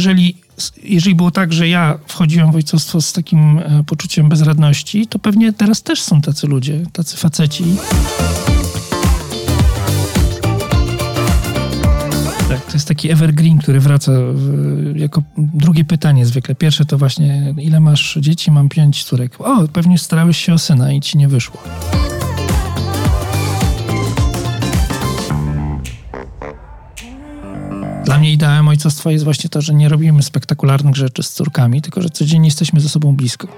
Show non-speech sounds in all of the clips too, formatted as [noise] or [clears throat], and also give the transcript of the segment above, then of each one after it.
jeżeli, jeżeli było tak, że ja wchodziłem w ojcostwo z takim e, poczuciem bezradności, to pewnie teraz też są tacy ludzie, tacy faceci. Tak, to jest taki evergreen, który wraca jako drugie pytanie zwykle. Pierwsze to właśnie, ile masz dzieci? Mam pięć córek. O, pewnie starałeś się o syna i ci nie wyszło. Dla mnie ideałem ojcostwa jest właśnie to, że nie robimy spektakularnych rzeczy z córkami, tylko że codziennie jesteśmy ze sobą blisko.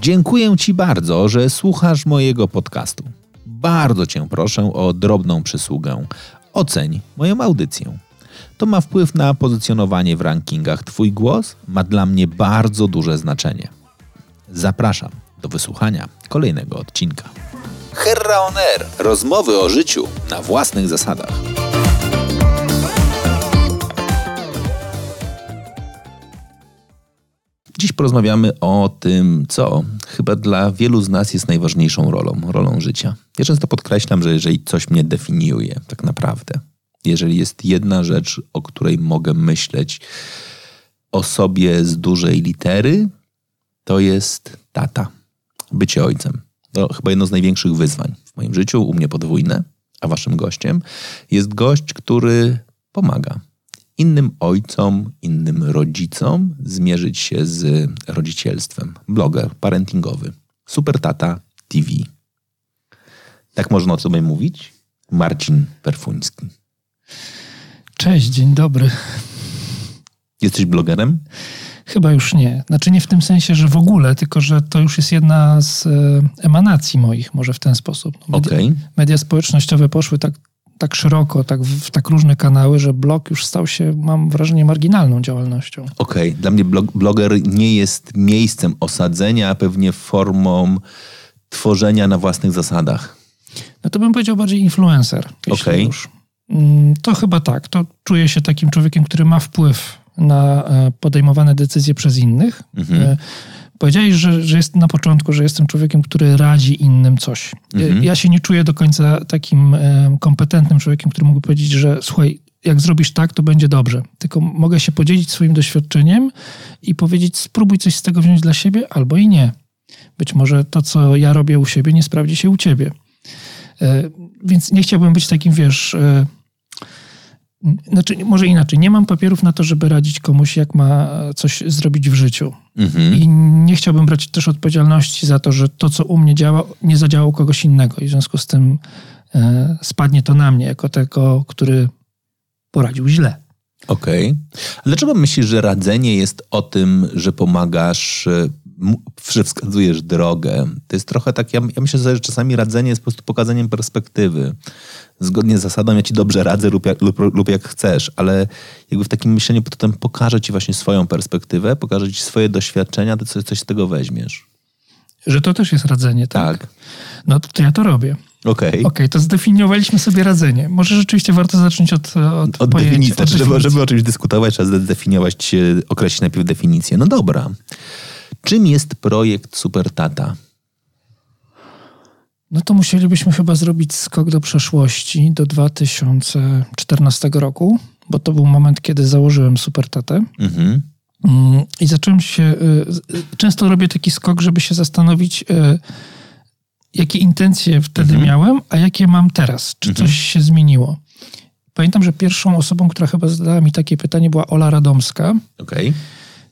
Dziękuję Ci bardzo, że słuchasz mojego podcastu. Bardzo Cię proszę o drobną przysługę. Oceń moją audycję. To ma wpływ na pozycjonowanie w rankingach. Twój głos ma dla mnie bardzo duże znaczenie. Zapraszam do wysłuchania kolejnego odcinka. Herra on Air. Rozmowy o życiu na własnych zasadach. Dziś porozmawiamy o tym, co chyba dla wielu z nas jest najważniejszą rolą, rolą życia. Ja często podkreślam, że jeżeli coś mnie definiuje, tak naprawdę, jeżeli jest jedna rzecz, o której mogę myśleć o sobie z dużej litery, to jest tata. Bycie ojcem. To chyba jedno z największych wyzwań w moim życiu, u mnie podwójne, a waszym gościem jest gość, który pomaga innym ojcom, innym rodzicom zmierzyć się z rodzicielstwem. Bloger parentingowy. Super Tata TV. Tak można o sobie mówić? Marcin Perfuński. Cześć, dzień dobry. Jesteś blogerem? Chyba już nie. Znaczy nie w tym sensie, że w ogóle, tylko że to już jest jedna z e, emanacji moich, może w ten sposób. No, media, okay. media społecznościowe poszły tak, tak szeroko, tak w, tak różne kanały, że blog już stał się, mam wrażenie, marginalną działalnością. Okej, okay. dla mnie blog, bloger nie jest miejscem osadzenia, a pewnie formą tworzenia na własnych zasadach. No to bym powiedział bardziej influencer. Okej. Okay. Mm, to chyba tak. To czuję się takim człowiekiem, który ma wpływ na e, podejmowane decyzje przez innych. Mhm. E, powiedziałeś, że, że jest na początku, że jestem człowiekiem, który radzi innym coś. E, mhm. Ja się nie czuję do końca takim kompetentnym człowiekiem, który mógłby powiedzieć, że słuchaj, jak zrobisz tak, to będzie dobrze. Tylko mogę się podzielić swoim doświadczeniem i powiedzieć, spróbuj coś z tego wziąć dla siebie, albo i nie. Być może to, co ja robię u siebie, nie sprawdzi się u ciebie. Więc nie chciałbym być takim, wiesz, znaczy, może inaczej, nie mam papierów na to, żeby radzić komuś, jak ma coś zrobić w życiu. Mhm. I nie chciałbym brać też odpowiedzialności za to, że to, co u mnie działa, nie zadziała u kogoś innego. I w związku z tym e, spadnie to na mnie, jako tego, który poradził źle. Okej. Okay. Dlaczego myślisz, że radzenie jest o tym, że pomagasz e, wskazujesz drogę. To jest trochę tak, ja, ja myślę, że czasami radzenie jest po prostu pokazaniem perspektywy. Zgodnie z zasadą ja ci dobrze radzę lub jak, lub, lub jak chcesz, ale jakby w takim myśleniu potem pokażę ci właśnie swoją perspektywę, pokażę ci swoje doświadczenia, ty coś, coś z tego weźmiesz. Że to też jest radzenie, tak? Tak. No to, to ja to robię. Okej. Okay. okay, to zdefiniowaliśmy sobie radzenie. Może rzeczywiście warto zacząć od, od, od pojęcia, definicji. Od żeby, żeby o czymś dyskutować, trzeba zdefiniować, określić najpierw definicję. No dobra. Czym jest projekt Super Tata? No to musielibyśmy chyba zrobić skok do przeszłości, do 2014 roku, bo to był moment, kiedy założyłem Super Tatę. Mhm. Mm, I zacząłem się. Y, często robię taki skok, żeby się zastanowić, y, jakie intencje wtedy mhm. miałem, a jakie mam teraz. Czy mhm. coś się zmieniło? Pamiętam, że pierwszą osobą, która chyba zadała mi takie pytanie, była Ola Radomska. Okay.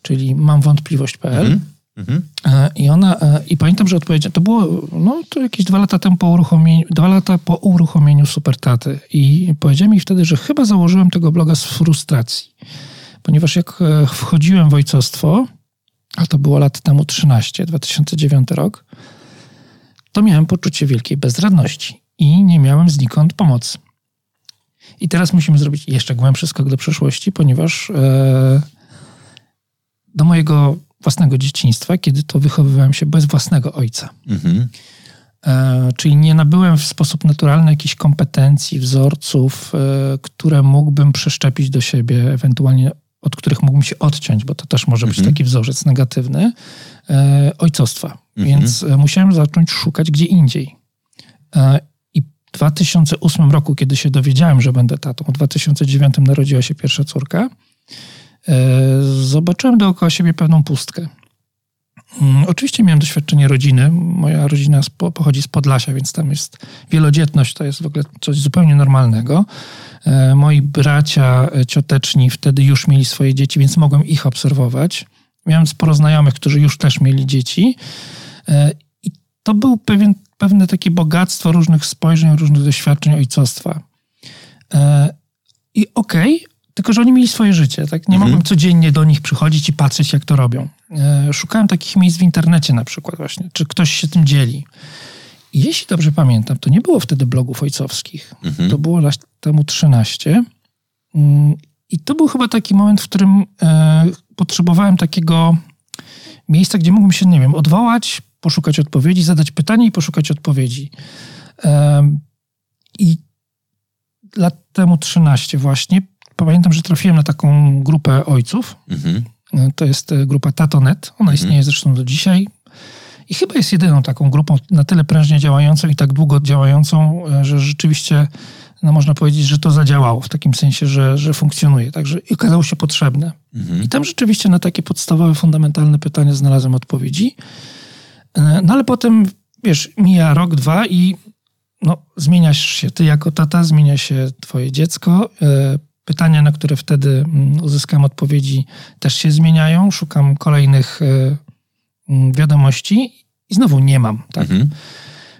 Czyli mam wątpliwość.pl. Mhm. Mhm. E, I ona, e, i pamiętam, że odpowiedź, to było no, to jakieś dwa lata temu po uruchomieniu, dwa lata po uruchomieniu Supertaty i powiedziałem mi wtedy, że chyba założyłem tego bloga z frustracji, ponieważ jak e, wchodziłem w ojcostwo, a to było lat temu 13, 2009 rok, to miałem poczucie wielkiej bezradności i nie miałem znikąd pomocy. I teraz musimy zrobić jeszcze głębszy skok do przeszłości, ponieważ do mojego własnego dzieciństwa, kiedy to wychowywałem się bez własnego ojca. Mhm. E, czyli nie nabyłem w sposób naturalny jakichś kompetencji, wzorców, e, które mógłbym przeszczepić do siebie, ewentualnie od których mógłbym się odciąć, bo to też może być mhm. taki wzorzec negatywny, e, ojcostwa. mhm. więc e, musiałem zacząć szukać gdzie indziej. E, I w 2008 roku, kiedy się dowiedziałem, że będę tatą, w 2009 narodziła się pierwsza córka, zobaczyłem dookoła siebie pewną pustkę. Mm, oczywiście miałem doświadczenie rodziny. Moja rodzina pochodzi z Podlasia, więc tam jest wielodzietność, to jest w ogóle coś zupełnie normalnego. E, moi bracia e, cioteczni wtedy już mieli swoje dzieci, więc mogłem ich obserwować. Miałem sporo znajomych, którzy już też mieli dzieci. E, I to był pewien, pewne takie bogactwo różnych spojrzeń, różnych doświadczeń ojcostwa. I okej, okay, tylko, że oni mieli swoje życie, tak? Nie mhm. mogłem codziennie do nich przychodzić i patrzeć, jak to robią. E, szukałem takich miejsc w internecie na przykład właśnie, czy ktoś się tym dzieli. I jeśli dobrze pamiętam, to nie było wtedy blogów ojcowskich. Mhm. To było lat temu 13. Mm, I to był chyba taki moment, w którym e, potrzebowałem takiego miejsca, gdzie mógłbym się, nie wiem, odwołać, poszukać odpowiedzi, zadać pytanie i poszukać odpowiedzi. I lat temu 13 właśnie pamiętam, że trafiłem na taką grupę ojców. Mhm. To jest e, grupa Tatonet. Ona mhm. istnieje zresztą do dzisiaj. I chyba jest jedyną taką grupą na tyle prężnie działającą i tak długo działającą, e, że rzeczywiście no można powiedzieć, że to zadziałało w takim sensie, że, że funkcjonuje. Także i okazało się potrzebne. Mhm. I tam rzeczywiście na takie podstawowe, fundamentalne pytania znalazłem odpowiedzi. E, no ale potem, wiesz, mija rok, dwa i no, zmieniasz się. Ty jako tata, zmienia się twoje dziecko pytania, na które wtedy mm, uzyskam odpowiedzi, też się zmieniają. Szukam kolejnych e, mm, wiadomości i znowu nie mam. Tak? Mhm.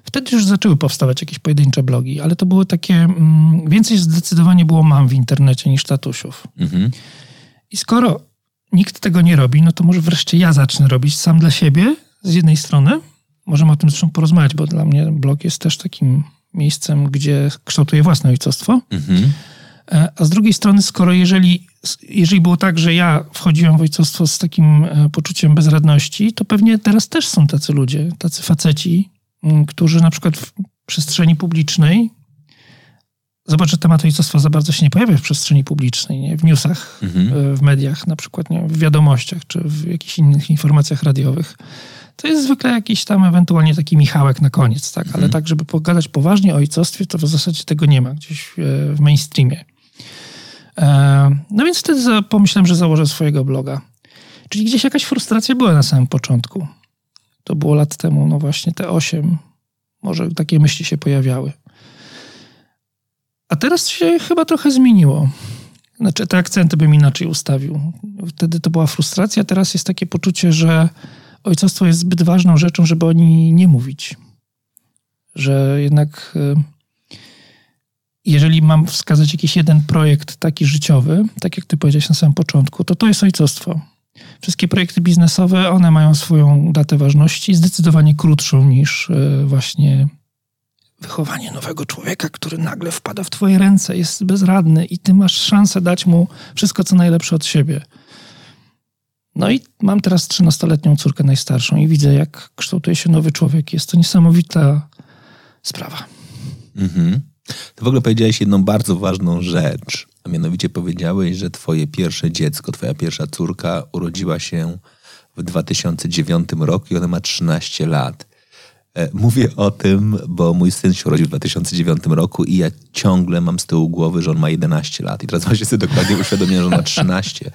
Wtedy już zaczęły powstawać jakieś pojedyncze blogi, ale to były takie. Mm, więcej zdecydowanie było mam w internecie niż tatusiów. Mhm. I skoro nikt tego nie robi, no to może wreszcie ja zacznę robić sam dla siebie z jednej strony. Możemy o tym zresztą porozmawiać, bo dla mnie blog jest też takim miejscem, gdzie kształtuję własne ojcostwo. Mhm. E, a z drugiej strony, skoro jeżeli, jeżeli było tak, że ja wchodziłem w ojcostwo z takim e, poczuciem bezradności, to pewnie teraz też są tacy ludzie, tacy faceci, którzy na przykład w przestrzeni publicznej Zobacz, że temat ojcostwa za bardzo się nie pojawia w przestrzeni publicznej, nie? w newsach, mhm. E, w mediach, na przykład nie? w wiadomościach czy w jakichś innych informacjach radiowych. To jest zwykle jakiś tam ewentualnie taki Michałek na koniec, tak? Ale mhm. tak, żeby pogadać poważnie o ojcostwie, to w zasadzie tego nie ma gdzieś w mainstreamie. E, no więc wtedy pomyślałem, że założę swojego bloga. Czyli gdzieś jakaś frustracja była na samym początku. To było lat temu, no właśnie te osiem. Może takie myśli się pojawiały. A teraz się chyba trochę zmieniło. Znaczy, te akcenty bym inaczej ustawił. Wtedy to była frustracja, teraz jest takie poczucie, że ojcostwo jest zbyt ważną rzeczą, żeby o niej nie mówić. Że jednak y, jeżeli mam wskazać jakiś jeden projekt taki życiowy, tak jak ty powiedziałeś na samym początku, to to jest ojcostwo. Wszystkie projekty biznesowe, one mają swoją datę ważności, zdecydowanie krótszą niż e, właśnie wychowanie nowego człowieka, który nagle wpada w twoje ręce, jest bezradny i ty masz szansę dać mu wszystko, co najlepsze od siebie. No i mam teraz 13-letnią córkę najstarszą i widzę, jak kształtuje się nowy człowiek. Jest to niesamowita sprawa. Mhm. To w ogóle powiedziałeś jedną bardzo ważną rzecz, a mianowicie powiedziałeś, że twoje pierwsze dziecko, twoja pierwsza córka urodziła się w 2009 roku i ona ma 13 lat. E, mówię o tym, bo mój syn się urodził w 2009 roku i ja ciągle mam z tyłu głowy, że on ma 11 lat. I teraz właśnie sobie dokładnie uświadomiłem, że on ma [laughs] 13.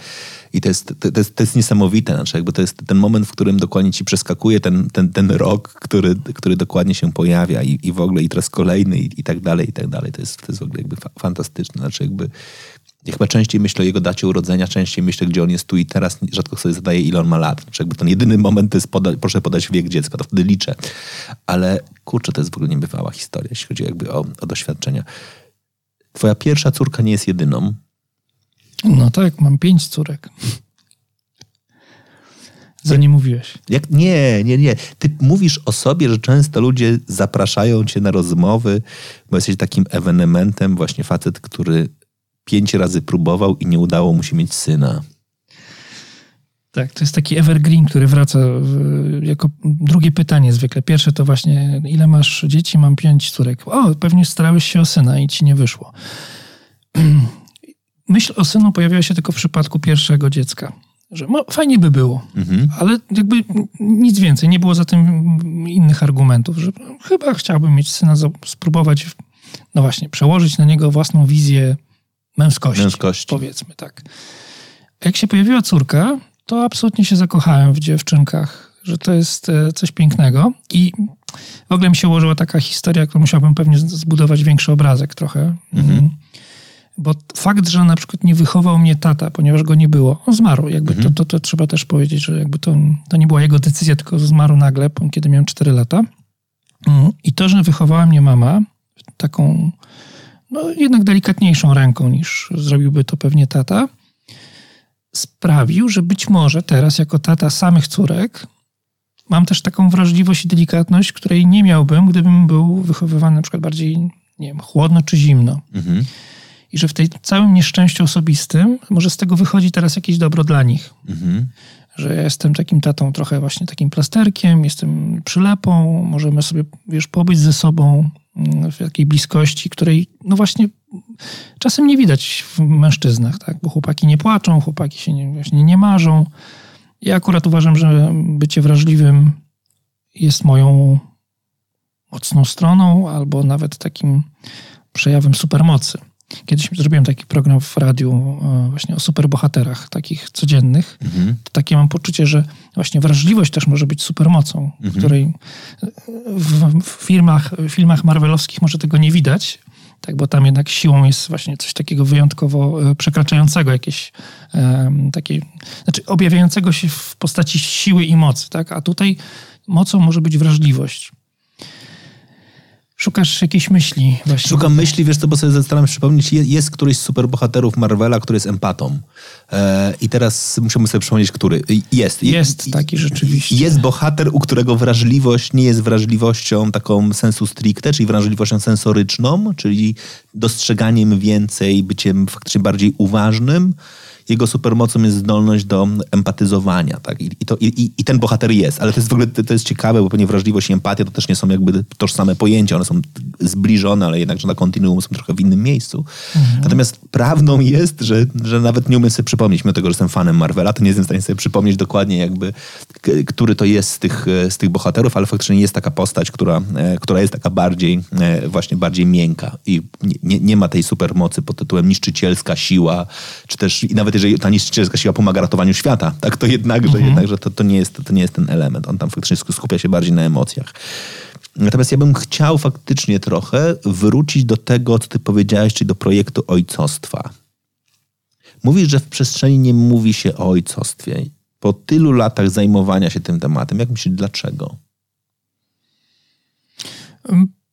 I to jest, to, jest, to jest niesamowite, znaczy jakby to jest ten moment, w którym dokładnie ci przeskakuje ten, ten, ten rok, który, który dokładnie się pojawia i, i w ogóle i teraz kolejny i, i tak dalej, i tak dalej. To jest, to jest w ogóle jakby fa fantastyczne. Znaczy jakby ja chyba częściej myślę o jego dacie urodzenia, częściej myślę, gdzie on jest tu i teraz. Rzadko sobie zadaję, ile on ma lat. Znaczy jakby ten jedyny moment to jest, poda proszę podać wiek dziecka, to wtedy liczę. Ale kurczę, to jest w ogóle niebywała historia, jeśli chodzi jakby o, o doświadczenia. Twoja pierwsza córka nie jest jedyną. No tak, mam pięć córek. Co nie mówiłeś. Jak, nie, nie, nie. Ty mówisz o sobie, że często ludzie zapraszają cię na rozmowy, bo jesteś takim ewenementem, właśnie facet, który pięć razy próbował i nie udało mu się mieć syna. Tak, to jest taki evergreen, który wraca jako drugie pytanie zwykle. Pierwsze to właśnie, ile masz dzieci? Mam pięć córek. O, pewnie starałeś się o syna i ci nie wyszło. [clears throat] Myśl o synu pojawiała się tylko w przypadku pierwszego dziecka. że no, fajnie by było, mhm. ale jakby nic więcej, nie było za tym innych argumentów, że chyba chciałbym mieć syna, spróbować, no właśnie, przełożyć na niego własną wizję męskości, męskości. powiedzmy tak. Jak się pojawiła córka, to absolutnie się zakochałem w dziewczynkach, że to jest e, coś pięknego i w ogóle mi się ułożyła taka historia, którą musiałbym pewnie zbudować większy obrazek trochę. Mhm. Mm. Bo fakt, że na przykład nie wychował mnie tata, ponieważ go nie było, on zmarł. Jakby mhm. to, to, to, trzeba też powiedzieć, że jakby to, to nie była jego decyzja, tylko zmarł nagle, kiedy miałem 4 lata. Mm. I to, że wychowała mnie mama taką, no jednak delikatniejszą ręką niż zrobiłby to pewnie tata, sprawił, że być może teraz jako tata samych córek mam też taką wrażliwość i delikatność, której nie miałbym, gdybym był wychowywany na przykład bardziej, nie wiem, chłodno czy zimno. Mhm. I że w tej całym nieszczęściu osobistym może z tego wychodzi teraz jakieś dobro dla nich. Mhm. Że ja jestem takim tatą trochę właśnie takim plasterkiem, jestem przylepą, możemy sobie, wiesz, pobyć ze sobą mm, w takiej bliskości, której no właśnie czasem nie widać w mężczyznach, tak? Bo chłopaki nie płaczą, chłopaki się nie, właśnie nie marzą. Ja akurat uważam, że bycie wrażliwym jest moją mocną stroną, albo nawet takim przejawem supermocy. Kiedyś zrobiłem taki program w radiu e, właśnie o superbohaterach, takich codziennych. Mhm. To takie mam poczucie, że właśnie wrażliwość też może być supermocą, mhm. której w, w filmach, w filmach marvelowskich może tego nie widać, tak, bo tam jednak siłą jest właśnie coś takiego wyjątkowo e, przekraczającego jakieś um, takie, znaczy objawiającego się w postaci siły i mocy, tak, a tutaj mocą może być wrażliwość. Szukasz jakiejś myśli właśnie. Szukam myśli, wiesz co, bo sobie staram się przypomnieć, jest któryś z superbohaterów Marvela, który jest empatą. E, I teraz musimy sobie przypomnieć, który. Jest. Jest taki rzeczywiście. Jest bohater, u którego wrażliwość nie jest wrażliwością taką sensu stricte, czyli wrażliwością sensoryczną, czyli dostrzeganiem więcej, byciem faktycznie bardziej uważnym, jego supermocą jest zdolność do empatyzowania. Tak? I, i, to, i, I, ten bohater jest, ale to jest w ogóle to jest ciekawe, bo pewnie wrażliwość i empatia to też nie są jakby tożsame pojęcia, one są zbliżone, ale jednakże na kontinuum są trochę w innym miejscu. Mhm. Natomiast prawdą jest, że, że nawet nie umiem sobie przypomnieć, mimo tego, że jestem fanem Marvela, to nie jestem w stanie sobie przypomnieć dokładnie jakby, który to jest z tych, z tych bohaterów, ale faktycznie jest taka postać, która, e, która jest taka bardziej, e, właśnie bardziej miękka i nie, nie ma tej supermocy pod tytułem niszczycielska siła, czy też i nawet jeżeli ta niszczycielska siła pomaga ratowaniu świata, tak to jednakże, mhm. jednakże to, to, nie jest, to nie jest ten element. On tam faktycznie skupia się bardziej na emocjach. Natomiast ja bym chciał faktycznie trochę wrócić do tego, co ty powiedziałeś, czyli do projektu ojcostwa. Mówisz, że w przestrzeni nie mówi się o ojcostwie. Po tylu latach zajmowania się tym tematem, jak myślisz, dlaczego?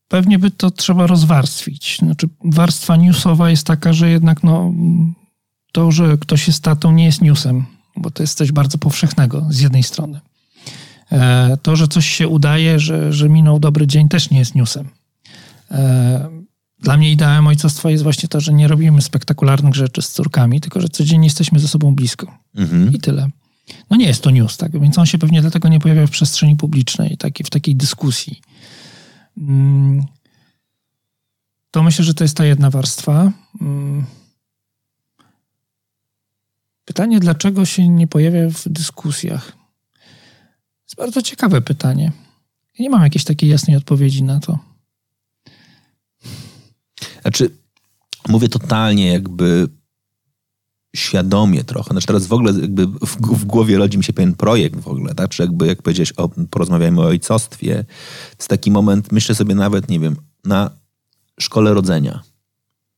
Pewnie by to trzeba rozwarstwić. Znaczy, warstwa newsowa jest taka, że jednak no, to, że ktoś jest tatą, nie jest newsem, bo to jest coś bardzo powszechnego z jednej strony. E, to, że coś się udaje, że, że minął dobry dzień, też nie jest newsem. E, dla mnie ideałem ojcostwa jest właśnie to, że nie robimy spektakularnych rzeczy z córkami, tylko że codziennie jesteśmy ze sobą blisko. Mhm. I tyle. No nie jest to news, tak? Więc on się pewnie dlatego nie pojawia w przestrzeni publicznej, taki, w takiej dyskusji. Mm. To myślę, że to jest ta jedna warstwa. Pytanie, dlaczego się nie pojawia w dyskusjach? Jest bardzo ciekawe pytanie. Ja nie mam jakiejś takiej jasnej odpowiedzi na to. Znaczy, mówię totalnie jakby świadomie trochę. Znaczy teraz w ogóle jakby w, w, głowie rodzi mi się pewien projekt w ogóle, tak? Czy jakby, jak powiedziałeś, o, porozmawiajmy o ojcostwie. To jest taki moment, myślę sobie nawet, nie wiem, na szkole rodzenia,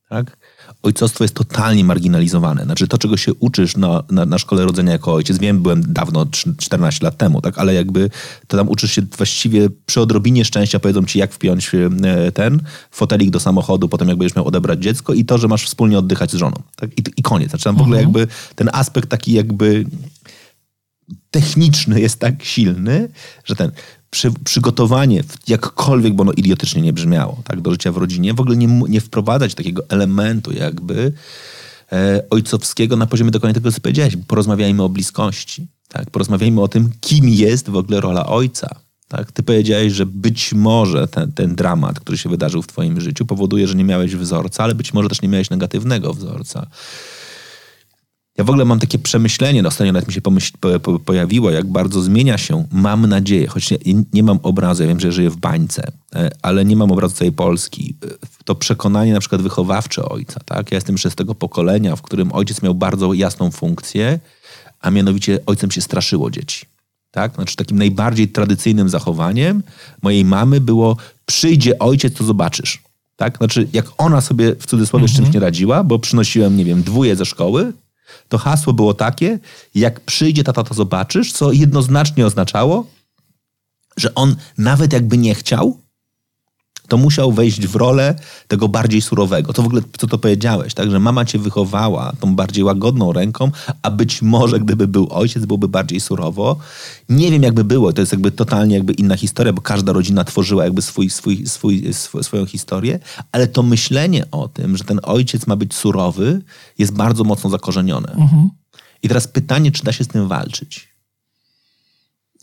tak? Ojcostwo jest totalnie marginalizowane. Znaczy to, czego się uczysz na, na, na, szkole rodzenia jako ojciec, wiem, byłem dawno, 14 lat temu, tak, ale jakby to tam uczysz się właściwie przy odrobinie szczęścia, powiedzą ci, jak wpiąć e, ten fotelik do samochodu, potem jak będziesz miał odebrać dziecko i to, że masz wspólnie oddychać z żoną. Tak? I, I koniec. Znaczy tam w ogóle mhm. jakby ten aspekt taki jakby techniczny jest tak silny, że ten przy, przygotowanie, jakkolwiek bo ono idiotycznie nie brzmiało, tak, do życia w rodzinie, w ogóle nie, nie wprowadzać takiego elementu jakby e, ojcowskiego na poziomie dokładnie tego, co powiedziałeś. Porozmawiajmy o bliskości, tak, porozmawiajmy o tym, kim jest w ogóle rola ojca. Tak? Ty powiedziałeś, że być może ten, ten dramat, który się wydarzył w twoim życiu powoduje, że nie miałeś wzorca, ale być może też nie miałeś negatywnego wzorca. Ja w ogóle mam takie przemyślenie, no ostatnio nawet mi się pomyśl, po, po, pojawiło, jak bardzo zmienia się, mam nadzieję, choć nie, nie, mam obrazu, ja wiem, że żyję w bańce, e, ale nie mam obrazu całej Polski. E, to przekonanie na przykład wychowawcze ojca, tak? Ja jestem z tego pokolenia, w którym ojciec miał bardzo jasną funkcję, a mianowicie ojcem się straszyło dzieci. Tak? Znaczy takim najbardziej tradycyjnym zachowaniem mojej mamy było przyjdzie ojciec, to zobaczysz. Tak? Znaczy, jak ona sobie w cudzysłowie mhm. z czymś mhm. nie radziła, bo przynosiłem, nie wiem, dwóje ze szkoły, to hasło było takie, jak przyjdzie tata, to zobaczysz, co jednoznacznie oznaczało, że on nawet jakby nie chciał, to musiał wejść w rolę tego bardziej surowego. To w ogóle, co to powiedziałeś, tak? że mama cię wychowała tą bardziej łagodną ręką, a być może gdyby był ojciec, byłby bardziej surowo. Nie wiem, jakby było. To jest jakby totalnie jakby inna historia, bo każda rodzina tworzyła jakby swój, swój, swój, swój swoją historię, ale to myślenie o tym, że ten ojciec ma być surowy, jest bardzo mocno zakorzenione. Mhm. I teraz pytanie, czy da się z tym walczyć?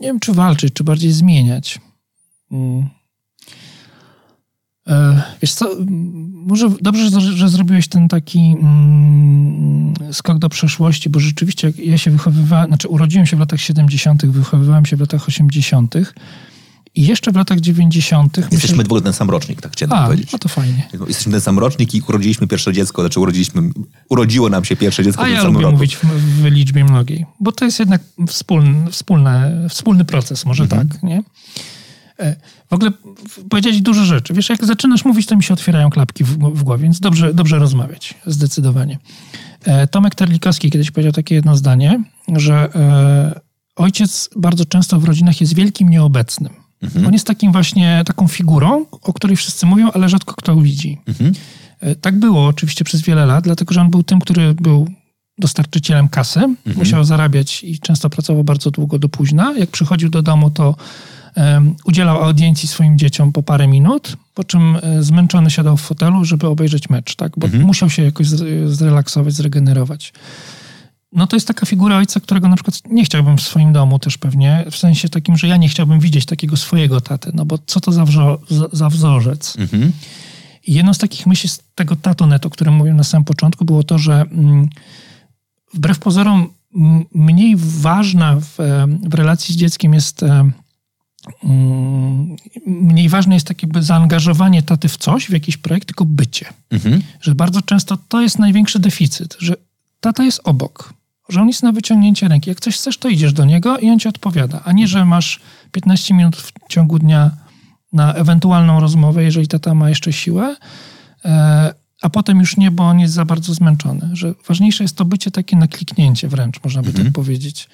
Nie wiem, czy walczyć, czy bardziej zmieniać. Mm. E, wiesz co, może dobrze, że zrobiłeś ten taki mm, skok do przeszłości, bo rzeczywiście ja się wychowywałem, znaczy urodziłem się w latach 70., wychowywałem się w latach 80., i jeszcze w latach 90. Jesteśmy myślę, ogóle ten sam rocznik, tak chciałem A, powiedzieć. No to fajnie. Jesteśmy ten sam rocznik i urodziliśmy pierwsze dziecko, znaczy urodziliśmy, urodziło nam się pierwsze dziecko A w tym ja samym roku. mówić w, w, liczbie mnogiej, bo to jest jednak wspólny, wspólne, wspólny proces, może mhm. tak, nie? E, w ogóle powiedzieć dużo rzeczy. Wiesz, jak zaczynasz mówić, to mi się otwierają klapki w, w głowie, więc dobrze, dobrze rozmawiać, zdecydowanie. E, Tomek Terlikowski kiedyś powiedział takie jedno zdanie, że e, ojciec bardzo często w rodzinach jest wielkim nieobecnym. Mhm. On jest takim właśnie, taką figurą, o której wszyscy mówią, ale rzadko kto widzi. Mhm. Tak było oczywiście przez wiele lat, dlatego że on był tym, który był dostarczycielem kasy, mhm. musiał zarabiać i często pracował bardzo długo do późna. Jak przychodził do domu, to udzielał audiencji swoim dzieciom po parę minut, po czym e, zmęczony siadał w fotelu, żeby obejrzeć mecz, tak? Bo mhm. musiał się jakoś zrelaksować, zregenerować. No to jest taka figura ojca, którego na przykład nie chciałbym w swoim domu też pewnie, w sensie takim, że ja nie chciałbym widzieć takiego swojego taty, no bo co to za, wzo za wzorzec? Mhm. I jedną z takich myśli z tego tatonetu, o którym mówiłem na samym początku, było to, że mm, wbrew pozorom mniej ważna w, w relacji z dzieckiem jest mniej ważne jest takie zaangażowanie taty w coś, w jakiś projekt, tylko bycie. Mhm. Że bardzo często to jest największy deficyt, że tata jest obok, że on jest na wyciągnięcie ręki. Jak coś chcesz, to idziesz do niego i on ci odpowiada, a nie, że masz 15 minut w ciągu dnia na ewentualną rozmowę, jeżeli tata ma jeszcze siłę, e, a potem już nie, bo on jest za bardzo zmęczony. Że ważniejsze jest to bycie takie na kliknięcie wręcz, można by tak mhm. tak powiedzieć.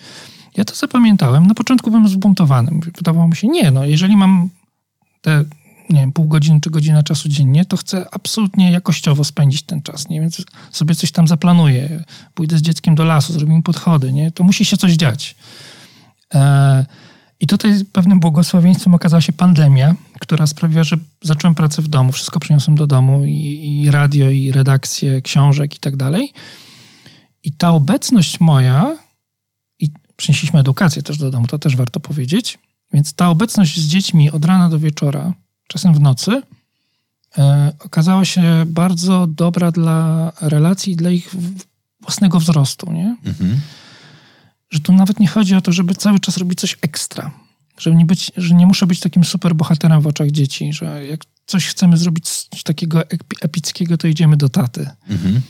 Ja to zapamiętałem. Na początku byłem zbuntowany. Wydawało mi się, nie, no jeżeli mam te nie wiem, pół godziny czy godzina czasu dziennie, to chcę absolutnie jakościowo spędzić ten czas, nie? Więc sobie coś tam zaplanuję. Pójdę z dzieckiem do lasu, zrobimy podchody, nie? To musi się coś dziać. E, I tutaj pewnym błogosławieństwem okazała się pandemia, która sprawiła, że zacząłem pracę w domu. Wszystko przyniosłem do domu i, i radio, i redakcję książek i tak dalej. I ta obecność moja przynieśliśmy edukację też do domu, to też warto powiedzieć. Więc ta obecność z dziećmi od rana do wieczora, czasem w nocy, e, okazała się bardzo dobra dla relacji i dla ich własnego wzrostu. Nie? Mhm. Że tu nawet nie chodzi o to, żeby cały czas robić coś ekstra. Żeby nie być, że nie muszę być takim super bohaterem w oczach dzieci, że jak coś chcemy zrobić takiego epickiego, to idziemy do taty. Mhm.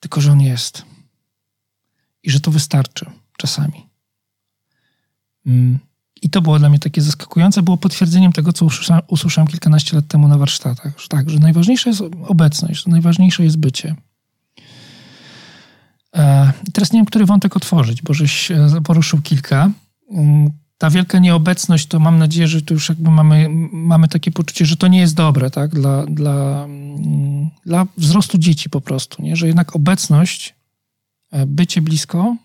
Tylko, że on jest. I że to wystarczy czasami. Mm. I to było dla mnie takie zaskakujące, było potwierdzeniem tego, co usłyszałem, usłyszałem kilkanaście lat temu na warsztatach. Że tak, że najważniejsza jest obecność, że najważniejsze jest bycie. E, I teraz nie wiem, który wątek otworzyć, bo żeś e, poruszył kilka. Mm, ta wielka nieobecność, to mam nadzieję, że tu już jakby mamy, mamy takie poczucie, że to nie jest dobre tak? dla, dla, mm, dla wzrostu dzieci po prostu. Nie? Że jednak obecność, e, bycie blisko,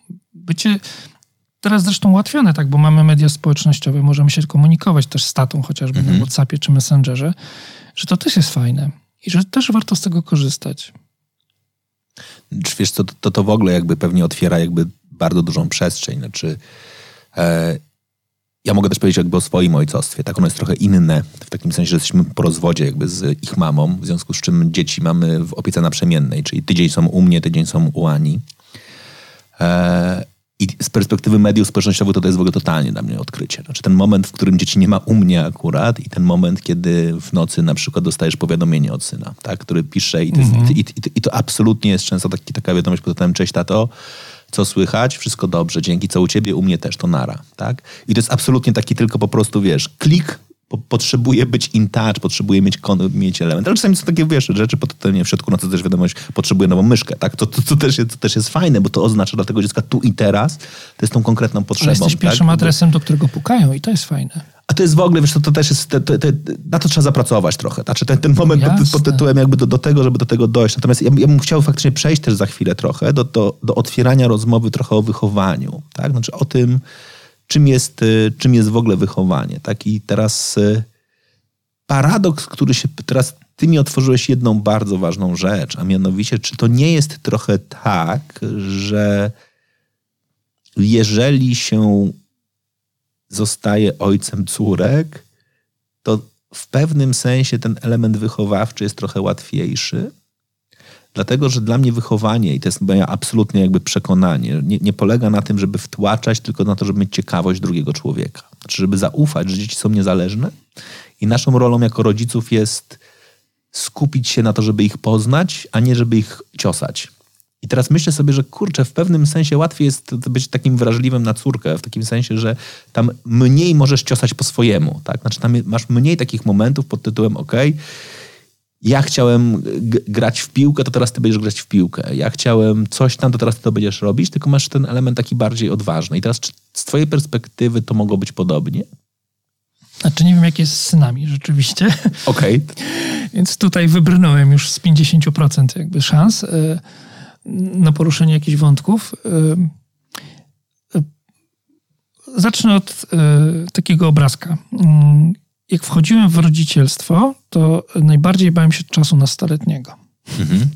bycie teraz zresztą ułatwione, tak, bo mamy media społecznościowe, możemy się komunikować też z tatą chociażby mhm. na WhatsAppie czy Messengerze, że to też jest fajne i że też warto z tego korzystać. Wiesz co, to, to w ogóle jakby pewnie otwiera jakby bardzo dużą przestrzeń. Znaczy, e, ja mogę też powiedzieć jakby o swoim ojcostwie. Tak, ono jest trochę inne, w takim sensie, że jesteśmy po rozwodzie jakby z ich mamą, w związku z czym dzieci mamy w opiece naprzemiennej, czyli tydzień są u mnie, tydzień są u Ani. E, I z perspektywy mediów społecznościowych to, to jest w ogóle totalnie dla mnie odkrycie. Znaczy ten moment, w którym dzieci nie ma u mnie akurat i ten moment, kiedy w nocy na przykład dostajesz powiadomienie od syna, tak, który pisze i to, mhm. i, i, i to absolutnie jest często taki, taka wiadomość pod tytułem cześć tato, co słychać, wszystko dobrze, dzięki co u ciebie, u mnie też, to nara, tak? I to jest absolutnie taki tylko po prostu, wiesz, klik, po, potrzebuje być in touch, potrzebuje mieć, mieć element. Ale czasami są takie, wiesz, rzeczy, pod nie w środku nocy też wiadomość, potrzebuje nową myszkę, tak? To, to, to, też jest, to też jest fajne, bo to oznacza dla tego dziecka tu i teraz, to jest tą konkretną potrzebą. Ale jesteś tak? pierwszym adresem, do którego pukają i to jest fajne. A to jest w ogóle, wiesz, to, to też jest, te, te, te, na to trzeba zapracować trochę. Znaczy ten, ten moment pod, pod, tytułem jakby do, do tego, żeby do tego dojść. Natomiast ja, ja bym chciał faktycznie przejść też za chwilę trochę do, do, do otwierania rozmowy trochę o wychowaniu, tak? Znaczy o tym, czym jest, y, czym jest w ogóle wychowanie, tak? I teraz y, paradoks, który się teraz ty mi otworzyłeś jedną bardzo ważną rzecz, a mianowicie, czy to nie jest trochę tak, że jeżeli się zostaje ojcem córek, to w pewnym sensie ten element wychowawczy jest trochę łatwiejszy. Dlatego, że dla mnie wychowanie, i to jest moje absolutnie jakby przekonanie, nie, nie, polega na tym, żeby wtłaczać, tylko na to, żeby mieć ciekawość drugiego człowieka. Znaczy, żeby zaufać, że dzieci są niezależne i naszą rolą jako rodziców jest skupić się na to, żeby ich poznać, a nie żeby ich ciosać. I teraz myślę sobie, że kurczę, w pewnym sensie łatwiej jest być takim wrażliwym na córkę, w takim sensie, że tam mniej możesz ciosać po swojemu, tak? Znaczy tam masz mniej takich momentów pod tytułem ok, ja chciałem grać w piłkę, to teraz ty będziesz grać w piłkę. Ja chciałem coś tam, to teraz ty to będziesz robić, tylko masz ten element taki bardziej odważny. I teraz czy z twojej perspektywy to mogło być podobnie? Znaczy nie wiem, jak jest z synami rzeczywiście. [laughs] Okej. Okay. Więc tutaj wybrnąłem już z 50% jakby szans. Y, na poruszenie jakichś wątków. Y, y, zacznę od takiego obrazka. Jak wchodziłem w rodzicielstwo, to najbardziej bałem się czasu nastoletniego. Mhm.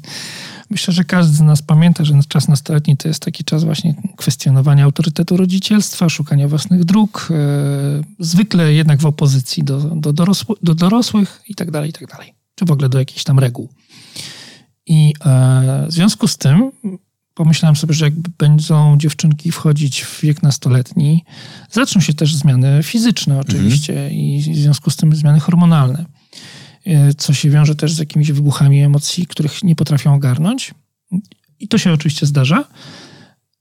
Myślę, że każdy z nas pamięta, że czas nastoletni to jest taki czas właśnie kwestionowania autorytetu rodzicielstwa, szukania własnych dróg, zwykle jednak w opozycji do, do, do dorosłych i tak dalej, i tak dalej. Czy w ogóle do jakichś tam reguł. I e, w związku z tym pomyślałem sobie, że jak będą dziewczynki wchodzić w wiek nastoletni, zaczną się też zmiany fizyczne oczywiście mhm. i w związku z tym zmiany hormonalne, e, co się wiąże też z jakimiś wybuchami emocji, których nie potrafią ogarnąć. I to się oczywiście zdarza,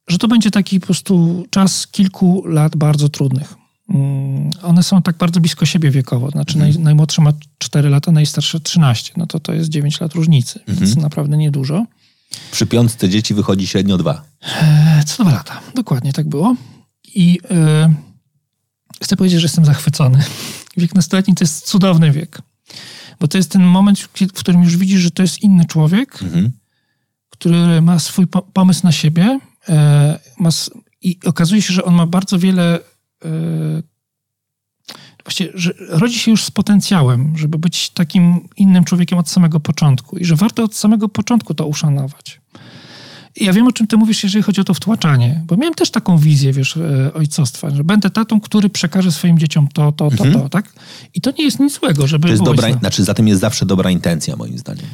że to będzie taki po prostu czas kilku lat bardzo trudnych. Mm, one są tak bardzo blisko siebie wiekowo. Znaczy mhm. naj, najmłodsze ma 4 lata, najstarsze 13. No to to jest 9 lat różnicy, mhm. więc naprawdę niedużo. Przy piątce dzieci wychodzi średnio dwa. E, co dwa lata, dokładnie tak było. I e, chcę powiedzieć, że jestem zachwycony. [laughs] Wiek nastoletni to jest cudowny wiek. Bo to jest ten moment, w którym już widzisz, że to jest inny człowiek, mhm. który ma swój pomysł na siebie e, ma, i okazuje się, że on ma bardzo wiele Yy, właściwie, że rodzi się już z potencjałem, żeby być takim innym człowiekiem od samego początku i że warto od samego początku to uszanować. I ja wiem, o czym ty mówisz, jeżeli chodzi o to wtłaczanie, bo miałem też taką wizję, wiesz, e, ojcostwa, że będę tatą, który przekaże swoim dzieciom to, to, to, mhm. to, tak? I to nie jest nic złego, żeby... To jest dobra, znaczy za tym jest zawsze dobra intencja, moim zdaniem.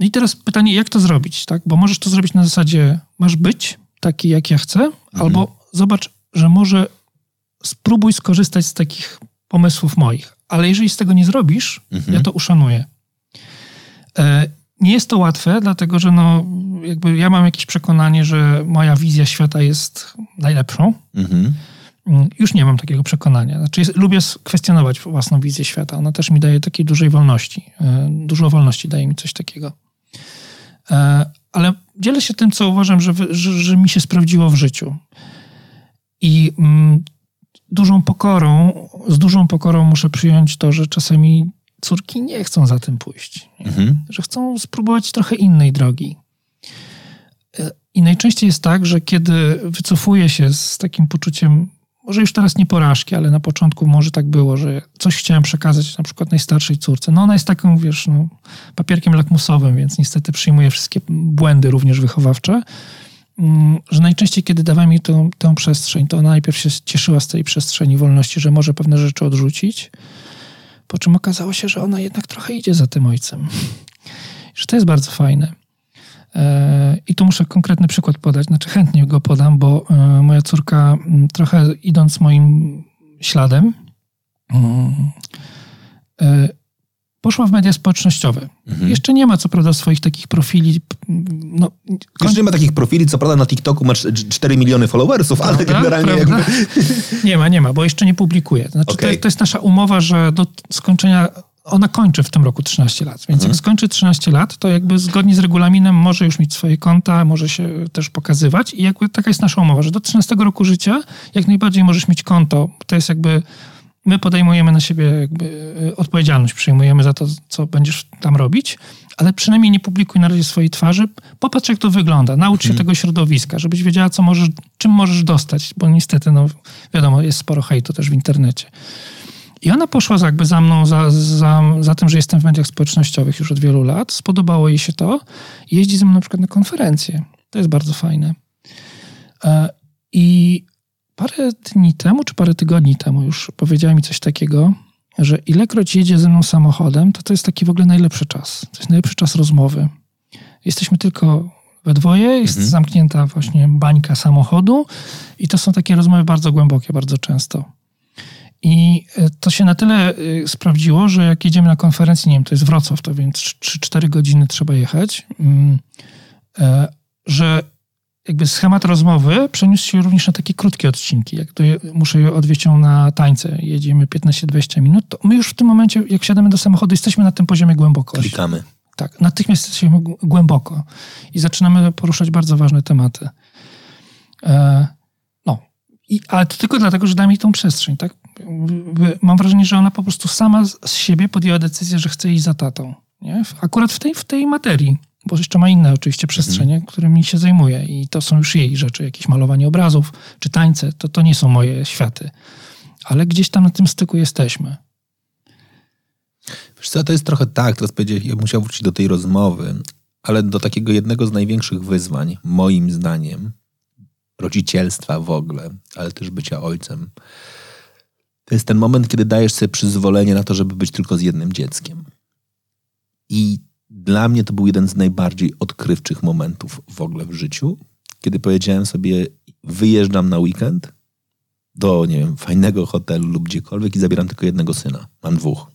No i teraz pytanie, jak to zrobić, tak? Bo możesz to zrobić na zasadzie, masz być taki, jak ja chcę, mhm. albo zobacz, że może spróbuj skorzystać z takich pomysłów moich. Ale jeżeli z tego nie zrobisz, mhm. ja to uszanuję. E, nie jest to łatwe, dlatego że no, jakby ja mam jakieś przekonanie, że moja wizja świata jest najlepszą. Mhm. Mm, już nie mam takiego przekonania. Znaczy, jest, lubię kwestionować własną wizję świata. Ona też mi daje takiej dużej wolności. E, dużo wolności daje mi coś takiego. E, ale dzielę się tym, co uważam, że, że, że mi się sprawdziło w życiu. I mm, dużą pokorą, z dużą pokorą muszę przyjąć to, że czasami córki nie chcą za tym pójść. Mhm. Że chcą spróbować trochę innej drogi. I najczęściej jest tak, że kiedy wycofuję się z takim poczuciem, może już teraz nie porażki, ale na początku może tak było, że coś chciałem przekazać na przykład najstarszej córce. No ona jest taką, wiesz, no, papierkiem lakmusowym, więc niestety przyjmuje wszystkie błędy również wychowawcze. Mm, że najczęściej, kiedy dawałem jej tą, tę przestrzeń, to ona najpierw się cieszyła z tej przestrzeni wolności, że może pewne rzeczy odrzucić, po czym okazało się, że ona jednak trochę idzie za tym ojcem. Że to jest bardzo fajne. E, I tu muszę konkretny przykład podać, znaczy chętnie go podam, bo e, moja córka trochę idąc moim śladem, e, poszła w media społecznościowe. Mhm. Jeszcze nie ma co prawda swoich takich profili. No, Jeszcze nie ma takich profili, co prawda na TikToku ma 4 miliony followersów, ale prawda? generalnie prawda? jakby... [laughs] Nie ma, nie ma, bo jeszcze nie publikuje. Znaczy okay. to, to, jest nasza umowa, że do skończenia ona kończy w tym roku 13 lat, więc mhm. jak skończy 13 lat, to jakby zgodnie z regulaminem może już mieć swoje konta, może się też pokazywać i jakby taka jest nasza umowa, że do 13 roku życia jak najbardziej możesz mieć konto. To jest jakby my podejmujemy na siebie jakby e, odpowiedzialność, przyjmujemy za to, co będziesz tam robić, ale przynajmniej nie publikuj na razie swojej twarzy. Popatrz, jak to wygląda. Naucz się hmm. tego środowiska, żebyś wiedziała, co możesz, czym możesz dostać, bo niestety, no wiadomo, jest sporo hejtu też w internecie. I ona poszła jakby za mną, za, za, za tym, że jestem w mediach społecznościowych już od wielu lat. Spodobało jej się to. Jeździ ze mną na przykład na konferencje. To jest bardzo fajne. E, I parę dni temu, czy parę tygodni temu już powiedziała mi coś takiego, że ilekroć jedzie ze mną samochodem, to to jest taki w ogóle najlepszy czas. To jest najlepszy czas rozmowy. Jesteśmy tylko we dwoje, jest mhm. zamknięta właśnie bańka samochodu i to są takie rozmowy bardzo głębokie, bardzo często. I e, to się na tyle e, sprawdziło, że jak jedziemy na konferencję, nie wiem, to jest Wrocław, to więc 3-4 godziny trzeba jechać, mm, e, że jakby schemat rozmowy przeniósł się również na takie krótkie odcinki. Jak to muszę je odwieźć ją na tańce, jedziemy 15-20 minut, to my już w tym momencie, jak siadamy do samochodu, jesteśmy na tym poziomie głębokości. Klikamy. Tak, natychmiast jesteśmy głęboko i zaczynamy poruszać bardzo ważne tematy. No, I, ale to tylko dlatego, że da mi tą przestrzeń, tak? Mam wrażenie, że ona po prostu sama z siebie podjęła decyzję, że chce iść za tatą. Nie? Akurat w tej, w tej materii bo jeszcze ma inne oczywiście przestrzenie, mhm. którymi się zajmuje i to są już jej rzeczy, jakieś malowanie obrazów czy tańce, to, to nie są moje światy. Ale gdzieś tam na tym styku jesteśmy. Wiesz co, to jest trochę tak, teraz powiedzieć, ja musiał wrócić do tej rozmowy, ale do takiego jednego z największych wyzwań, moim zdaniem, rodzicielstwa w ogóle, ale też bycia ojcem, to jest ten moment, kiedy dajesz sobie przyzwolenie na to, żeby być tylko z jednym dzieckiem. I dla mnie to był jeden z najbardziej odkrywczych momentów w ogóle w życiu, kiedy powiedziałem sobie, wyjeżdżam na weekend do, nie wiem, fajnego hotelu lub gdziekolwiek i zabieram tylko jednego syna. Mam dwóch.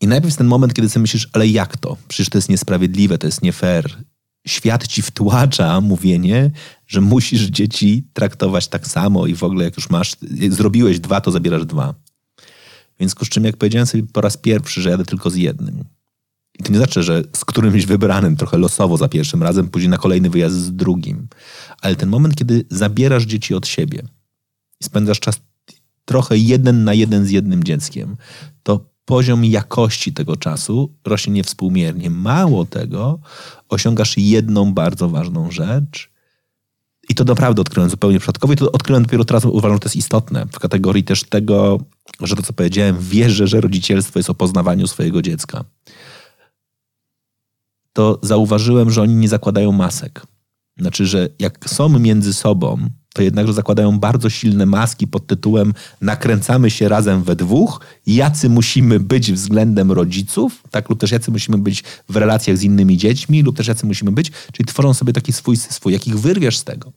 I najpierw jest ten moment, kiedy sobie myślisz, ale jak to? Przecież to jest niesprawiedliwe, to jest nie fair. Świat ci wtłacza mówienie, że musisz dzieci traktować tak samo i w ogóle jak już masz, jak zrobiłeś dwa, to zabierasz dwa. Więc czym jak powiedziałem sobie po raz pierwszy, że jadę tylko z jednym. I to nie znaczy, że z którymś wybranym trochę losowo za pierwszym razem, później na kolejny wyjazd z drugim. Ale ten moment, kiedy zabierasz dzieci od siebie i spędzasz czas trochę jeden na jeden z jednym dzieckiem, to poziom jakości tego czasu rośnie niewspółmiernie. Mało tego, osiągasz jedną bardzo ważną rzecz. I to naprawdę odkryłem zupełnie przypadkowo i to odkryłem dopiero teraz, uważam, że to jest istotne w kategorii też tego, że to, co powiedziałem, wierzę, że rodzicielstwo jest o poznawaniu swojego dziecka to zauważyłem, że oni nie zakładają masek. Znaczy, że jak są między sobą, to jednakże zakładają bardzo silne maski pod tytułem nakręcamy się razem we dwóch, jacy musimy być względem rodziców, tak, lub też jacy musimy być w relacjach z innymi dziećmi, lub też jacy musimy być, czyli tworzą sobie taki swój swój, jak ich wyrwiesz z tego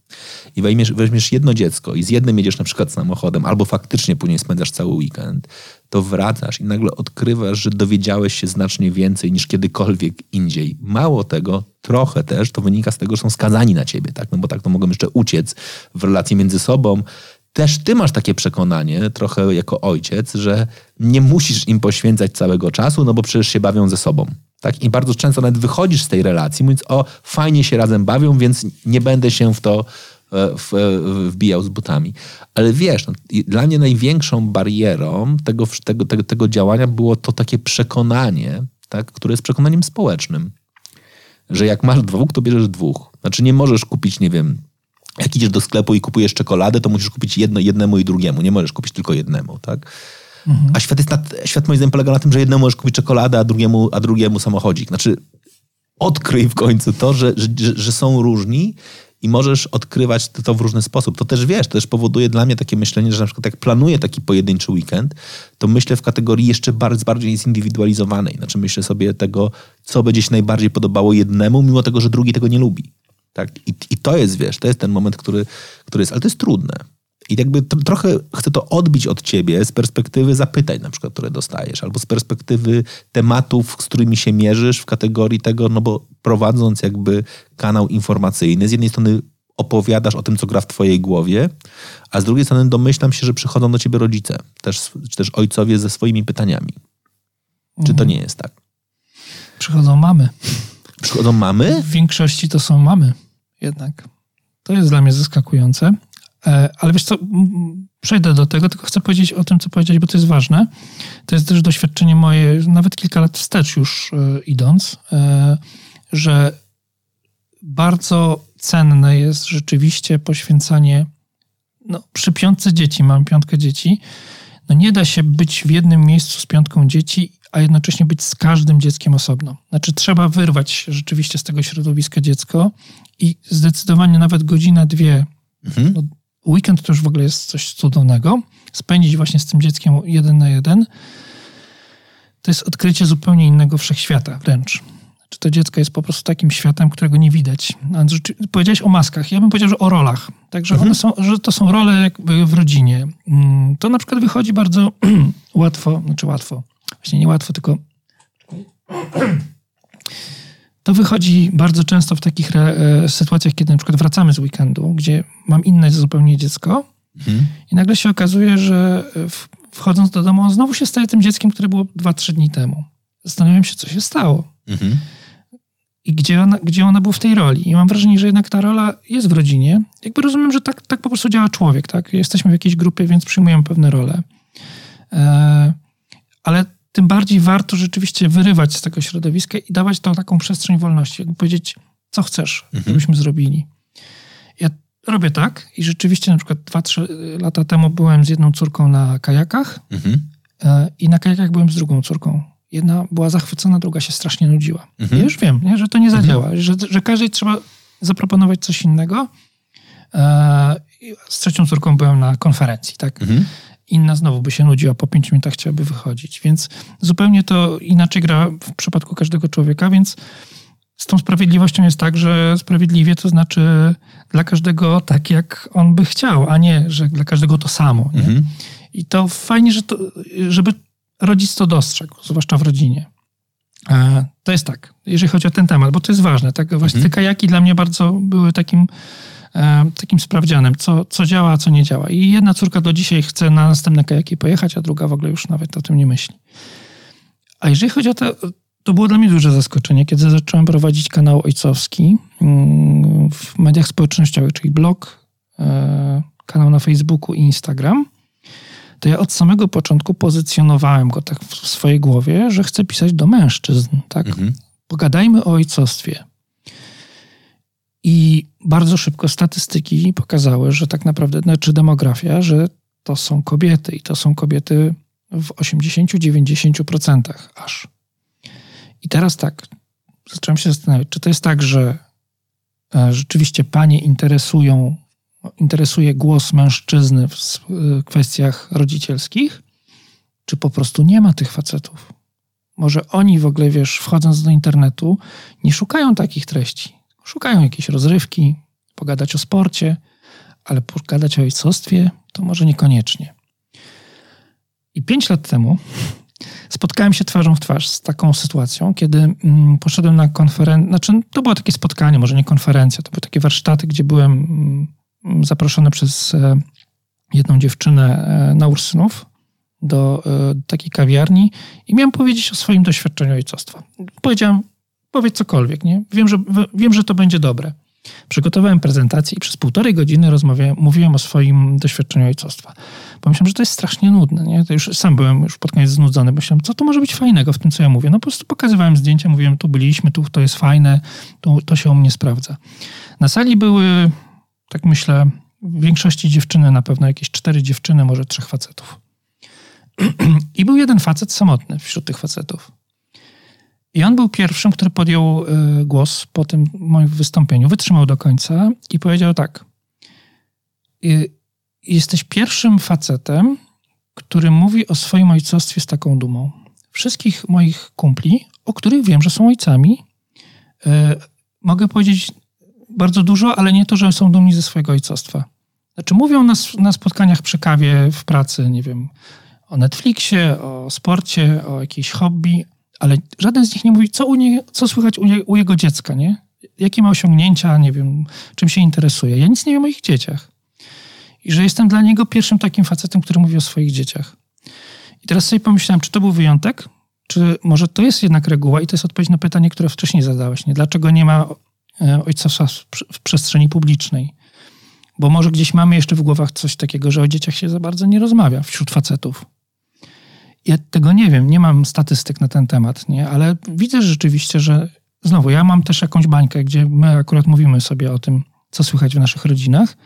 i weźmiesz, weźmiesz jedno dziecko i z jednym jedziesz na przykład samochodem, albo faktycznie później spędzasz cały weekend, to wracasz i nagle odkrywasz, że dowiedziałeś się znacznie więcej niż kiedykolwiek indziej. Mało tego, trochę też to wynika z tego, że są skazani na ciebie, tak? No bo tak to mogą jeszcze uciec w relacji między sobą. Też ty masz takie przekonanie, trochę jako ojciec, że nie musisz im poświęcać całego czasu, no bo przecież się bawią ze sobą. Tak? I bardzo często nawet wychodzisz z tej relacji, mówiąc, o, fajnie się razem bawią, więc nie będę się w to w, e, wbijał z butami. Ale wiesz, no, dla mnie największą barierą tego, tego, tego, tego działania było to takie przekonanie, tak, które jest przekonaniem społecznym, że jak masz dwóch, to bierzesz dwóch. Znaczy nie możesz kupić, nie wiem, jak idziesz do sklepu i kupujesz czekoladę, to musisz kupić jedno, jednemu i drugiemu. Nie możesz kupić tylko jednemu, tak? Mhm. A świat, jest na, świat moim zdaniem polega na tym, że jednemu możesz kupić czekoladę, a drugiemu, a drugiemu samochodzik. Znaczy odkryj w końcu to, że, że, że są różni i możesz odkrywać to, w różny sposób. To też wiesz, to też powoduje dla mnie takie myślenie, że na przykład jak planuję taki pojedynczy weekend, to myślę w kategorii jeszcze bardzo bardziej zindywidualizowanej. Znaczy myślę sobie tego, co będzie się najbardziej podobało jednemu, mimo tego, że drugi tego nie lubi. Tak? I, I to jest, wiesz, to jest ten moment, który, który jest, ale to jest trudne. I jakby trochę chcę to odbić od ciebie z perspektywy zapytań, na przykład, które dostajesz, albo z perspektywy tematów, z którymi się mierzysz w kategorii tego, no bo prowadząc jakby kanał informacyjny, z jednej strony opowiadasz o tym, co gra w twojej głowie, a z drugiej strony domyślam się, że przychodzą do ciebie rodzice, też, czy też ojcowie ze swoimi pytaniami. Czy to mhm. nie jest tak? Przychodzą mamy. Przychodzą mamy? W większości to są mamy jednak. To jest dla mnie zaskakujące. E, ale wiesz co, przejdę do tego, tylko chcę powiedzieć o tym, co powiedziałeś, bo to jest ważne. To jest też doświadczenie moje, nawet kilka lat wstecz już e, idąc, e, że bardzo cenne jest rzeczywiście poświęcanie no, przy piątce dzieci, mam piątkę dzieci, no nie da się być w jednym miejscu z piątką dzieci, a jednocześnie być z każdym dzieckiem osobno. Znaczy trzeba wyrwać rzeczywiście z tego środowiska dziecko i zdecydowanie nawet godzina, dwie mhm. no, weekend to już w ogóle jest coś cudownego. Spędzić właśnie z tym dzieckiem jeden na jeden, to jest odkrycie zupełnie innego wszechświata wręcz. Czy to dziecko jest po prostu takim światem, którego nie widać. Powiedziałeś o maskach. Ja bym powiedział, że o rolach. Także mhm. one są, że to są role jakby w rodzinie. Mm, to na przykład wychodzi bardzo [clears throat] łatwo, znaczy łatwo, właśnie nie łatwo, tylko [clears throat] [clears throat] to wychodzi bardzo często w takich e, sytuacjach, kiedy na przykład wracamy z weekendu, gdzie mam inne zupełnie dziecko mhm. i nagle się okazuje, że wchodząc do domu, on znowu się staje tym dzieckiem, które było 2-3 dni temu. Zastanawiam się, co się stało. Mhm. I gdzie ona, gdzie ona była w tej roli. I mam wrażenie, że jednak ta rola jest w rodzinie. Jakby rozumiem, że tak, tak po prostu działa człowiek, tak? Jesteśmy w jakiejś grupie, więc przyjmujemy pewne role. E, ale tym bardziej warto rzeczywiście wyrywać z tego środowiska i dawać tą taką przestrzeń wolności. Powiedzieć, co chcesz, mhm. żebyśmy zrobili. Ja robię tak i rzeczywiście na przykład 2-3 lata temu byłem z jedną córką na kajakach mhm. E, i na kajakach byłem z drugą córką. Jedna była zachwycona, druga się strasznie nudziła. Mhm. Ja już wiem, nie, że to nie mhm. zadziała, że, że każdej trzeba zaproponować coś innego. E, z trzecią córką byłem na konferencji, tak? Mhm inna znowu by się nudziła, po pięciu minutach chciałaby wychodzić. Więc zupełnie to inaczej gra w przypadku każdego człowieka, więc z tą sprawiedliwością jest tak, że sprawiedliwie to znaczy dla każdego tak, jak on by chciał, a nie, że dla każdego to samo. Mhm. I to fajnie, że to, żeby rodzic to dostrzegł, zwłaszcza w rodzinie. E, to jest tak, jeżeli chodzi o ten temat, bo to jest ważne. Tak? Właśnie mhm. te kajaki dla mnie bardzo były takim takim sprawdzianem, co, co działa, a co nie działa. I jedna córka do dzisiaj chce na następne kajaki pojechać, a druga w ogóle już nawet o tym nie myśli. A jeżeli chodzi o to, to było dla mnie duże zaskoczenie, kiedy zacząłem prowadzić kanał ojcowski mm, w mediach społecznościowych, czyli blog, e, kanał na Facebooku i Instagram, to ja od samego początku pozycjonowałem go tak w swojej głowie, że chcę pisać do mężczyzn. Tak? Mhm. Pogadajmy o ojcostwie. I bardzo szybko statystyki pokazały, że tak naprawdę, znaczy demografia, że to są kobiety i to są kobiety w 80-90% aż. I teraz tak, zacząłem się zastanawiać, czy to jest tak, że e, rzeczywiście panie interesują, interesuje głos mężczyzny w e, kwestiach rodzicielskich, czy po prostu nie ma tych facetów? Może oni w ogóle, wiesz, wchodząc do internetu, nie szukają takich treści Szukają jakiejś rozrywki, pogadać o sporcie, ale pogadać o ojcostwie to może niekoniecznie. I pięć lat temu [laughs] spotkałem się twarzą w twarz z taką sytuacją, kiedy mm, poszedłem na konferencję, znaczy to było takie spotkanie, może nie konferencja, to były takie warsztaty, gdzie byłem mm, zaproszony przez e, jedną dziewczynę e, na Ursynów do e, takiej kawiarni i miałem powiedzieć o swoim doświadczeniu ojcostwa. Powiedziałem, powiedz cokolwiek, nie? Wiem, że, wiem, że to będzie dobre. Przygotowałem prezentację i przez półtorej godziny rozmawiałem, mówiłem o swoim doświadczeniu ojcostwa. Pomyślałem, że to jest strasznie nudne. Nie? To już sam byłem już pod koniec znudzony. Myślałem, co to może być fajnego w tym, co ja mówię. No po prostu pokazywałem zdjęcia, mówiłem, tu byliśmy, tu to jest fajne, tu, to się u mnie sprawdza. Na sali były, tak myślę, w większości dziewczyny, na pewno jakieś cztery dziewczyny, może trzech facetów. [clears throat] I był jeden facet samotny wśród tych facetów. I on był pierwszym, który podjął y, głos po tym moim wystąpieniu, wytrzymał do końca i powiedział tak. Y, jesteś pierwszym facetem, który mówi o swoim ojcostwie z taką dumą. Wszystkich moich kumpli, o których wiem, że są ojcami, y, mogę powiedzieć bardzo dużo, ale nie to, że są dumni ze swojego ojcostwa. Znaczy mówią na, na spotkaniach przy kawie w pracy, nie wiem, o Netflixie, o sporcie, o jakiejś hobby, ale żaden z nich nie mówi, co, u nie, co słychać u, nie, u jego dziecka, nie? Jakie ma osiągnięcia, nie wiem, czym się interesuje. Ja nic nie wiem o ich dzieciach. I że jestem dla niego pierwszym takim facetem, który mówi o swoich dzieciach. I teraz sobie pomyślałem, czy to był wyjątek, czy może to jest jednak reguła i to jest odpowiedź na pytanie, które wcześniej zadałeś, nie? Dlaczego nie ma e, ojcostwa w przestrzeni publicznej? Bo może gdzieś mamy jeszcze w głowach coś takiego, że o dzieciach się za bardzo nie rozmawia wśród facetów. Ja tego nie wiem, nie mam statystyk na ten temat, nie? ale widzę rzeczywiście, że znowu, ja mam też jakąś bańkę, gdzie my akurat mówimy sobie o tym, co słychać w naszych rodzinach,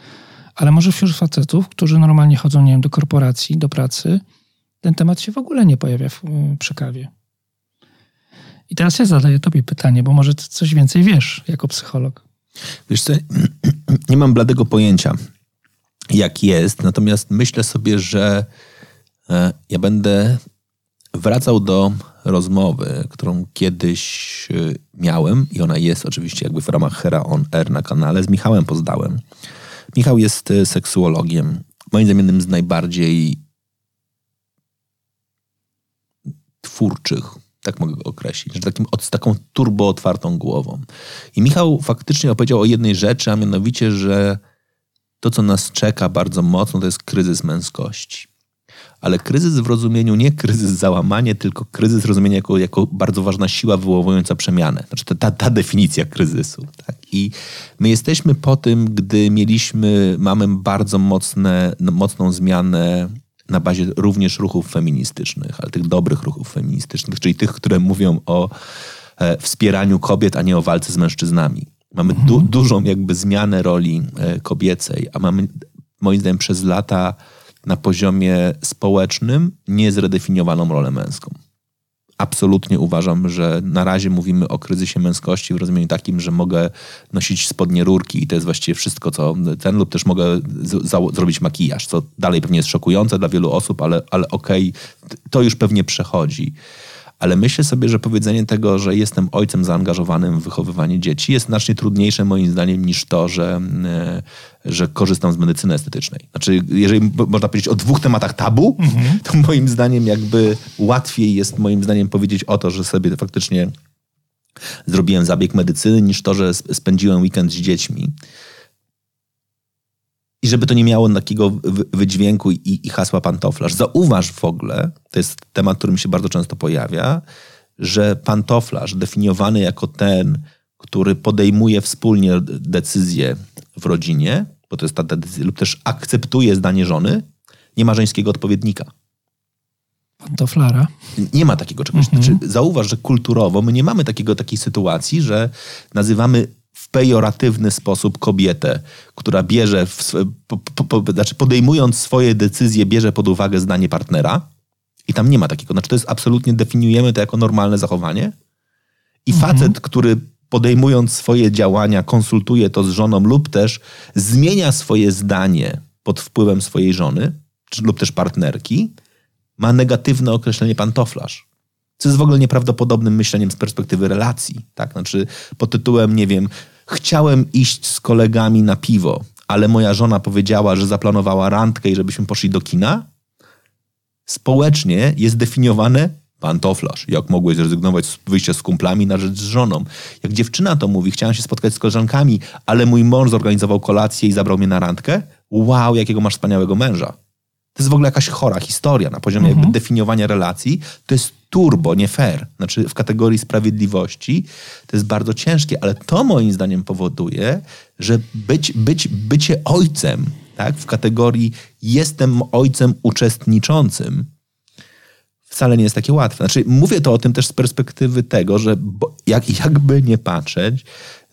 ale może wśród facetów, którzy normalnie chodzą, nie wiem, do korporacji, do pracy, ten temat się w ogóle nie pojawia w, przy kawie. I teraz ja zadaję tobie pytanie, bo może ty coś więcej wiesz jako psycholog. Wiesz co, [clears throat] nie mam bladego pojęcia, jak jest, natomiast myślę sobie, że ja będę wracał do rozmowy, którą kiedyś e, miałem i ona jest oczywiście jakby w ramach Hera On Air na kanale z Michałem Pozdałem. Michał jest e, seksuologiem, moim zdaniem jednym z najbardziej twórczych, tak mogę określić, takim, z taką turbo otwartą głową. I Michał faktycznie opowiedział o jednej rzeczy, a mianowicie, że to, co nas czeka bardzo mocno, to jest kryzys męskości ale kryzys w rozumieniu nie kryzys załamanie, tylko kryzys rozumienia jako, jako bardzo ważna siła wywołująca przemianę. Znaczy ta, ta, ta definicja kryzysu. Tak? I my jesteśmy po tym, gdy mieliśmy, mamy bardzo mocne, no, mocną zmianę na bazie również ruchów feministycznych, ale tych dobrych ruchów feministycznych, czyli tych, które mówią o e, wspieraniu kobiet, a nie o walce z mężczyznami. Mamy mhm. du dużą jakby zmianę roli e, kobiecej, a mamy moim zdaniem przez lata na poziomie społecznym niezredefiniowaną rolę męską. Absolutnie uważam, że na razie mówimy o kryzysie męskości w rozumieniu takim, że mogę nosić spodnie rurki i to jest właściwie wszystko, co ten, lub też mogę zrobić makijaż, co dalej pewnie jest szokujące dla wielu osób, ale, ale okej, okay, to już pewnie przechodzi ale myślę sobie, że powiedzenie tego, że jestem ojcem zaangażowanym w wychowywanie dzieci jest znacznie trudniejsze moim zdaniem niż to, że, e, że korzystam z medycyny estetycznej. Znaczy, jeżeli można powiedzieć o dwóch tematach tabu, mhm. to moim zdaniem jakby łatwiej jest moim zdaniem powiedzieć o to, że sobie faktycznie zrobiłem zabieg medycyny, niż to, że spędziłem weekend z dziećmi. I żeby to nie miało takiego wydźwięku i, i hasła pantoflarz. Zauważ w ogóle, to jest temat, który mi się bardzo często pojawia, że pantoflarz definiowany jako ten, który podejmuje wspólnie decyzję w rodzinie, bo to jest ta decyzja, lub też akceptuje zdanie żony, nie ma żeńskiego odpowiednika. Pantoflara. Nie ma takiego czegoś. Mhm. Znaczy, zauważ, że kulturowo my nie mamy takiego, takiej sytuacji, że nazywamy w pejoratywny sposób kobietę, która bierze, w, po, po, po, znaczy podejmując swoje decyzje, bierze pod uwagę zdanie partnera. I tam nie ma takiego. Znaczy, to jest absolutnie, definiujemy to jako normalne zachowanie. I mhm. facet, który podejmując swoje działania, konsultuje to z żoną lub też zmienia swoje zdanie pod wpływem swojej żony lub też partnerki, ma negatywne określenie pantoflarz. Co jest w ogóle nieprawdopodobnym myśleniem z perspektywy relacji. Tak? Znaczy, pod tytułem, nie wiem, chciałem iść z kolegami na piwo, ale moja żona powiedziała, że zaplanowała randkę i żebyśmy poszli do kina. Społecznie jest definiowane pantoflarz. Jak mogłeś zrezygnować z wyjścia z kumplami na rzecz z żoną? Jak dziewczyna to mówi, chciałam się spotkać z koleżankami, ale mój mąż zorganizował kolację i zabrał mnie na randkę. Wow, jakiego masz wspaniałego męża. To jest w ogóle jakaś chora historia na poziomie mhm. definiowania relacji. To jest turbo, nie fair. Znaczy w kategorii sprawiedliwości to jest bardzo ciężkie, ale to moim zdaniem powoduje, że być, być, bycie ojcem tak, w kategorii jestem ojcem uczestniczącym wcale nie jest takie łatwe. Znaczy, mówię to o tym też z perspektywy tego, że jak, jakby nie patrzeć,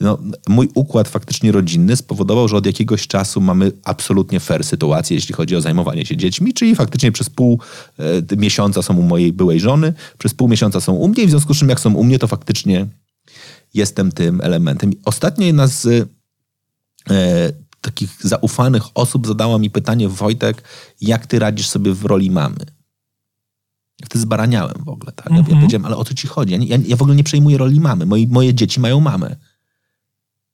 no, mój układ faktycznie rodzinny spowodował, że od jakiegoś czasu mamy absolutnie fair sytuację, jeśli chodzi o zajmowanie się dziećmi, czyli faktycznie przez pół e, miesiąca są u mojej byłej żony, przez pół miesiąca są u mnie i w związku z czym jak są u mnie, to faktycznie jestem tym elementem. Ostatnio jedna z e, takich zaufanych osób zadała mi pytanie, Wojtek, jak ty radzisz sobie w roli mamy? Wtedy zbaraniałem w ogóle. Tak? Ja Mhm. powiedziałem, ale o co ci chodzi? Ja, ja, ja w ogóle nie przejmuję roli mamy. Moi, moje dzieci mają mamę.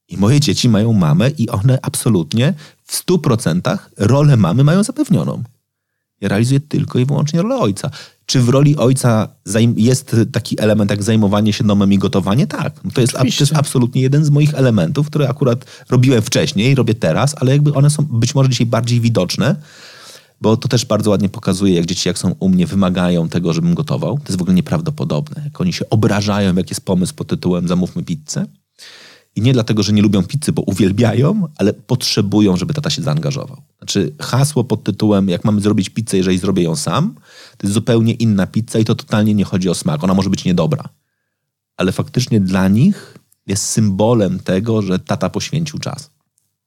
I moje dzieci mają mamę i one absolutnie w stu procentach rolę mamy mają zapewnioną. Ja realizuję tylko i wyłącznie rolę ojca. Czy w roli ojca jest taki element jak zajmowanie się domem i gotowanie? Tak. To jest, to jest absolutnie jeden z moich elementów, które akurat robiłem wcześniej, robię teraz, ale jakby one są być może dzisiaj bardziej widoczne, bo to też bardzo ładnie pokazuje, jak dzieci, jak są u mnie, wymagają tego, żebym gotował. To jest w ogóle nieprawdopodobne. Jak oni się obrażają, jak jest pomysł pod tytułem zamówmy pizzę. I nie dlatego, że nie lubią pizzy, bo uwielbiają, ale potrzebują, żeby tata się zaangażował. Znaczy hasło pod tytułem jak mamy zrobić pizzę, jeżeli zrobię ją sam, to jest zupełnie inna pizza i to totalnie nie chodzi o smak. Ona może być niedobra. Ale faktycznie dla nich jest symbolem tego, że tata poświęcił czas.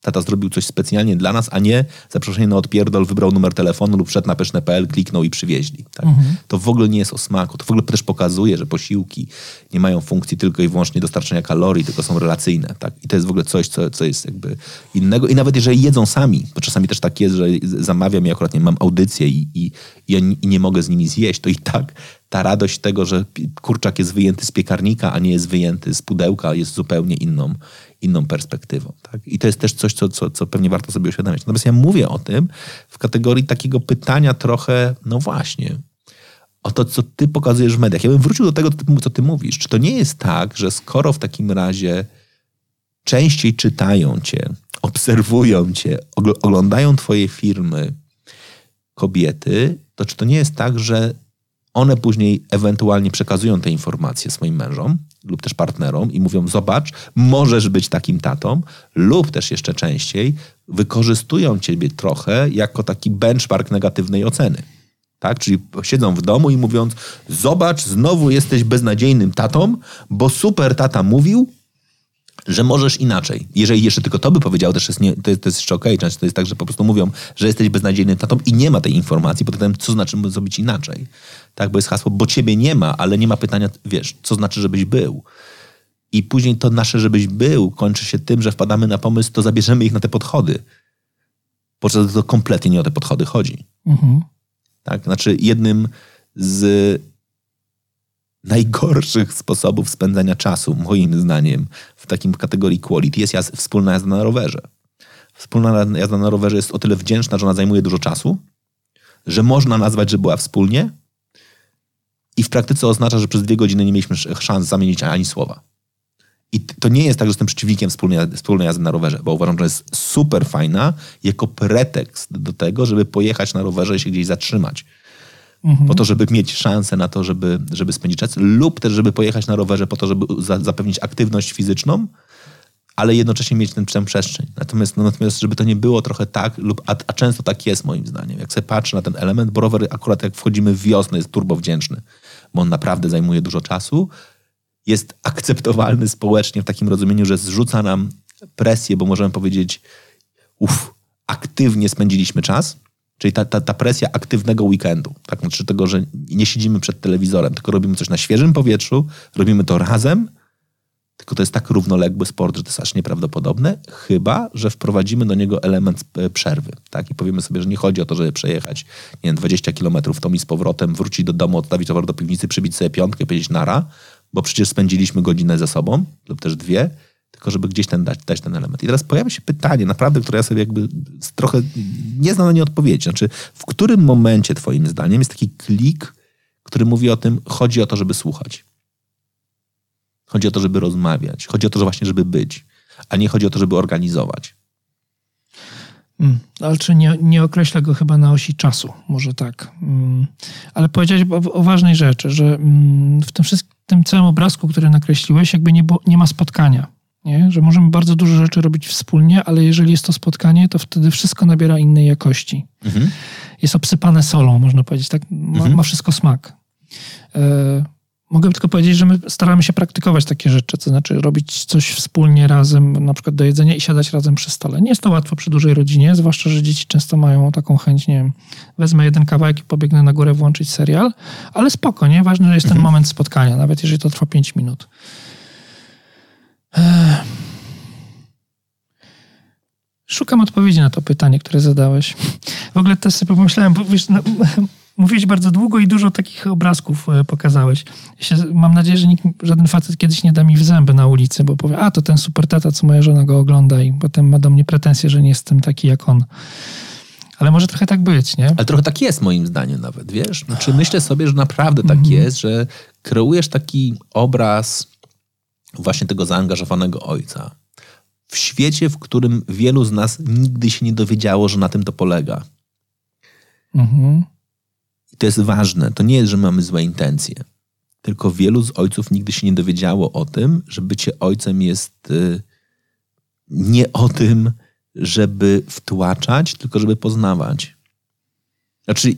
Tata zrobił coś specjalnie dla nas, a nie zaproszenie na odpierdol, wybrał numer telefonu lub wszedł na pyszne.pl, kliknął i przywieźli. Tak? To w ogóle nie jest o smaku. To w ogóle też pokazuje, że posiłki nie mają funkcji tylko i wyłącznie dostarczania kalorii, tylko są relacyjne. Tak? I to jest w ogóle coś, co, co jest jakby innego. I nawet jeżeli jedzą sami, bo czasami też tak jest, że zamawiam i akurat nie mam audycję i, i, i, ja nie- mogę z nimi zjeść, to i tak ta radość tego, że kurczak jest wyjęty z piekarnika, a nie jest wyjęty z pudełka, jest zupełnie inną, inną perspektywą. Tak? I to jest też coś, co, co, co pewnie warto sobie uświadomić. Natomiast ja mówię o tym w kategorii takiego pytania trochę, no właśnie, o to, co ty pokazujesz w mediach. Ja bym wrócił do tego, co ty mówisz. Czy to nie jest tak, że skoro w takim razie częściej czytają cię, obserwują cię, ogl- oglądają twoje firmy kobiety, to czy to nie jest tak, że one później ewentualnie przekazują te informacje swoim mężom lub też partnerom i mówią: Zobacz, możesz być takim tatą, lub też jeszcze częściej wykorzystują ciebie trochę jako taki benchmark negatywnej oceny. Tak? Czyli siedzą w domu i mówiąc: Zobacz, znowu jesteś beznadziejnym tatą, bo super tata mówił, że możesz inaczej. Jeżeli jeszcze tylko to by powiedział, też jest nie, to, jest, to jest jeszcze okej. Często to jest tak, że po prostu mówią, że jesteś beznadziejnym tatą i nie ma tej informacji pod tym, co znaczy zrobić inaczej. Tak, bo jest hasło, bo ciebie nie ma, ale nie ma pytania, wiesz, co znaczy, żebyś był. I później to nasze, żebyś był, kończy się tym, że wpadamy na pomysł, to zabierzemy ich na te podchody. Podczas to kompletnie nie o te podchody chodzi. Mhm. Tak? Znaczy jednym z najgorszych sposobów spędzania czasu, moim zdaniem, w takim kategorii quality jest jazd, wspólna jazda na rowerze. Wspólna jazda na rowerze jest o tyle wdzięczna, że ona zajmuje dużo czasu, że można nazwać, że była wspólnie i w praktyce oznacza, że przez dwie godziny nie mieliśmy sz- szans zamienić ani słowa. I to nie jest tak, że jestem przeciwnikiem wspólnej, wspólnej jazdy na rowerze, bo uważam, że jest super fajna jako pretekst do tego, żeby pojechać na rowerze i się gdzieś zatrzymać po to, żeby mieć szansę na to, żeby, żeby spędzić czas, lub też, żeby pojechać na rowerze po to, żeby za, zapewnić aktywność fizyczną, ale jednocześnie mieć tę przestrzeń. Natomiast, no, natomiast, żeby to nie było trochę tak, lub, a, a często tak jest moim zdaniem. Jak sobie patrzę na ten element, bo rower akurat jak wchodzimy w wiosnę jest turbo wdzięczny, bo on naprawdę zajmuje dużo czasu, jest akceptowalny społecznie w takim rozumieniu, że zrzuca nam presję, bo możemy powiedzieć, uff, aktywnie spędziliśmy czas, czyli ta, ta, ta presja aktywnego weekendu, tak, znaczy tego, że nie siedzimy przed telewizorem, tylko robimy coś na świeżym powietrzu, robimy to razem, tylko to jest tak równoległy sport, że to jest aż nieprawdopodobne, chyba, że wprowadzimy do niego element e, przerwy, tak, i powiemy sobie, że nie chodzi o to, żeby przejechać, nie wiem, 20 kilometrów tą i z powrotem, wrócić do domu, odstawić towar do piwnicy, przybić sobie piątkę, powiedzieć nara, bo przecież spędziliśmy godzinę ze sobą, lub też dwie, tylko żeby gdzieś ten dać, dać ten element. I teraz pojawia się pytanie, naprawdę, które ja sobie jakby trochę nie znam na nie odpowiedzi. Znaczy, w którym momencie twoim zdaniem jest taki klik, który mówi o tym, chodzi o to, żeby słuchać. Chodzi o to, żeby rozmawiać. Chodzi o to, że właśnie, żeby być. A nie chodzi o to, żeby organizować. Mm, Ale czy nie, nie określa go chyba na osi czasu, może tak. Mm, Ale powiedziałeś o, o ważnej rzeczy, że mm, w tym wszystkim, tym całym obrazku, który nakreśliłeś, jakby nie, nie ma spotkania. Nie? Że możemy bardzo dużo rzeczy robić wspólnie, ale jeżeli jest to spotkanie, to wtedy wszystko nabiera innej jakości. Jest obsypane solą, można powiedzieć. Tak? Ma, Mhm. ma wszystko smak. E, mogę tylko powiedzieć, że my staramy się praktykować takie rzeczy, to znaczy robić coś wspólnie razem, na przykład do jedzenia i siadać razem przy stole. Nie jest to łatwo przy dużej rodzinie, zwłaszcza, że dzieci często mają taką chęć, nie wiem, wezmę jeden kawałek i pobiegnę na górę włączyć serial, ale spoko, nie? Ważne, że jest ten mhm. moment spotkania, nawet jeżeli to trwa 5 minut. Szukam odpowiedzi na to pytanie, które zadałeś. W ogóle też sobie pomyślałem, bo wiesz, no, mówiłeś bardzo długo i dużo takich obrazków e, pokazałeś. Ja się, mam nadzieję, że nikt, żaden facet kiedyś nie da mi w zęby na ulicy, bo powie, a to ten super tata, co moja żona go ogląda i potem ma do mnie pretensje, że nie jestem taki jak on. Ale może trochę tak być, nie? Ale trochę tak jest moim zdaniem nawet, wiesz? Znaczy myślę sobie, że naprawdę tak mm. jest, że kreujesz taki obraz właśnie tego zaangażowanego ojca. W świecie, w którym wielu z nas nigdy się nie dowiedziało, że na tym to polega. Mhm. I to jest ważne. To nie jest, że mamy złe intencje. Tylko wielu z ojców nigdy się nie dowiedziało o tym, że bycie ojcem jest y, nie o tym, żeby wtłaczać, tylko żeby poznawać. Znaczy,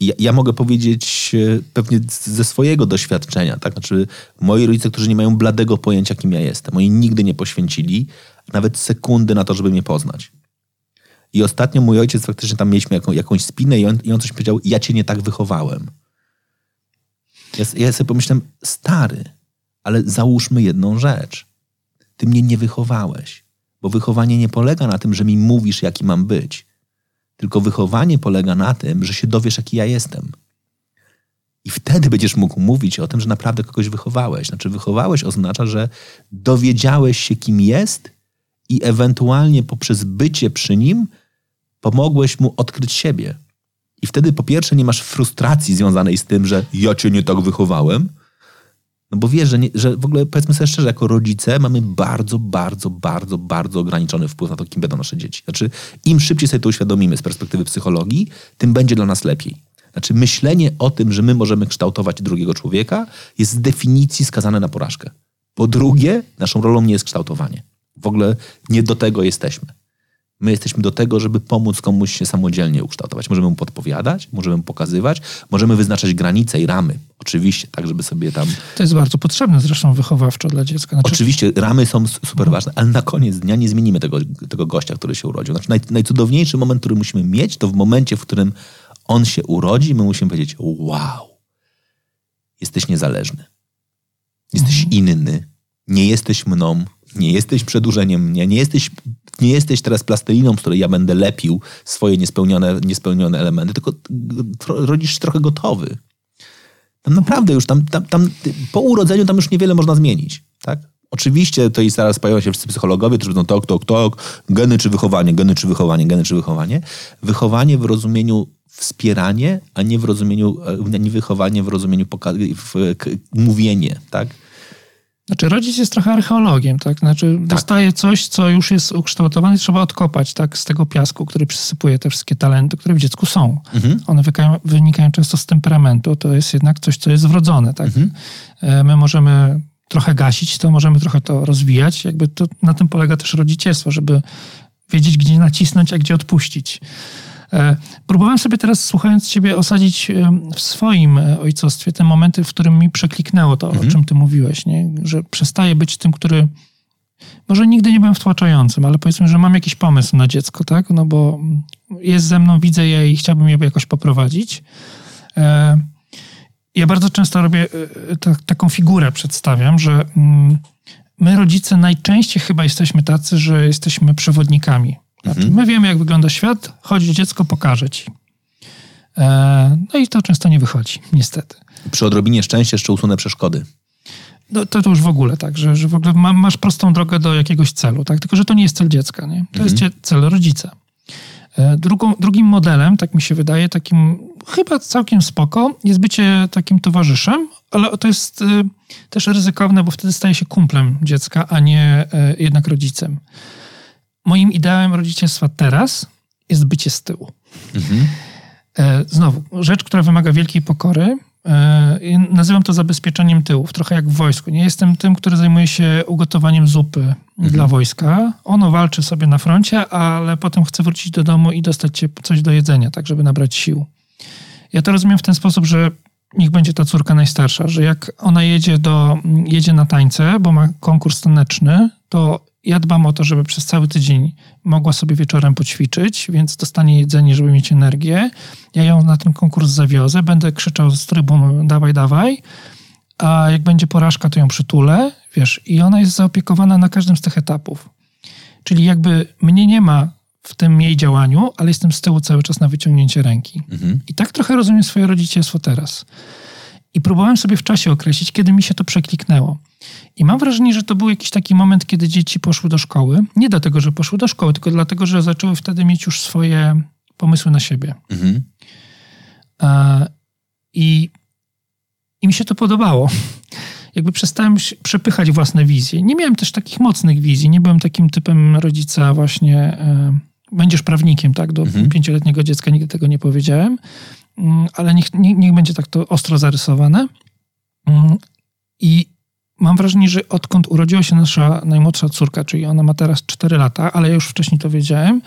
ja, ja, mogę powiedzieć e, pewnie ze swojego doświadczenia, tak? Znaczy, moi rodzice, którzy nie mają bladego pojęcia, kim ja jestem, oni nigdy nie poświęcili nawet sekundy na to, żeby mnie poznać. I ostatnio mój ojciec, faktycznie tam mieliśmy jaką, jakąś spinę i on, i on coś powiedział, ja cię nie tak wychowałem. Ja, ja sobie pomyślałem, stary, ale załóżmy jedną rzecz. Ty mnie nie wychowałeś, bo wychowanie nie polega na tym, że mi mówisz, jaki mam być tylko wychowanie polega na tym, że się dowiesz, jaki ja jestem. I wtedy będziesz mógł mówić o tym, że naprawdę kogoś wychowałeś. Znaczy, wychowałeś oznacza, że dowiedziałeś się, kim jest i ewentualnie poprzez bycie przy nim pomogłeś mu odkryć siebie. I wtedy po pierwsze nie masz frustracji związanej z tym, że ja cię nie tak wychowałem, no bo wiesz, że, nie, że w ogóle powiedzmy sobie szczerze, jako rodzice mamy bardzo, bardzo, bardzo, bardzo ograniczony wpływ na to, kim będą nasze dzieci. Znaczy, im szybciej sobie to uświadomimy z perspektywy psychologii, tym będzie dla nas lepiej. Znaczy, myślenie o tym, że my możemy kształtować drugiego człowieka, jest z definicji skazane na porażkę. Po drugie, naszą rolą nie jest kształtowanie. W ogóle nie do tego jesteśmy. My jesteśmy do tego, żeby pomóc komuś się samodzielnie ukształtować. Możemy mu podpowiadać, możemy mu pokazywać, możemy wyznaczać granice i ramy. Oczywiście, tak, żeby sobie tam. To jest bardzo potrzebne zresztą wychowawczo dla dziecka. Znaczy... Oczywiście, ramy są super ważne, ale na koniec dnia nie zmienimy tego, tego gościa, który się urodził. Znaczy, naj, najcudowniejszy moment, który musimy mieć, to w momencie, w którym on się urodzi, my musimy powiedzieć: Wow, jesteś niezależny. Jesteś mhm. inny. Nie jesteś mną, nie jesteś przedłużeniem mnie, nie jesteś, nie jesteś teraz plasteliną, z której ja będę lepił swoje niespełnione, niespełnione elementy, tylko rodzisz się trochę gotowy. Tam naprawdę już, tam, tam, tam po urodzeniu tam już niewiele można zmienić, tak? Oczywiście to i zaraz pojawią się wszyscy psychologowie, którzy będą tok, tok, tok, geny czy wychowanie, geny czy wychowanie, geny czy wychowanie. Wychowanie w rozumieniu wspieranie, a nie w rozumieniu, nie wychowanie w rozumieniu w, mówienie, tak? Znaczy rodzic jest trochę archeologiem, tak? Znaczy tak. dostaje coś, co już jest ukształtowane trzeba odkopać, tak? Z tego piasku, który przysypuje te wszystkie talenty, które w dziecku są. Mhm. One wynikają, wynikają często z temperamentu. To jest jednak coś, co jest wrodzone, tak? Mhm. E, my możemy trochę gasić to, możemy trochę to rozwijać. Jakby to, na tym polega też rodzicielstwo, żeby wiedzieć, gdzie nacisnąć, a gdzie odpuścić. E, próbowałem sobie teraz, słuchając Ciebie, osadzić w swoim e, ojcostwie te momenty, w którym mi przekliknęło to, mhm. o czym Ty mówiłeś, nie? że przestaję być tym, który. Może nigdy nie byłem wtłaczającym, ale powiedzmy, że mam jakiś pomysł na dziecko, tak? No bo jest ze mną, widzę je i chciałbym je jakoś poprowadzić. E, ja bardzo często robię taką figurę, przedstawiam, że mm, my rodzice najczęściej chyba jesteśmy tacy, że jesteśmy przewodnikami znaczy, mhm. My wiemy, jak wygląda świat, chodź dziecko, pokażę ci. E, no i to często nie wychodzi, niestety. Przy odrobinie szczęścia jeszcze usunę przeszkody. No, to, to już w ogóle tak, że, że w ogóle ma, masz prostą drogę do jakiegoś celu, tak? Tylko, że to nie jest cel dziecka, nie? To mhm. jest cel rodzica. E, drugą, drugim modelem, tak mi się wydaje, takim chyba całkiem spoko, jest bycie takim towarzyszem, ale to jest y, też ryzykowne, bo wtedy staje się kumplem dziecka, a nie y, jednak rodzicem moim ideałem rodzicielstwa teraz jest bycie z tyłu. Mhm. E, znowu, rzecz, która wymaga wielkiej pokory. E, nazywam to zabezpieczeniem tyłów, trochę jak w wojsku. Nie jestem tym, który zajmuje się ugotowaniem zupy mhm. dla wojska. Ono walczy sobie na froncie, ale potem chce wrócić do domu i dostać coś do jedzenia, tak żeby nabrać sił. Ja to rozumiem w ten sposób, że niech będzie ta córka najstarsza, że jak ona jedzie, do, jedzie na tańce, bo ma konkurs taneczny, to ja dbam o to, żeby przez cały tydzień mogła sobie wieczorem poćwiczyć, więc dostanie jedzenie, żeby mieć energię. Ja ją na ten konkurs zawiozę, będę krzyczał z trybun dawaj, dawaj, a jak będzie porażka, to ją przytulę, wiesz, i ona jest zaopiekowana na każdym z tych etapów. Czyli jakby mnie nie ma w tym jej działaniu, ale jestem z tyłu cały czas na wyciągnięcie ręki. Mhm. I tak trochę rozumiem swoje rodzicielstwo teraz. I próbowałem sobie w czasie określić, kiedy mi się to przekliknęło. I mam wrażenie, że to był jakiś taki moment, kiedy dzieci poszły do szkoły. Nie dlatego, że poszły do szkoły, tylko dlatego, że zaczęły wtedy mieć już swoje pomysły na siebie. Mhm. E, I, I mi się to podobało. [laughs] Jakby przestałem przepychać własne wizje. Nie miałem też takich mocnych wizji. Nie byłem takim typem rodzica właśnie... E, będziesz prawnikiem, tak? Do mhm. pięcioletniego dziecka nigdy tego nie powiedziałem. Mm, ale niech, niech, będzie tak to ostro zarysowane. Mm, I mam wrażenie, że odkąd urodziła się nasza najmłodsza córka, czyli ona ma teraz 4 lata, ale ja już wcześniej to wiedziałem,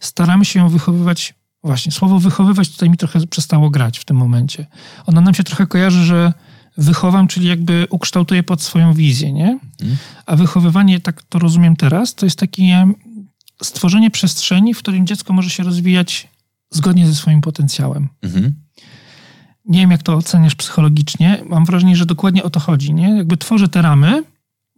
staramy się ją wychowywać. Właśnie, słowo wychowywać tutaj mi trochę przestało grać w tym momencie. Ona nam się trochę kojarzy, że wychowam, czyli jakby ukształtuję pod swoją wizję, nie? Mhm. A wychowywanie, tak to rozumiem teraz, to jest takie stworzenie przestrzeni, w którym dziecko może się rozwijać zgodnie ze swoim potencjałem. Mhm. Nie wiem, jak to oceniasz psychologicznie. Mam wrażenie, że dokładnie o to chodzi. Nie? Jakby tworzę te ramy,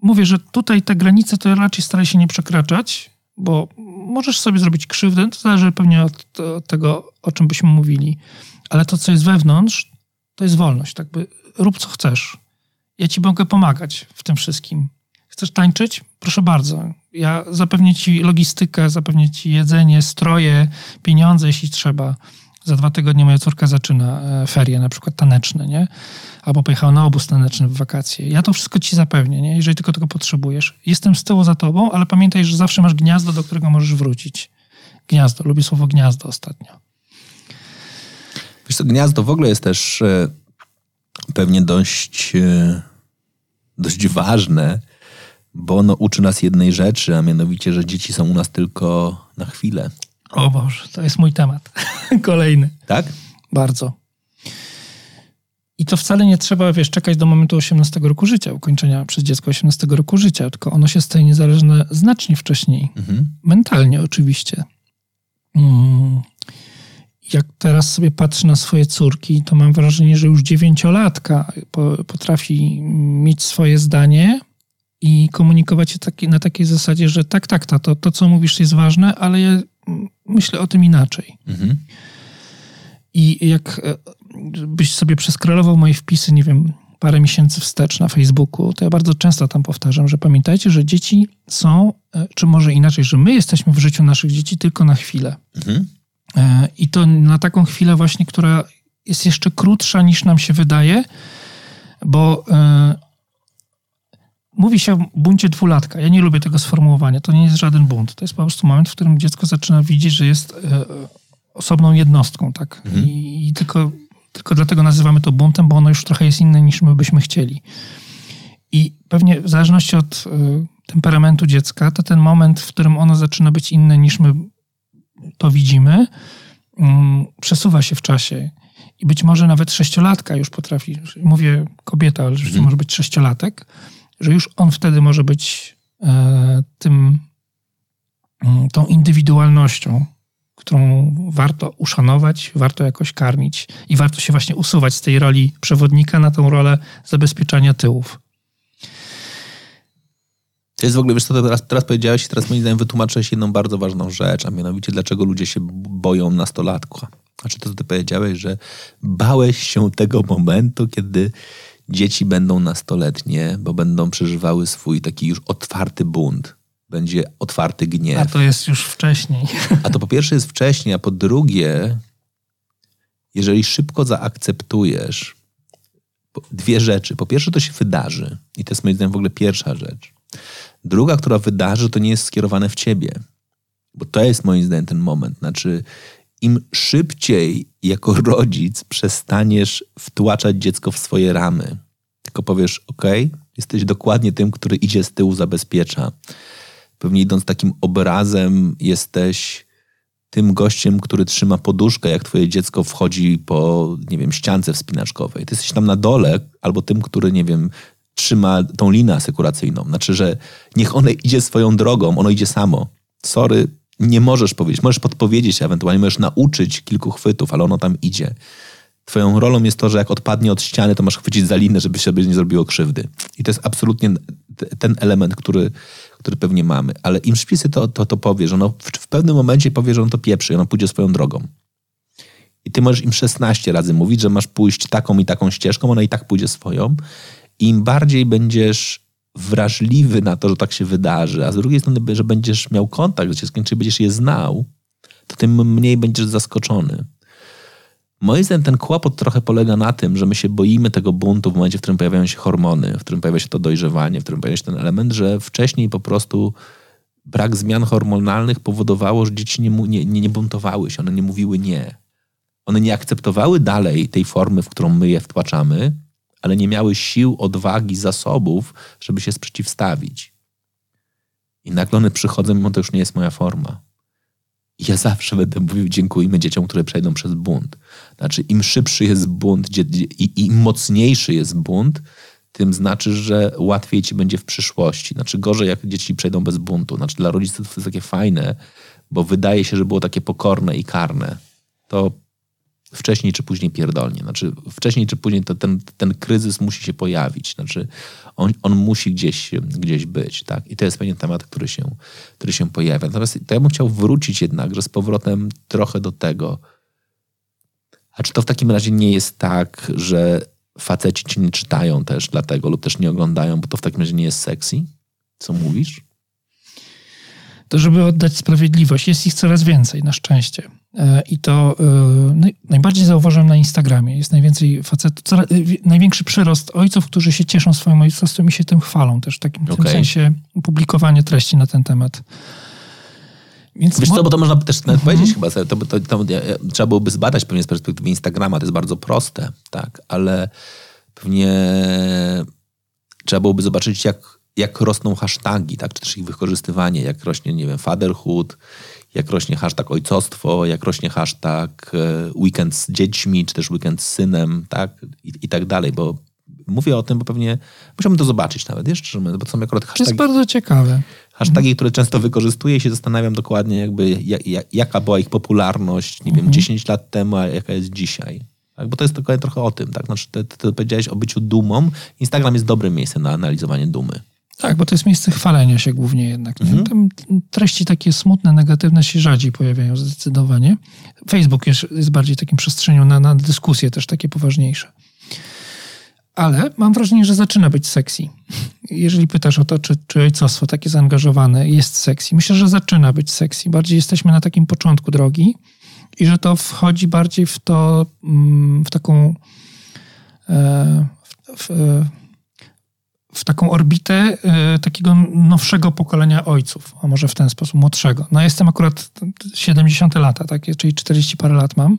mówię, że tutaj te granice to raczej staraj się nie przekraczać, bo możesz sobie zrobić krzywdę, to zależy pewnie od, od tego, o czym byśmy mówili. Ale to, co jest wewnątrz, to jest wolność. Tak by rób, co chcesz. Ja ci mogę pomagać w tym wszystkim. Chcesz tańczyć? Proszę bardzo. Ja zapewnię ci logistykę, zapewnię ci jedzenie, stroje, pieniądze, jeśli trzeba. Za dwa tygodnie moja córka zaczyna e, ferie, na przykład taneczne, nie? Albo pojechała na obóz taneczny w wakacje. Ja to wszystko ci zapewnię, nie? Jeżeli tylko tego potrzebujesz. Jestem z tyłu za tobą, ale pamiętaj, że zawsze masz gniazdo, do którego możesz wrócić. Gniazdo. Lubię słowo gniazdo ostatnio. Wiesz co, gniazdo w ogóle jest też e, pewnie dość, e, dość ważne, bo ono uczy nas jednej rzeczy, a mianowicie, że dzieci są u nas tylko na chwilę. O Boże, to jest mój temat. [laughs] Kolejny. Tak? Bardzo. I to wcale nie trzeba, wiesz, czekać do momentu 18 roku życia, ukończenia przez dziecko 18 roku życia, tylko ono się staje niezależne znacznie wcześniej. Mhm. Mentalnie oczywiście. Mm. Jak teraz sobie patrzę na swoje córki, to mam wrażenie, że już dziewięciolatka potrafi mieć swoje zdanie, i komunikować je taki, na takiej zasadzie, że tak, tak, to, to co mówisz jest ważne, ale ja myślę o tym inaczej. Mhm. I jak e, byś sobie przeskrolował moje wpisy, nie wiem, parę miesięcy wstecz na Facebooku, to ja bardzo często tam powtarzam, że pamiętajcie, że dzieci są, e, czy może inaczej, że my jesteśmy w życiu naszych dzieci tylko na chwilę. Mhm. E, I to na taką chwilę właśnie, która jest jeszcze krótsza niż nam się wydaje, bo Mówi się o buncie dwulatka. Ja nie lubię tego sformułowania. To nie jest żaden bunt. To jest po prostu moment, w którym dziecko zaczyna widzieć, że jest e, osobną jednostką, tak? Mhm. I, I, tylko, tylko dlatego nazywamy to buntem, bo ono już trochę jest inne niż my byśmy chcieli. I pewnie w zależności od e, temperamentu dziecka, to ten moment, w którym ono zaczyna być inne niż my to widzimy, mm, przesuwa się w czasie. I być może nawet sześciolatka już potrafi, mówię kobieta, ale mhm. może być sześciolatek, że już on wtedy może być e, tym, mm, tą indywidualnością, którą warto uszanować, warto jakoś karmić i warto się właśnie usuwać z tej roli przewodnika na tą rolę zabezpieczania tyłów. To jest w ogóle, wiesz co, teraz, teraz powiedziałeś i teraz moim zdaniem wytłumaczyłeś jedną bardzo ważną rzecz, a mianowicie dlaczego ludzie się boją nastolatka. Znaczy to, co ty powiedziałeś, że bałeś się tego momentu, kiedy dzieci będą nastoletnie, bo będą przeżywały swój taki już otwarty bunt. Będzie otwarty gniew. A to jest już wcześniej. A to po pierwsze jest wcześniej, a po drugie, jeżeli szybko zaakceptujesz dwie rzeczy. Po pierwsze, to się wydarzy. I to jest moim zdaniem w ogóle pierwsza rzecz. Druga, która wydarzy, to nie jest skierowane w ciebie. Bo to jest moim zdaniem ten moment. Znaczy, im szybciej jako rodzic przestaniesz wtłaczać dziecko w swoje ramy, tylko powiesz, ok, jesteś dokładnie tym, który idzie z tyłu, zabezpiecza. Pewnie idąc takim obrazem, jesteś tym gościem, który trzyma poduszkę, jak twoje dziecko wchodzi po, nie wiem, ściance wspinaczkowej. Ty jesteś tam na dole, albo tym, który, nie wiem, trzyma tą linę asekuracyjną. Znaczy, że niech ono idzie swoją drogą, ono idzie samo. Sorry, nie możesz powiedzieć. Możesz podpowiedzieć, ewentualnie możesz nauczyć kilku chwytów, ale ono tam idzie. Twoją rolą jest to, że jak odpadnie od ściany, to masz chwycić za linę, żeby sobie nie zrobiło krzywdy. I to jest absolutnie ten element, który, który pewnie mamy. Ale im szpisy to, to, to powie, że ono w, w pewnym momencie powie, że on to pieprzy ono pójdzie swoją drogą. I ty możesz im 16 razy mówić, że masz pójść taką i taką ścieżką, ona i tak pójdzie swoją. I im bardziej będziesz wrażliwy na to, że tak się wydarzy, a z drugiej strony, że będziesz miał kontakt z dzieckiem, czy będziesz je znał, to tym mniej będziesz zaskoczony. Moim zdaniem ten kłopot trochę polega na tym, że my się boimy tego buntu w momencie, w którym pojawiają się hormony, w którym pojawia się to dojrzewanie, w którym pojawia się ten element, że wcześniej po prostu brak zmian hormonalnych powodowało, że dzieci nie, nie, nie, nie buntowały się, one nie mówiły nie. One nie akceptowały dalej tej formy, w którą my je wtłaczamy, ale nie miały sił, odwagi, zasobów, żeby się sprzeciwstawić. I nagle przychodzą, mimo to już nie jest moja forma. I ja zawsze będę mówił, dziękujmy dzieciom, które przejdą przez bunt. Znaczy, im szybszy jest bunt i im mocniejszy jest bunt, tym znaczy, że łatwiej ci będzie w przyszłości. Znaczy, gorzej, jak dzieci przejdą bez buntu. Znaczy, dla rodziców to jest takie fajne, bo wydaje się, że było takie pokorne i karne. To wcześniej czy później pierdolnie. Znaczy, wcześniej czy później to ten, ten kryzys musi się pojawić. Znaczy, on, on musi gdzieś, gdzieś być. Tak? I to jest pewien temat, który się, który się pojawia. Natomiast to ja bym chciał wrócić jednakże z powrotem trochę do tego, a czy to w takim razie nie jest tak, że faceci ci nie czytają też dlatego lub też nie oglądają, bo to w takim razie nie jest sexy? Co mówisz? To żeby oddać sprawiedliwość. Jest ich coraz więcej, na szczęście. E, I to e, najbardziej zauważyłem na Instagramie. Jest najwięcej facetów, coraz, e, największy przyrost ojców, którzy się cieszą swoim ojcostwem i się tym chwalą też w takim okay. tym sensie publikowanie treści na ten temat. Więc Wiesz co, bo to można też nawet mhm. powiedzieć chyba, to, to, to, trzeba byłoby zbadać pewnie z perspektywy Instagrama, to jest bardzo proste, tak, ale pewnie trzeba byłoby zobaczyć, jak, jak rosną hasztagi, tak, czy też ich wykorzystywanie, jak rośnie, nie wiem, fatherhood, jak rośnie hashtag ojcostwo, jak rośnie hashtag e, weekend z dziećmi, czy też weekend z synem, tak, i, i tak dalej, bo mówię o tym, bo pewnie musiałbym to zobaczyć nawet, jeszcze, bo to są akurat hashtagi. To jest bardzo ciekawe. Hashtagi, które często wykorzystuję i się zastanawiam dokładnie jakby jak, jak, jaka była ich popularność, nie wiem, 10 mhm. lat temu, a jaka jest dzisiaj. Tak? Bo to jest dokładnie trochę o tym, tak? Znaczy, ty, ty powiedziałeś o byciu dumą. Instagram jest dobrym miejscem na analizowanie dumy. Tak, bo to jest miejsce chwalenia się głównie jednak. Mhm. Tam treści takie smutne, negatywne się rzadziej pojawiają zdecydowanie. Facebook jest, jest bardziej takim przestrzenią na, na dyskusje też takie poważniejsze. Ale mam wrażenie, że zaczyna być sexy. Jeżeli pytasz o to, czy, czy ojcostwo takie zaangażowane jest sexy, myślę, że zaczyna być sexy. Bardziej jesteśmy na takim początku drogi i że to wchodzi bardziej w to, mm, w taką e, w, w, w taką orbitę e, takiego nowszego pokolenia ojców, a może w ten sposób młodszego. No jestem akurat 70 lata, tak, czyli 40 parę lat mam.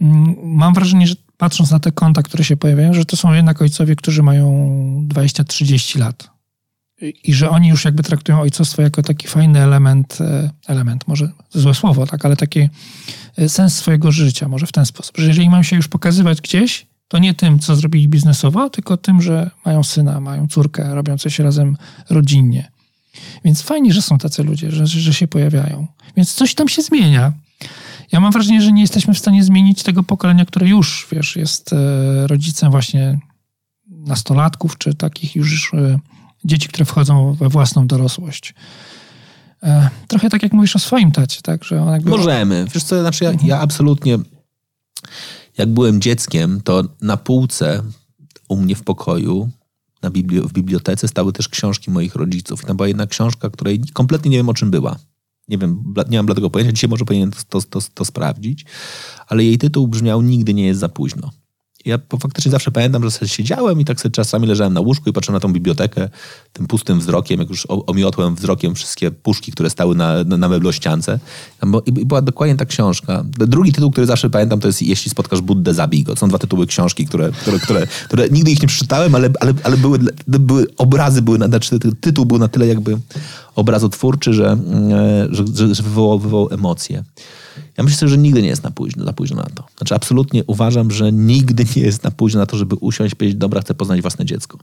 Mm, mam wrażenie, że patrząc na te konta, które się pojawiają, że to są jednak ojcowie, którzy mają 20-30 lat. I że oni już jakby traktują ojcostwo jako taki fajny element, e, element, może złe słowo, tak, ale taki e, sens swojego życia, może w ten sposób. Że jeżeli mam się już pokazywać gdzieś, to nie tym, co zrobili biznesowo, tylko tym, że mają syna, mają córkę, robią coś razem rodzinnie. Więc fajnie, że są tacy ludzie, że, że się pojawiają. Więc coś tam się zmienia. Ja mam wrażenie, że nie jesteśmy w stanie zmienić tego pokolenia, które już, wiesz, jest e, rodzicem właśnie nastolatków, czy takich już e, dzieci, które wchodzą we własną dorosłość. E, trochę tak jak mówisz o swoim tacie, tak? Że on jakby... Możemy. Wiesz co, znaczy ja, ja absolutnie jak byłem dzieckiem, to na półce u mnie w pokoju na w bibliotece stały też książki moich rodziców. I tam była jedna książka, której kompletnie nie wiem o czym była. Nie wiem, nie mam dlatego pojęcia. Dzisiaj może powinienem to, to, to, to sprawdzić. Ale jej tytuł brzmiał Nigdy nie jest za późno. Ja faktycznie zawsze pamiętam, że sobie siedziałem i tak sobie czasami leżałem na łóżku i patrzyłem na tą bibliotekę tym pustym wzrokiem, jak już omiotłem wzrokiem wszystkie puszki, które stały na, na, na meblościance. I była dokładnie ta książka. Drugi tytuł, który zawsze pamiętam, to jest Jeśli spotkasz Buddę, zabij go. To są dwa tytuły książki, które, które, które, które nigdy ich nie przeczytałem, ale, ale, ale były, były obrazy, były, znaczy tytuł był na tyle jakby obrazotwórczy, że, mm, e, że, że wywołał, wywołał emocje. Ja myślę, że nigdy nie jest na późno, późno na to. Znaczy absolutnie uważam, że nigdy nie jest na późno na to, żeby usiąść i powiedzieć, dobra, chcę poznać własne dziecko.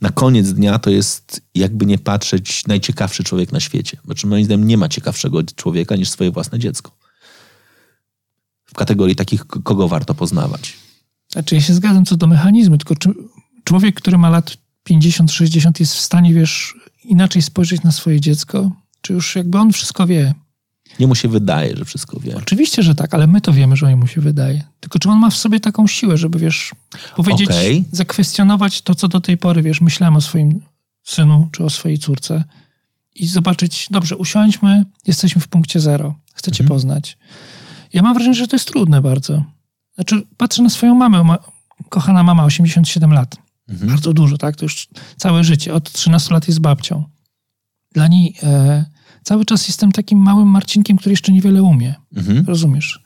Na koniec dnia to jest, jakby nie patrzeć, najciekawszy człowiek na świecie. Znaczy moim zdaniem nie ma ciekawszego człowieka niż swoje własne dziecko. W kategorii takich, kogo warto poznawać. Znaczy ja się zgadzam co do mechanizmu, tylko czy człowiek, który ma lat 50-60 jest w stanie, wiesz, inaczej spojrzeć na swoje dziecko? Czy już jakby on wszystko wie? Nie mu się wydaje, że wszystko wie. Oczywiście, że tak, ale my to wiemy, że mu się wydaje. Tylko czy on ma w sobie taką siłę, żeby, wiesz, powiedzieć, okay. zakwestionować to, co do tej pory, wiesz, myślałem o swoim synu czy o swojej córce i zobaczyć, dobrze, usiądźmy, jesteśmy w punkcie zero, chcę cię mhm. poznać. Ja mam wrażenie, że to jest trudne bardzo. Znaczy, patrzę na swoją mamę, ma, kochana mama, 87 lat. Mhm. Bardzo dużo, tak? To już całe życie. Od 13 lat jest babcią. Dla niej e, cały czas jestem takim małym Marcinkiem, który jeszcze niewiele umie. Mhm. Rozumiesz?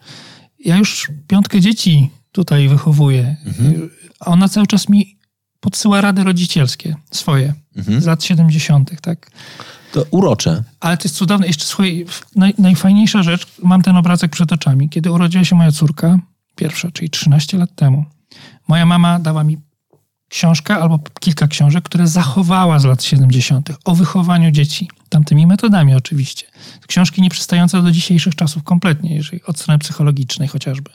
Ja już piątkę dzieci tutaj wychowuję. Mhm. A ona cały czas mi podsyła rady rodzicielskie swoje mhm. z lat 70., tak? To urocze. Ale to jest cudowne. Jeszcze słuchaj, naj, najfajniejsza rzecz, mam ten obrazek przed oczami. Kiedy urodziła się moja córka, pierwsza, czyli 13 lat temu, moja mama dała mi książkę albo kilka książek, które zachowała z lat 70. o wychowaniu dzieci. Tamtymi metodami oczywiście. Książki nie przystające do dzisiejszych czasów kompletnie, jeżeli od strony psychologicznej chociażby.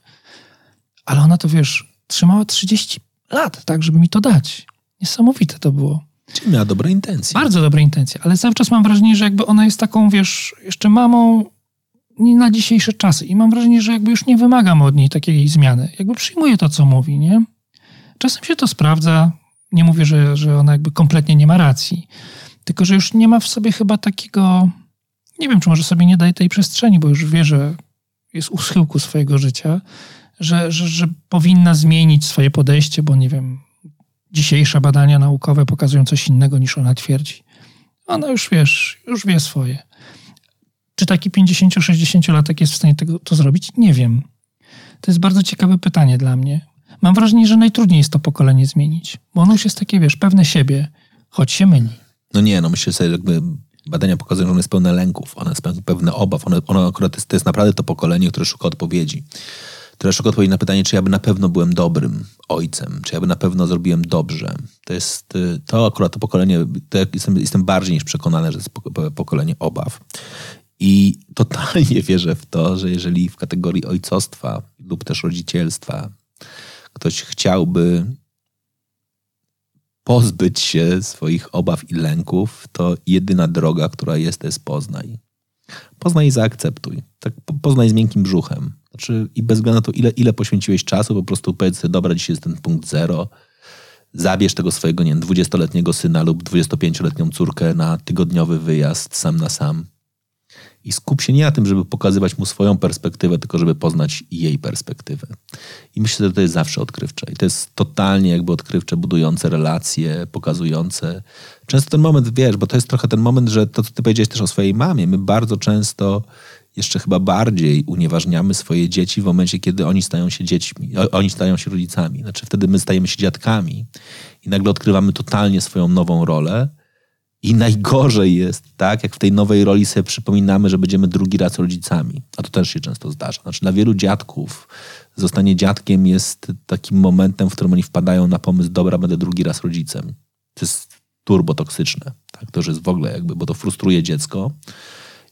Ale ona to, wiesz, trzymała 30 lat, tak, żeby mi to dać. Niesamowite to było. Czyli miała dobre intencje. Bardzo dobre intencje, ale cały czas mam wrażenie, że jakby ona jest taką, wiesz, jeszcze mamą na dzisiejsze czasy. I mam wrażenie, że jakby już nie wymagam od niej takiej zmiany. Jakby przyjmuję to, co mówi, nie? Czasem się to sprawdza. Nie mówię, że, że ona jakby kompletnie nie ma racji. Tylko, że już nie ma w sobie chyba takiego. Nie wiem, czy może sobie nie daje tej przestrzeni, bo już wie, że jest u schyłku swojego życia, że, że, że powinna zmienić swoje podejście, bo nie wiem, dzisiejsze badania naukowe pokazują coś innego niż ona twierdzi. Ona już wiesz, już wie swoje. Czy taki 50-60-latek jest w stanie tego, to zrobić? Nie wiem. To jest bardzo ciekawe pytanie dla mnie. Mam wrażenie, że najtrudniej jest to pokolenie zmienić, bo ono już jest takie, wiesz, pewne siebie, choć się myli. No nie, no myślę sobie, jakby badania pokazują, że ono jest pełne lęków, ono jest pełne obaw, ono, ono akurat jest, to jest naprawdę to pokolenie, które szuka odpowiedzi. Które szuka odpowiedzi na pytanie, czy ja by na pewno byłem dobrym ojcem, czy ja by na pewno zrobiłem dobrze. To jest, y, to akurat to pokolenie, to jestem, jestem bardziej niż przekonany, że to jest pokolenie obaw. I totalnie wierzę w to, że jeżeli w kategorii ojcostwa lub też rodzicielstwa ktoś chciałby pozbyć się swoich obaw i lęków, to jedyna droga, która jest, to jest poznaj. Poznaj i zaakceptuj. Tak, poznaj z miękkim brzuchem. Znaczy, I bez względu na to, ile, ile poświęciłeś czasu, po prostu powiedz sobie, dobra, dzisiaj jest ten punkt zero, zabierz tego swojego, nie wiem, 20-letniego syna lub 25-letnią córkę na tygodniowy wyjazd sam na sam i skup się nie na tym, żeby pokazywać mu swoją perspektywę, tylko żeby poznać jej perspektywę. I myślę, że to jest zawsze odkrywcze. I to jest totalnie jakby odkrywcze, budujące relacje, pokazujące. Często ten moment, wiesz, bo to jest trochę ten moment, że to, co ty powiedziałeś też o swojej mamie, my bardzo często jeszcze chyba bardziej unieważniamy swoje dzieci w momencie, kiedy oni stają się dziećmi, oni stają się rodzicami. Znaczy wtedy my stajemy się dziadkami i nagle odkrywamy totalnie swoją nową rolę i najgorzej jest, tak, jak w tej nowej roli sobie przypominamy, że będziemy drugi raz rodzicami. A to też się często zdarza. Znaczy, dla wielu dziadków zostanie dziadkiem jest takim momentem, w którym oni wpadają na pomysł, dobra, będę drugi raz rodzicem. To jest turbotoksyczne. Tak? To już jest w ogóle jakby, bo to frustruje dziecko.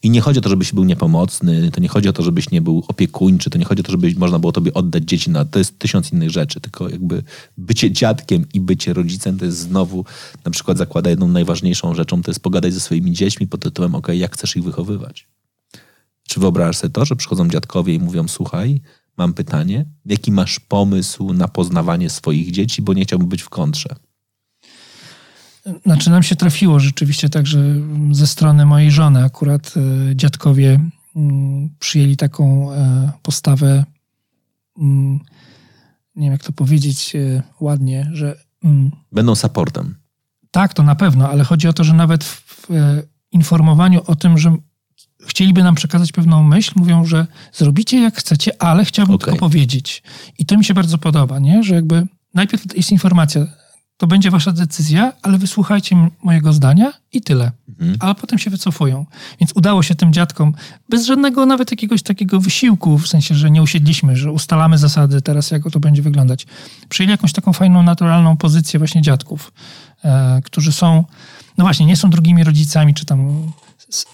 I nie chodzi o to, żebyś był niepomocny, to nie chodzi o to, żebyś nie był opiekuńczy, to nie chodzi o to, żeby można było tobie oddać dzieci na... To jest tysiąc innych rzeczy, tylko jakby bycie dziadkiem i bycie rodzicem to jest znowu, na przykład zakłada jedną najważniejszą rzeczą, to jest pogadać ze swoimi dziećmi pod tytułem, ok, jak chcesz ich wychowywać? Czy wyobrażasz sobie to, że przychodzą dziadkowie i mówią, słuchaj, mam pytanie, jaki masz pomysł na poznawanie swoich dzieci, bo nie chciałbym być w kontrze? Znaczy nam się trafiło rzeczywiście tak, że ze strony mojej żony akurat e, dziadkowie mm, przyjęli taką e, postawę mm, nie wiem jak to powiedzieć e, ładnie, że... Mm, Będą supportem. Tak, to na pewno, ale chodzi o to, że nawet w, informowaniu o tym, że chcieliby nam przekazać pewną myśl, mówią, że zrobicie jak chcecie, ale chciałbym okay. tylko powiedzieć. I to mi się bardzo podoba, nie? że jakby najpierw jest informacja, to będzie wasza decyzja, ale wysłuchajcie mojego zdania i tyle. Mhm. Ale potem się wycofują. Więc udało się tym dziadkom, bez żadnego nawet jakiegoś takiego wysiłku, w sensie, że nie usiedliśmy, że ustalamy zasady teraz, jak to będzie wyglądać. Przyjęli jakąś taką fajną, naturalną pozycję właśnie dziadków, e, którzy są, no właśnie, nie są drugimi rodzicami, czy tam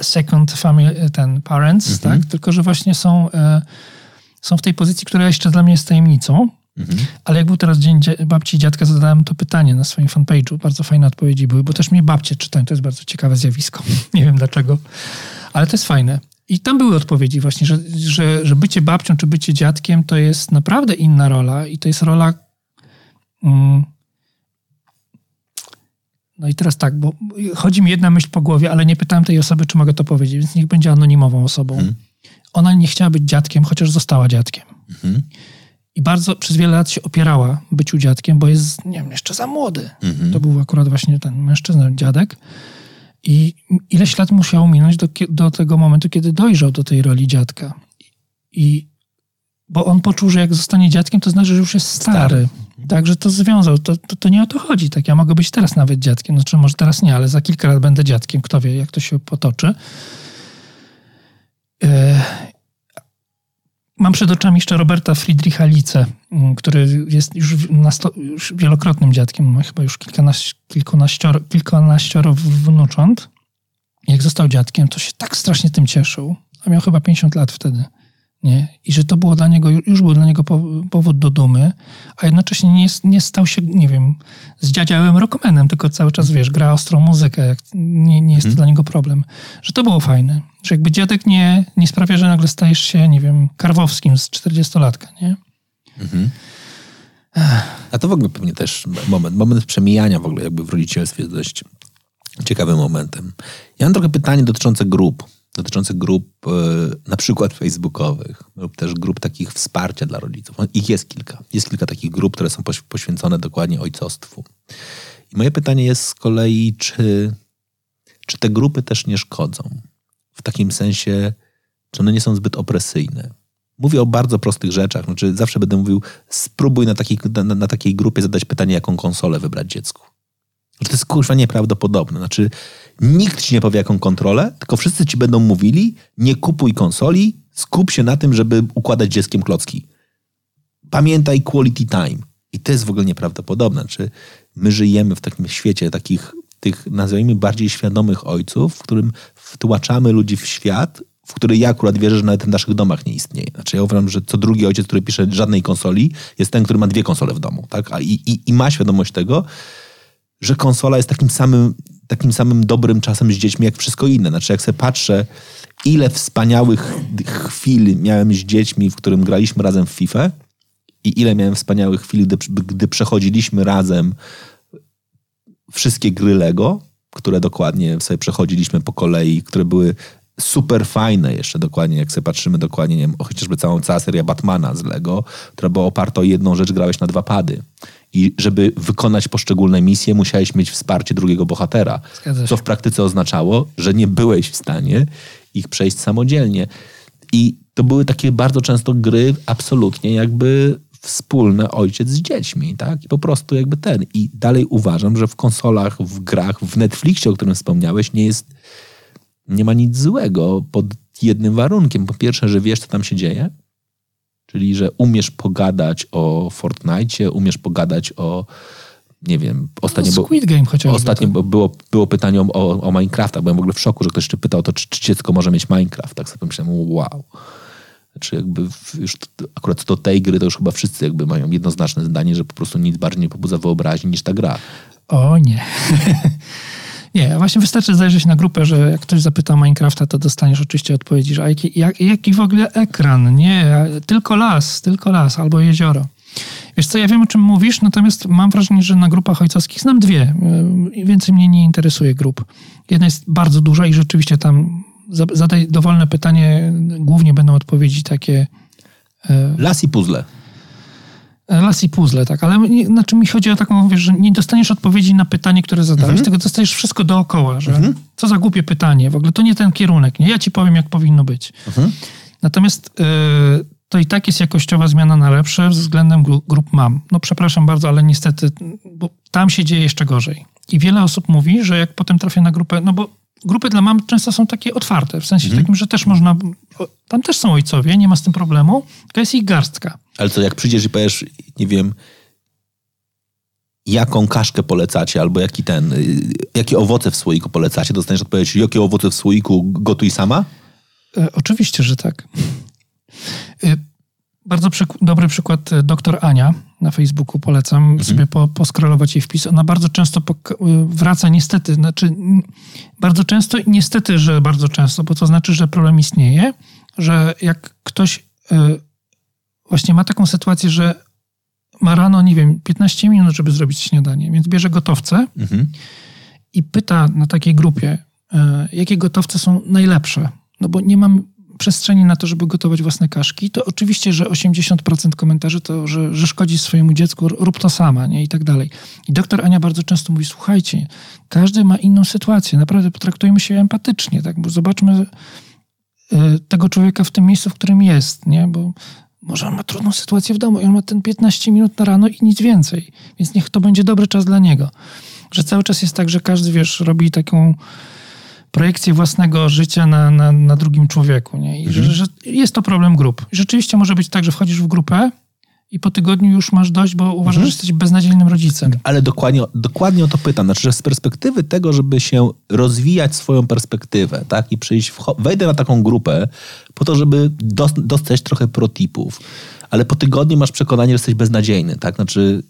second family, ten parents, mhm. tak? Tylko, że właśnie są, e, są w tej pozycji, która jeszcze dla mnie jest tajemnicą. Mhm. Ale jak był teraz dzień babci i dziadka, zadałem to pytanie na swoim fanpage'u. Bardzo fajne odpowiedzi były, bo też mnie babcie czytają. To jest bardzo ciekawe zjawisko. [laughs] Nie wiem dlaczego, ale to jest fajne. I tam były odpowiedzi właśnie, że, że, że bycie babcią czy bycie dziadkiem to jest naprawdę inna rola i to jest rola... Mm, no i teraz tak, bo chodzi mi jedna myśl po głowie, ale nie pytałem tej osoby, czy mogę to powiedzieć, więc niech będzie anonimową osobą. Mhm. Ona nie chciała być dziadkiem, chociaż została dziadkiem. Mhm. I bardzo przez wiele lat się opierała byciu dziadkiem, bo jest, nie wiem, jeszcze za młody. Mhm. To był akurat właśnie ten mężczyzna, dziadek. I ileś lat musiał minąć do, do tego momentu, kiedy dojrzał do tej roli dziadka. I bo on poczuł, że jak zostanie dziadkiem, to znaczy, że już jest stary. stary. Także to związał. To, to, to, nie o to chodzi. Tak, ja mogę być teraz nawet dziadkiem. Znaczy, może teraz nie, ale za kilka lat będę dziadkiem. Kto wie, jak to się potoczy. Mam przed oczami jeszcze Roberta Friedricha Lice, mm, który jest już, sto, już wielokrotnym dziadkiem, ma chyba już kilkanaś, kilkanaścioro wnucząt. Jak został dziadkiem, to się tak strasznie tym cieszył. A miał chyba 50 lat wtedy nie? I że to było dla niego, już był dla niego powód do dumy, a jednocześnie nie, nie stał się, nie wiem, zdziadziałym rockmanem, tylko cały czas, wiesz, gra ostrą muzykę, nie, nie jest to hmm. dla niego problem. Że to było fajne. Że jakby dziadek nie, nie sprawia, że nagle stajesz się, nie wiem, Karwowskim z 40-latka, nie? Mhm. A to w ogóle pewnie też moment, moment przemijania w ogóle jakby w rodzicielstwie jest dość ciekawym momentem. Ja mam trochę pytanie dotyczące grup dotyczące grup e, na przykład facebookowych lub też grup takich wsparcia dla rodziców. Ich jest kilka. Jest kilka takich grup, które są poświęcone dokładnie ojcostwu. I moje pytanie jest z kolei, czy, czy te grupy też nie szkodzą? W takim sensie, czy one nie są zbyt opresyjne? Mówię o bardzo prostych rzeczach. Znaczy, zawsze będę mówił, spróbuj na takiej, na, na takiej grupie zadać pytanie, jaką konsolę wybrać dziecku. To jest kurwa nieprawdopodobne. Znaczy, nikt ci nie powie, jaką kontrolę, tylko wszyscy ci będą mówili, nie kupuj konsoli, skup się na tym, żeby układać dzieckiem klocki. Pamiętaj quality time. I to jest w ogóle nieprawdopodobne. Znaczy, my żyjemy w takim świecie takich, tych nazwijmy bardziej świadomych ojców, w którym wtłaczamy ludzi w świat, w który ja akurat wierzę, że nawet w naszych domach nie istnieje. Znaczy ja uważam, że co drugi ojciec, który pisze żadnej konsoli, jest ten, który ma dwie konsole w domu. Tak? A i, i, i ma świadomość tego, że konsola jest takim samym, takim samym dobrym czasem z dziećmi jak wszystko inne. Znaczy, jak sobie patrzę, ile wspaniałych chwil miałem z dziećmi, w którym graliśmy razem w FIFA i ile miałem wspaniałych chwil, gdy, gdy przechodziliśmy razem wszystkie gry Lego, które dokładnie sobie przechodziliśmy po kolei, które były super fajne jeszcze dokładnie, jak sobie patrzymy dokładnie, nie wiem, chociażby całą, cała seria Batmana z Lego, która była oparta o jedną rzecz, grałeś na dwa pady. I żeby wykonać poszczególne misje, musiałeś mieć wsparcie drugiego bohatera. Co w praktyce oznaczało, że nie byłeś w stanie ich przejść samodzielnie. I to były takie bardzo często gry absolutnie jakby wspólne ojciec z dziećmi, tak? I po prostu jakby ten. I dalej uważam, że w konsolach, w grach, w Netflixie, o którym wspomniałeś, nie jest, nie ma nic złego pod jednym warunkiem. Po pierwsze, że wiesz, co tam się dzieje, Czyli, że umiesz pogadać o Fortnite, umiesz pogadać o nie wiem, ostatnio, no, Squid Game chociażby. Ostatnio tak. było, było pytanie o, o Minecrafta. Byłem w ogóle w szoku, że ktoś jeszcze pytał to, czy, czy dziecko może mieć Minecraft. Tak sobie myślałem, wow. Znaczy jakby już akurat do tej gry to już chyba wszyscy jakby mają jednoznaczne zdanie, że po prostu nic bardziej nie pobudza wyobraźni niż ta gra. O nie. [laughs] Nie, właśnie wystarczy zajrzeć na grupę, że jak ktoś zapyta Minecrafta, to dostaniesz oczywiście odpowiedzi, że jaki, jak, jaki w ogóle ekran? Nie, tylko las, tylko las albo jezioro. Wiesz co, ja wiem o czym mówisz, natomiast mam wrażenie, że na grupach ojcowskich znam dwie. Y, więcej mnie nie interesuje grup. Jedna jest bardzo duża i rzeczywiście tam zadaj dowolne pytanie, głównie będą odpowiedzi takie... Y, las i puzzle. Las i puzzle, tak, ale nie, znaczy mi chodzi o taką, wiesz, że nie dostaniesz odpowiedzi na pytanie, które zadałeś, mhm. tylko dostajesz wszystko dookoła, że mhm. co za głupie pytanie, w ogóle to nie ten kierunek, nie? Ja ci powiem, jak powinno być. Mhm. Natomiast y, to i tak jest jakościowa zmiana na lepsze względem grup mam. No przepraszam bardzo, ale niestety, bo tam się dzieje jeszcze gorzej. I wiele osób mówi, że jak potem trafię na grupę, no bo grupy dla mam często są takie otwarte, w sensie mhm. takim, że też można, tam też są ojcowie, nie ma z tym problemu, to jest ich garstka. Ale co, jak przyjdziesz i powiesz, nie wiem, jaką kaszkę polecacie, albo jaki ten, jakie owoce w słoiku polecacie, dostaniesz odpowiedź, jakie owoce w słoiku gotuj sama? E, oczywiście, że tak. E, bardzo przyk dobry przykład e, doktor Ania na Facebooku polecam mhm. sobie po, poskrolować jej wpis. Ona bardzo często wraca niestety, znaczy bardzo często i niestety, że bardzo często, bo to znaczy, że problem istnieje, że jak ktoś y, właśnie ma taką sytuację, że ma rano, nie wiem, 15 minut, żeby zrobić śniadanie, więc bierze gotowce mhm. i pyta na takiej grupie, y, jakie gotowce są najlepsze. No bo nie mam przestrzeni na to, żeby gotować własne kaszki, to oczywiście, że 80% komentarzy to, że, że szkodzi swojemu dziecku, rób to sama, nie? I tak dalej. I doktor Ania bardzo często mówi, słuchajcie, każdy ma inną sytuację, naprawdę potraktujmy się empatycznie, tak? Bo zobaczmy y, tego człowieka w tym miejscu, w którym jest, nie? Bo może on ma trudną sytuację w domu i on ma ten 15 minut na rano i nic więcej. Więc niech to będzie dobry czas dla niego. Że cały czas jest tak, że każdy, wiesz, robi taką projekcję własnego życia na, na, na drugim człowieku. Nie? I mhm. że, że, jest to problem grup. I rzeczywiście może być tak, że wchodzisz w grupę i po tygodniu już masz dość, bo uważasz, mhm. że jesteś beznadziejnym rodzicem. Ale dokładnie, dokładnie o to pytam. Znaczy, że z perspektywy tego, żeby się rozwijać swoją perspektywę, tak, i przyjść, w, wejdę na taką grupę po to, żeby dostać trochę protipów, ale po tygodniu masz przekonanie, że jesteś beznadziejny, tak, znaczy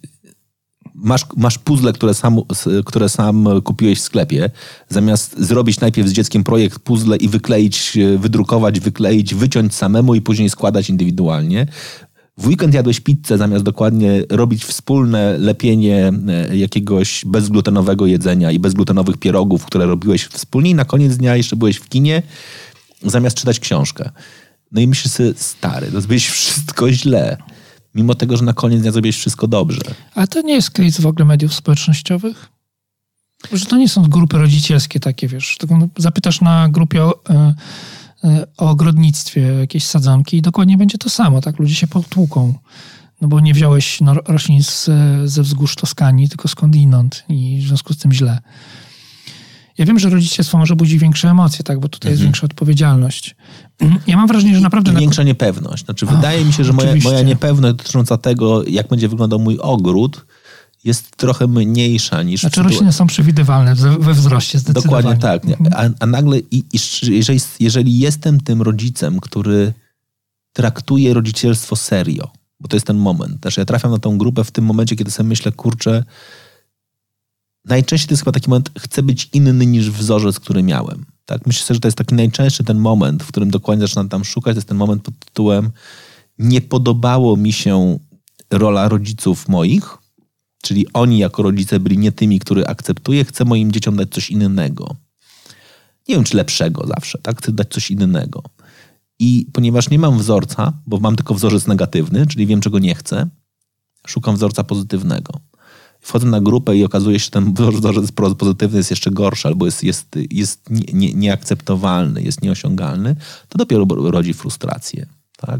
masz, masz puzzle, które sam, które sam kupiłeś w sklepie, zamiast zrobić najpierw z dzieckiem projekt puzzle i wykleić, wydrukować, wykleić, wyciąć samemu i później składać indywidualnie. W weekend jadłeś pizzę, zamiast dokładnie robić wspólne lepienie e, jakiegoś bezglutenowego jedzenia i bezglutenowych pierogów, które robiłeś wspólnie i na koniec dnia jeszcze byłeś w kinie, zamiast czytać książkę. No i myślisz sobie, stary, zrobiłeś wszystko źle mimo tego, że na koniec dnia zrobiłeś wszystko dobrze. A to nie jest kryzys w ogóle mediów społecznościowych? Że to nie są grupy rodzicielskie takie, wiesz. No, zapytasz na grupie e, o ogrodnictwie jakieś sadzonki i dokładnie będzie to samo, tak? Ludzie się potłuką. No bo nie wziąłeś no, roślin z, ze wzgórz Toskanii, tylko skądinąd i w związku z tym źle. Ja wiem, że rodzicielstwo może budzi większe emocje, tak, bo tutaj mhm. jest większa odpowiedzialność. Ja mam wrażenie, że naprawdę... I większa niepewność. Znaczy, wydaje mi się, że moja, moja niepewność dotycząca tego, jak będzie wyglądał mój ogród, jest trochę mniejsza niż... Znaczy rośliny są przewidywalne we wzroście zdecydowanie. Dokładnie tak. Mhm. A, a nagle, i, i, jeżeli, jeżeli jestem tym rodzicem, który traktuje rodzicielstwo serio, bo to jest ten moment. Też ja trafiam na tą grupę w tym momencie, kiedy sobie myślę, kurczę, najczęściej to jest chyba taki moment, chcę być inny niż wzorzec, który miałem. Tak? Myślę, że to jest taki najczęstszy ten moment, w którym dokładnie zaczynam tam szukać. To jest ten moment pod tytułem nie podobało mi się rola rodziców moich, czyli oni jako rodzice byli nie tymi, który akceptuję, chcę moim dzieciom dać coś innego. Nie wiem, czy lepszego zawsze, tak? Chcę dać coś innego. I ponieważ nie mam wzorca, bo mam tylko wzorzec negatywny, czyli wiem, czego nie chcę, szukam wzorca pozytywnego wchodzę na grupę i okazuje się, że ten wzorzec pozytywny jest jeszcze gorszy albo jest, jest, jest nie, nie, nieakceptowalny, jest nieosiągalny, to dopiero rodzi frustrację. Tak?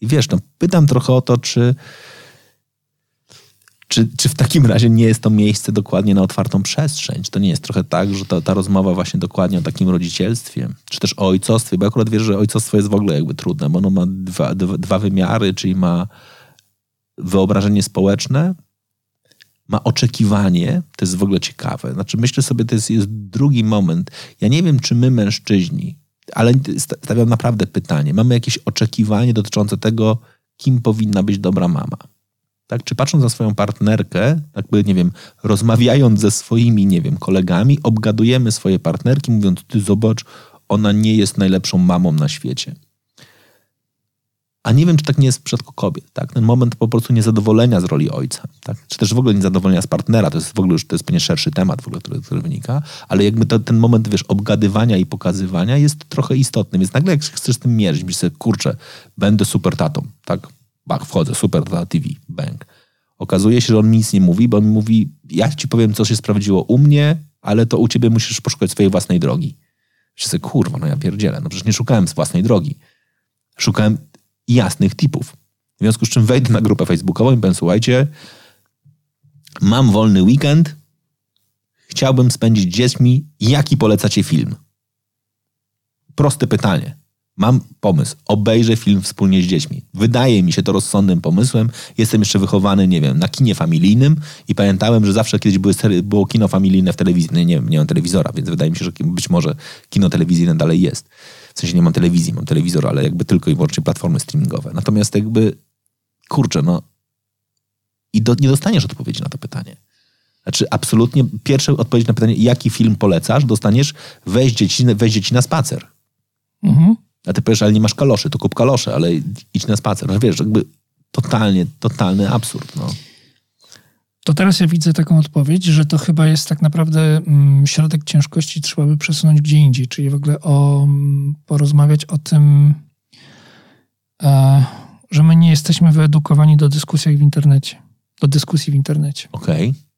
I wiesz, no, pytam trochę o to, czy, czy, czy w takim razie nie jest to miejsce dokładnie na otwartą przestrzeń? Czy to nie jest trochę tak, że ta, ta rozmowa właśnie dokładnie o takim rodzicielstwie, czy też o ojcostwie, bo akurat wiesz, że ojcostwo jest w ogóle jakby trudne, bo ono ma dwa, dwa, dwa wymiary, czyli ma wyobrażenie społeczne ma oczekiwanie, to jest w ogóle ciekawe. Znaczy, myślę sobie, to jest, jest drugi moment. Ja nie wiem, czy my mężczyźni, ale stawiam naprawdę pytanie, mamy jakieś oczekiwanie dotyczące tego, kim powinna być dobra mama. Tak? Czy patrząc na swoją partnerkę, jakby, nie wiem, rozmawiając ze swoimi, nie wiem, kolegami, obgadujemy swoje partnerki, mówiąc, ty zobacz, ona nie jest najlepszą mamą na świecie. A nie wiem, czy tak nie jest w przypadku kobiet. Tak? Ten moment po prostu niezadowolenia z roli ojca. Tak? Czy też w ogóle niezadowolenia z partnera. To jest w ogóle już to jest pewnie szerszy temat, w ogóle, który, który wynika. Ale jakby to, ten moment, wiesz, obgadywania i pokazywania jest trochę istotny. Więc nagle jak chcesz z tym mierzyć, myślisz sobie, kurczę, będę super tatą. Tak? Bach, wchodzę, super tata TV, bank. Okazuje się, że on mi nic nie mówi, bo on mówi, ja ci powiem, co się sprawdziło u mnie, ale to u ciebie musisz poszukać swojej własnej drogi. Sobie, kurwa, no ja pierdzielę, no przecież nie szukałem własnej drogi. Szukałem jasnych tipów. W związku z czym wejdę na grupę facebookową i powiem, słuchajcie, mam wolny weekend, chciałbym spędzić dziećmi, jaki polecacie film? Proste pytanie. Mam pomysł, obejrzę film wspólnie z dziećmi. Wydaje mi się to rozsądnym pomysłem. Jestem jeszcze wychowany, nie wiem, na kinie familijnym i pamiętałem, że zawsze kiedyś były, było kino familijne w telewizji. Nie, wiem, nie mam telewizora, więc wydaje mi się, że być może kino telewizyjne dalej jest. W sensie nie mam telewizji, mam telewizor, ale jakby tylko i wyłącznie platformy streamingowe. Natomiast jakby, kurczę, no i do, nie dostaniesz odpowiedzi na to pytanie. Znaczy, absolutnie pierwsza odpowiedź na pytanie, jaki film polecasz, dostaniesz weź dzieci, weź dzieci na spacer. Mhm. A ty powiesz, ale nie masz kaloszy, to kup kalosze, ale idź na spacer. No, wiesz, jakby totalnie, totalny absurd. No. To teraz ja widzę taką odpowiedź, że to chyba jest tak naprawdę mm, środek ciężkości trzeba by przesunąć gdzie indziej, czyli w ogóle o, mm, porozmawiać o tym, e, że my nie jesteśmy wyedukowani do dyskusji w internecie, do dyskusji w internecie. Okej. Okay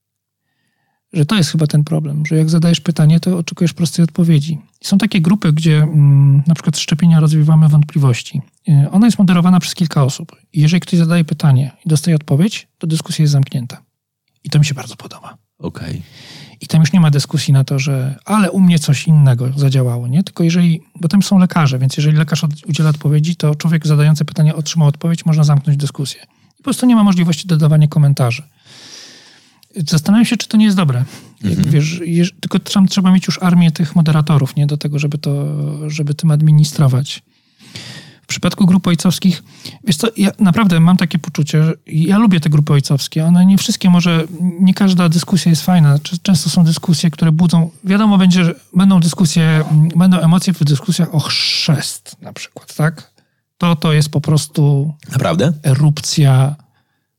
że to jest chyba ten problem, że jak zadajesz pytanie, to oczekujesz prostej odpowiedzi. są takie grupy, gdzie mm, na przykład szczepienia rozwiewamy wątpliwości. Y, ona jest moderowana przez kilka osób. I jeżeli ktoś zadaje pytanie i dostaje odpowiedź, to dyskusja jest zamknięta. I to mi się bardzo podoba. Okej. Okay. I tam już nie ma dyskusji na to, że ale u mnie coś innego zadziałało, nie? Tylko jeżeli, bo tam są lekarze, więc jeżeli lekarz udziela odpowiedzi, to człowiek zadający pytanie otrzymał odpowiedź, można zamknąć dyskusję. I po prostu nie ma możliwości dodawania komentarzy. Zastanawiam się, czy to nie jest dobre. Mhm. Wiesz, jeż, tylko tam trzeba mieć już armię tych moderatorów, nie do tego, żeby to, żeby tym administrować. W przypadku grup ojcowskich, wiesz co, ja naprawdę mam takie poczucie, że ja lubię te grupy ojcowskie. One nie wszystkie, może nie każda dyskusja jest fajna. Często są dyskusje, które budzą, wiadomo będzie, że będą dyskusje, będą emocje w dyskusjach o chrzest na przykład, tak? To to jest po prostu... Naprawdę? Erupcja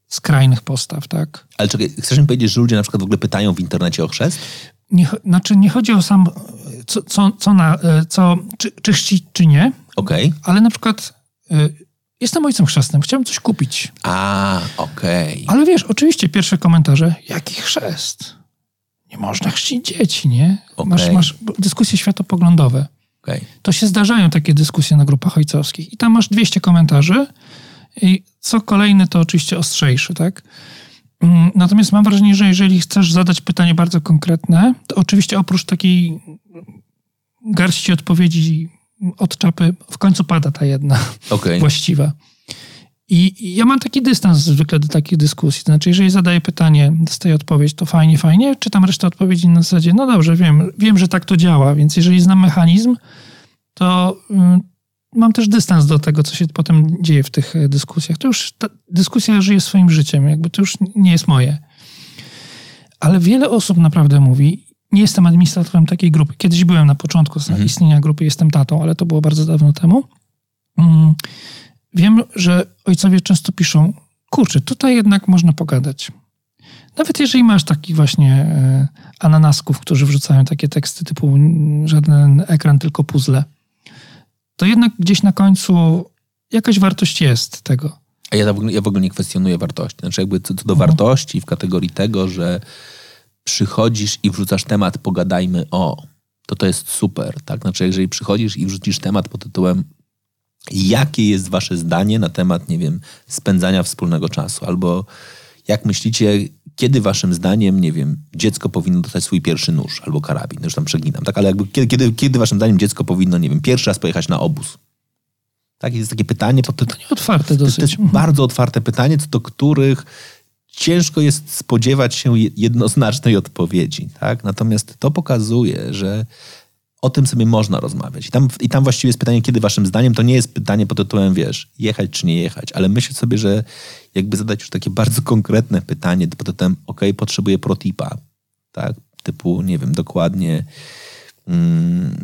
skrajnych postaw, tak? Ale czekaj, chcesz mi powiedzieć, że ludzie na przykład w ogóle pytają w internecie o chrzest? Nie, znaczy nie chodzi o sam, co, co, co, na, e, co czy, czy chrzcić, czy nie. Okej. Okay. Ale na przykład y, jestem ojcem chrzestnym, chciałem coś kupić. A, okej. Okay. Ale wiesz, oczywiście pierwsze komentarze, jaki chrzest? Nie można chrzcić dzieci, nie? Okay. Masz, masz dyskusje światopoglądowe. Okay. To się zdarzają takie dyskusje na grupach ojcowskich i tam masz 200 komentarzy i co kolejny to oczywiście ostrzejszy, tak? Mm, natomiast mam wrażenie, że jeżeli chcesz zadać pytanie bardzo konkretne, to oczywiście oprócz takiej garści odpowiedzi od czapy, w końcu pada ta jedna okay. właściwa. I ja mam taki dystans zwykle do takich dyskusji. Znaczy, jeżeli zadaję pytanie, dostaję odpowiedź, to fajnie, fajnie. Czytam resztę odpowiedzi na zasadzie, no dobrze, wiem, wiem, że tak to działa, więc jeżeli znam mechanizm, to mm, mam też dystans do tego, co się potem dzieje w tych e, dyskusjach. To już ta dyskusja żyje swoim życiem, jakby to już nie jest moje. Ale wiele osób naprawdę mówi, nie jestem administratorem takiej grupy. Kiedyś byłem na początku mhm. istnienia grupy, jestem tatą, ale to było bardzo dawno temu. Mm, wiem, że ojcowie często piszą, kurczę, tutaj jednak można pogadać. Nawet jeżeli masz takich właśnie e, ananasków, którzy wrzucają takie teksty typu żaden ekran, tylko puzzle to jednak gdzieś na końcu jakaś wartość jest tego. A ja w ogóle, ja w ogóle nie kwestionuję wartości. Znaczy jakby co, co do wartości w kategorii tego, że przychodzisz i wrzucasz temat pogadajmy o, to to jest super, tak? Znaczy jeżeli przychodzisz i wrzucisz temat pod tytułem jakie jest wasze zdanie na temat, nie wiem, spędzania wspólnego czasu albo jak myślicie, kiedy waszym zdaniem, nie wiem, dziecko powinno dostać swój pierwszy nóż albo karabin? Już tam przeginam, tak? Ale jakby kiedy, kiedy, kiedy waszym zdaniem dziecko powinno, nie wiem, pierwszy raz pojechać na obóz? Tak, jest takie pytanie. To, to, otwarte dosyć. To jest mhm. bardzo otwarte pytanie, co do których ciężko jest spodziewać się jednoznacznej odpowiedzi. Tak? Natomiast to pokazuje, że o tym sobie można rozmawiać. I tam, I tam właściwie jest pytanie, kiedy waszym zdaniem, to nie jest pytanie pod tytułem, wiesz, jechać czy nie jechać, ale myślę sobie, że jakby zadać już takie bardzo konkretne pytanie pod tytułem, ok, potrzebuję protipa, tak, typu, nie wiem, dokładnie mm,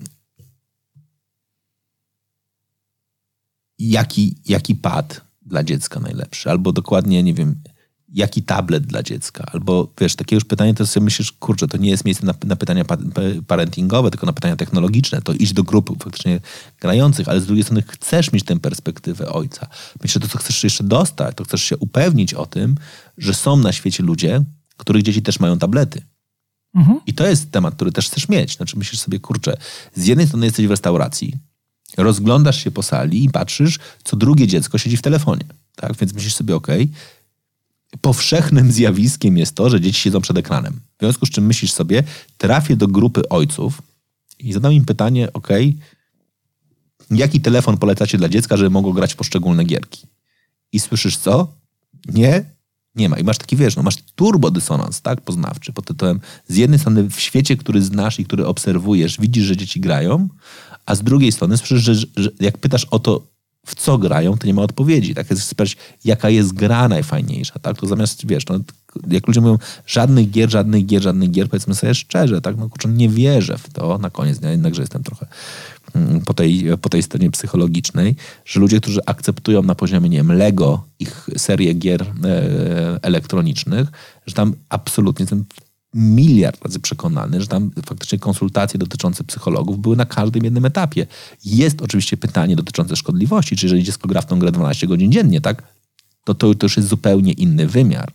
jaki, jaki pad dla dziecka najlepszy, albo dokładnie, nie wiem, jaki tablet dla dziecka? Albo wiesz, takie już pytanie, to sobie myślisz, kurczę, to nie jest miejsce na, na pytania pa, parentingowe, tylko na pytania technologiczne. To idź do grupy faktycznie grających, ale z drugiej strony chcesz mieć tę perspektywę ojca. Myślę, to co chcesz jeszcze dostać, to chcesz się upewnić o tym, że są na świecie ludzie, których dzieci też mają tablety. Mhm. I to jest temat, który też chcesz mieć. Znaczy myślisz sobie, kurczę, z jednej strony jesteś w restauracji, rozglądasz się po sali i patrzysz, co drugie dziecko siedzi w telefonie. Tak? Więc myślisz sobie, okej, okay, powszechnym zjawiskiem jest to, że dzieci siedzą przed ekranem. W związku z czym myślisz sobie, trafię do grupy ojców i zadam im pytanie, ok, jaki telefon polecacie dla dziecka, żeby mogło grać w poszczególne gierki? I słyszysz co? Nie, nie ma. I masz taki, wiesz, no masz turbodysonans, tak, poznawczy, pod tytułem z jednej strony w świecie, który znasz i który obserwujesz, widzisz, że dzieci grają, a z drugiej strony słyszysz, że, że jak pytasz o to, w co grają, to nie ma odpowiedzi. Tak jest spytać, jaka jest gra najfajniejsza, tak? To zamiast, wiesz, no, jak ludzie mówią, żadnych gier, żadnych gier, żadnych gier, powiedzmy sobie szczerze, tak? No kurczę, nie wierzę w to na koniec dnia, jednakże jestem trochę mm, po tej, po tej stronie psychologicznej, że ludzie, którzy akceptują na poziomie, nie wiem, Lego ich serię gier e, elektronicznych, że tam absolutnie ten miliard razy przekonany, że tam faktycznie konsultacje dotyczące psychologów były na każdym jednym etapie. Jest oczywiście pytanie dotyczące szkodliwości, czy jeżeli dziecko gra w tą grę 12 godzin dziennie, tak, to, to, to już jest zupełnie inny wymiar.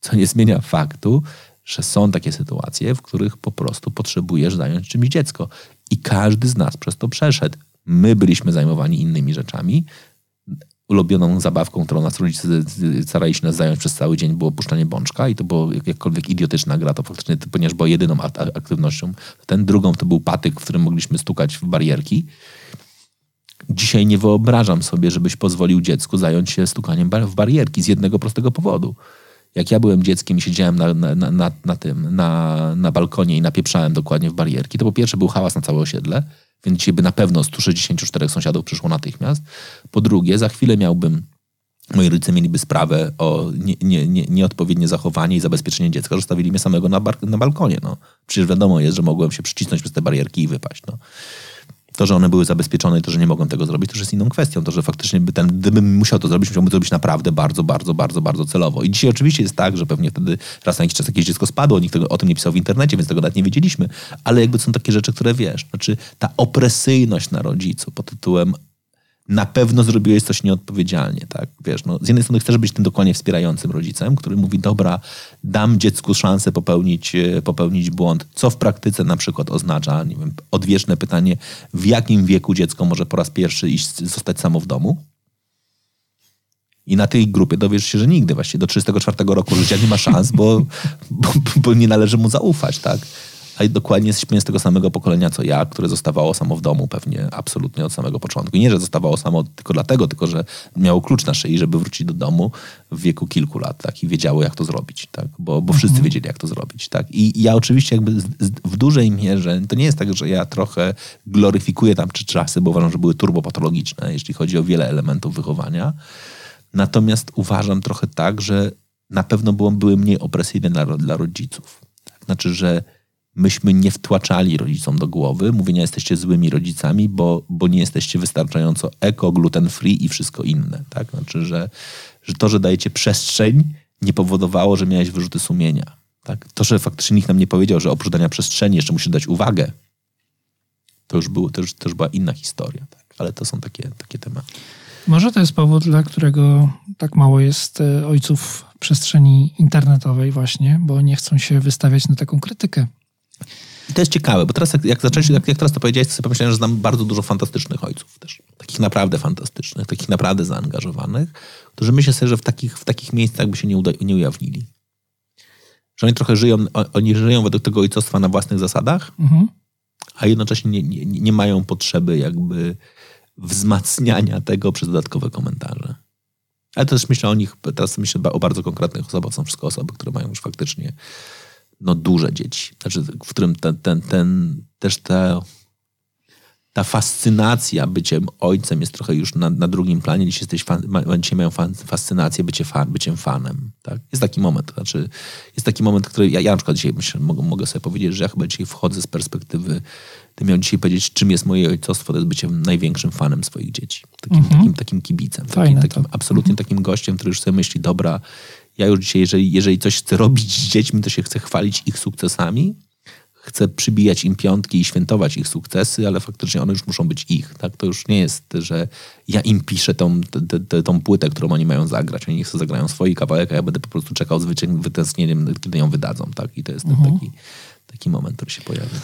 Co nie zmienia faktu, że są takie sytuacje, w których po prostu potrzebujesz zająć czymś dziecko. I każdy z nas przez to przeszedł. My byliśmy zajmowani innymi rzeczami, ulubioną zabawką, którą nas rodzice starali się nas zająć przez cały dzień, było puszczanie bączka i to było jakkolwiek idiotyczna gra, to faktycznie, ponieważ była jedyną aktywnością. Ten drugą to był patyk, w którym mogliśmy stukać w barierki. Dzisiaj nie wyobrażam sobie, żebyś pozwolił dziecku zająć się stukaniem w barierki z jednego prostego powodu. Jak ja byłem dzieckiem i siedziałem na, na, na, na tym, na, na balkonie i napieprzałem dokładnie w barierki, to po pierwsze był hałas na całe osiedle, więc dzisiaj by na pewno 164 sąsiadów przyszło natychmiast. Po drugie, za chwilę miałbym moi rodzice mieliby sprawę o nie, nie, nie, nieodpowiednie zachowanie i zabezpieczenie dziecka, że stawili mnie samego na, bar, na balkonie. No. Przecież wiadomo jest, że mogłem się przycisnąć przez te barierki i wypaść. No. To, że one były zabezpieczone i to, że nie mogłem tego zrobić, to już jest inną kwestią. To, że faktycznie by ten, gdybym musiał to zrobić, musiałbym to zrobić naprawdę bardzo, bardzo, bardzo, bardzo celowo. I dzisiaj oczywiście jest tak, że pewnie wtedy raz na jakiś czas jakieś dziecko spadło, nikt tego, o tym nie pisał w internecie, więc tego nawet nie wiedzieliśmy. Ale jakby są takie rzeczy, które wiesz, znaczy ta opresyjność na rodzicu pod tytułem na pewno zrobiłeś coś nieodpowiedzialnie, tak? Wiesz, no, z jednej strony chcesz być tym dokładnie wspierającym rodzicem, który mówi, dobra, dam dziecku szansę popełnić, e, popełnić błąd, co w praktyce na przykład oznacza, nie wiem, odwieczne pytanie, w jakim wieku dziecko może po raz pierwszy iść, zostać samo w domu? I na tej grupie dowiesz się, że nigdy właśnie do 34 roku życia nie ma szans, bo, bo, bo nie należy mu zaufać, tak? A dokładnie jesteśmy z tego samego pokolenia co ja, które zostawało samo w domu pewnie absolutnie od samego początku. I nie, że zostawało samo tylko dlatego, tylko że miało klucz na szyi, żeby wrócić do domu w wieku kilku lat tak? i wiedziało, jak to zrobić, tak? bo, bo wszyscy mhm. wiedzieli, jak to zrobić. Tak? I ja oczywiście jakby w dużej mierze, to nie jest tak, że ja trochę gloryfikuję tam czy czasy, bo uważam, że były turbopatologiczne, jeśli chodzi o wiele elementów wychowania. Natomiast uważam trochę tak, że na pewno były mniej opresyjne dla, dla rodziców. Tak? Znaczy, że myśmy nie wtłaczali rodzicom do głowy mówienia jesteście złymi rodzicami, bo, bo nie jesteście wystarczająco eko, gluten free i wszystko inne. Tak? Znaczy, że, że to, że dajecie przestrzeń nie powodowało, że miałeś wyrzuty sumienia. Tak? To, że faktycznie nikt nam nie powiedział, że oprócz dania przestrzeni jeszcze musisz dać uwagę, to już, było, to już, to już była inna historia. Tak? Ale to są takie, takie tematy. Może to jest powód, dla którego tak mało jest e, ojców przestrzeni internetowej właśnie, bo nie chcą się wystawiać na taką krytykę. I to jest ciekawe, bo teraz jak, jak zacząłeś, jak, jak teraz to powiedziałeś, to sobie pomyślałem, że znam bardzo dużo fantastycznych ojców też. Takich naprawdę fantastycznych, takich naprawdę zaangażowanych, którzy myślę sobie, że w takich, w takich miejscach by się nie, uda, nie ujawnili. Że oni trochę żyją, oni żyją według tego ojcostwa na własnych zasadach, mhm. a jednocześnie nie, nie, nie mają potrzeby jakby wzmacniania tego przez dodatkowe komentarze. Ale też myślę o nich, teraz myślę o bardzo konkretnych osobach, są wszystko osoby, które mają już faktycznie no, duże dzieci. Znaczy, w którym ten, ten, ten też ta, ta fascynacja byciem ojcem jest trochę już na, na drugim planie. Dzisiaj, jesteś fan, dzisiaj mają fan, fascynację bycie fan, byciem fanem. Tak? Jest taki moment. Znaczy, jest taki moment, który ja, ja na przykład dzisiaj myślę, mogę, mogę sobie powiedzieć, że ja chyba dzisiaj wchodzę z perspektywy Gdybym miał dzisiaj powiedzieć, czym jest moje ojcostwo, to jest bycie największym fanem swoich dzieci. Takim, -hmm. takim, takim kibicem. Fajne takim, takim absolutnie -hmm. takim gościem, który już sobie myśli, dobra, Ja już dzisiaj, jeżeli, jeżeli coś chcę robić z dziećmi, to się chcę chwalić ich sukcesami, chcę przybijać im piątki i świętować ich sukcesy, ale faktycznie one już muszą być ich. Tak? To już nie jest, że ja im piszę tą, tą płytę, którą oni mają zagrać. Oni niech sobie zagrają swój kawałek, a ja będę po prostu czekał z wytęsknieniem, kiedy ją wydadzą. Tak? I to jest mhm. taki, taki moment, który się pojawia.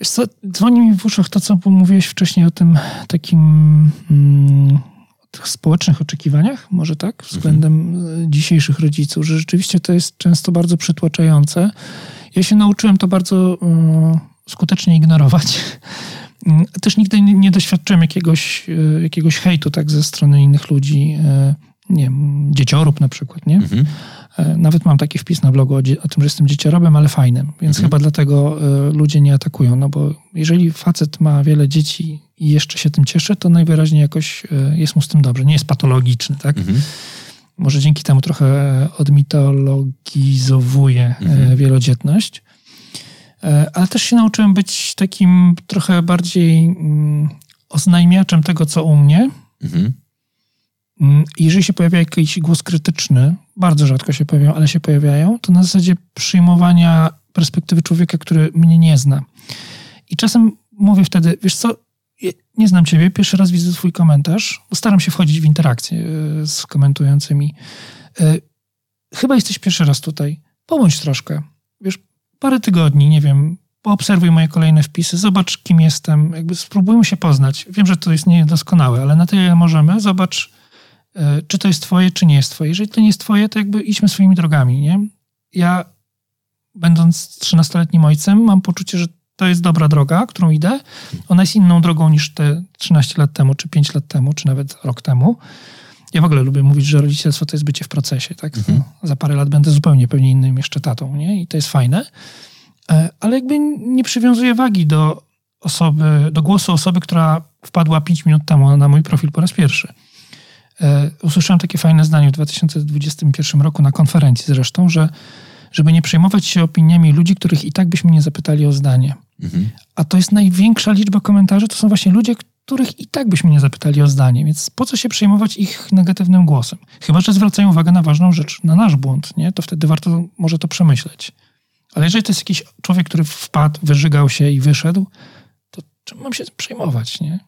Wiesz co, dzwoni mi w uszach to, co mówiłeś wcześniej o tym takim mm, społecznych oczekiwaniach, może tak, względem mhm. dzisiejszych rodziców, że rzeczywiście to jest często bardzo przytłaczające. Ja się nauczyłem to bardzo y, skutecznie ignorować. Też nigdy nie doświadczyłem jakiegoś, jakiegoś hejtu tak ze strony innych ludzi, nie wiem, dzieciorób na przykład, nie? Mhm. E, nawet mam taki wpis na blogu o, o tym, że jestem dzieciorobem, ale fajnym, więc mhm. chyba dlatego y, ludzie nie atakują, no bo jeżeli facet ma wiele dzieci i jeszcze się tym cieszy, to najwyraźniej jakoś y, jest mu z tym dobrze, nie jest patologiczny, tak? Mhm. Może dzięki temu trochę odmitologizowuje mhm. wielodzietność. Ale też się nauczyłem być takim trochę bardziej mm, oznajmiaczem tego, co u mnie. Mhm Mm, jeżeli się pojawia jakiś głos krytyczny, bardzo rzadko się pojawiają, ale się pojawiają, to na zasadzie przyjmowania perspektywy człowieka, który mnie nie zna. I czasem mówię wtedy, wiesz co, nie znam ciebie, pierwszy raz widzę twój komentarz, bo staram się wchodzić w interakcję e, z komentującymi. E, chyba jesteś pierwszy raz tutaj. Pomóż troszkę. Wiesz, parę tygodni, nie wiem, poobserwuj moje kolejne wpisy, zobacz, kim jestem, jakby spróbujmy się poznać. Wiem, że to jest niedoskonałe, ale na tyle możemy. Zobacz, czy to jest twoje, czy nie jest twoje. Jeżeli to nie jest twoje, to jakby idźmy swoimi drogami, nie? Ja, będąc 13-letnim ojcem, mam poczucie, że to jest dobra droga, którą idę. Ona jest inną drogą niż te 13 lat temu, czy 5 lat temu, czy nawet rok temu. Ja w ogóle lubię mówić, że rodzicielstwo to jest bycie w procesie, tak? Mhm. No, za parę lat będę zupełnie pewnie innym jeszcze tatą, nie? I to jest fajne. E, ale jakby nie przywiązuję wagi do osoby, do głosu osoby, która wpadła 5 minut temu na mój profil po raz pierwszy. E, usłyszałem takie fajne zdanie w 2021 roku na konferencji zresztą, że żeby nie przejmować się opiniami ludzi, których i tak byśmy nie zapytali o zdanie. Mhm. A to jest największa liczba komentarzy, to są właśnie ludzie, których i tak byśmy nie zapytali o zdanie, więc po co się przejmować ich negatywnym głosem? Chyba, że zwracają uwagę na ważną rzecz, na nasz błąd, nie? To wtedy warto może to przemyśleć. Ale jeżeli to jest jakiś człowiek, który wpadł, wyżygał się i wyszedł, to czym mam się przejmować, nie?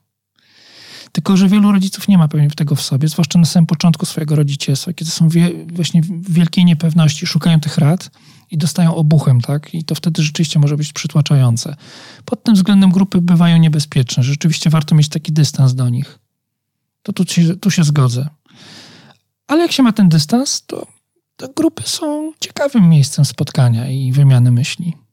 Tylko, że wielu rodziców nie ma pewnie tego w sobie, zwłaszcza na samym początku swojego rodzicielstwa, kiedy są wie, właśnie w wielkiej niepewności, szukają tych rad i dostają obuchem, tak? I to wtedy rzeczywiście może być przytłaczające. Pod tym względem grupy bywają niebezpieczne. Rzeczywiście warto mieć taki dystans do nich. To tu się, tu się zgodzę. Ale jak się ma ten dystans, to, to grupy są ciekawym miejscem spotkania i wymiany myśli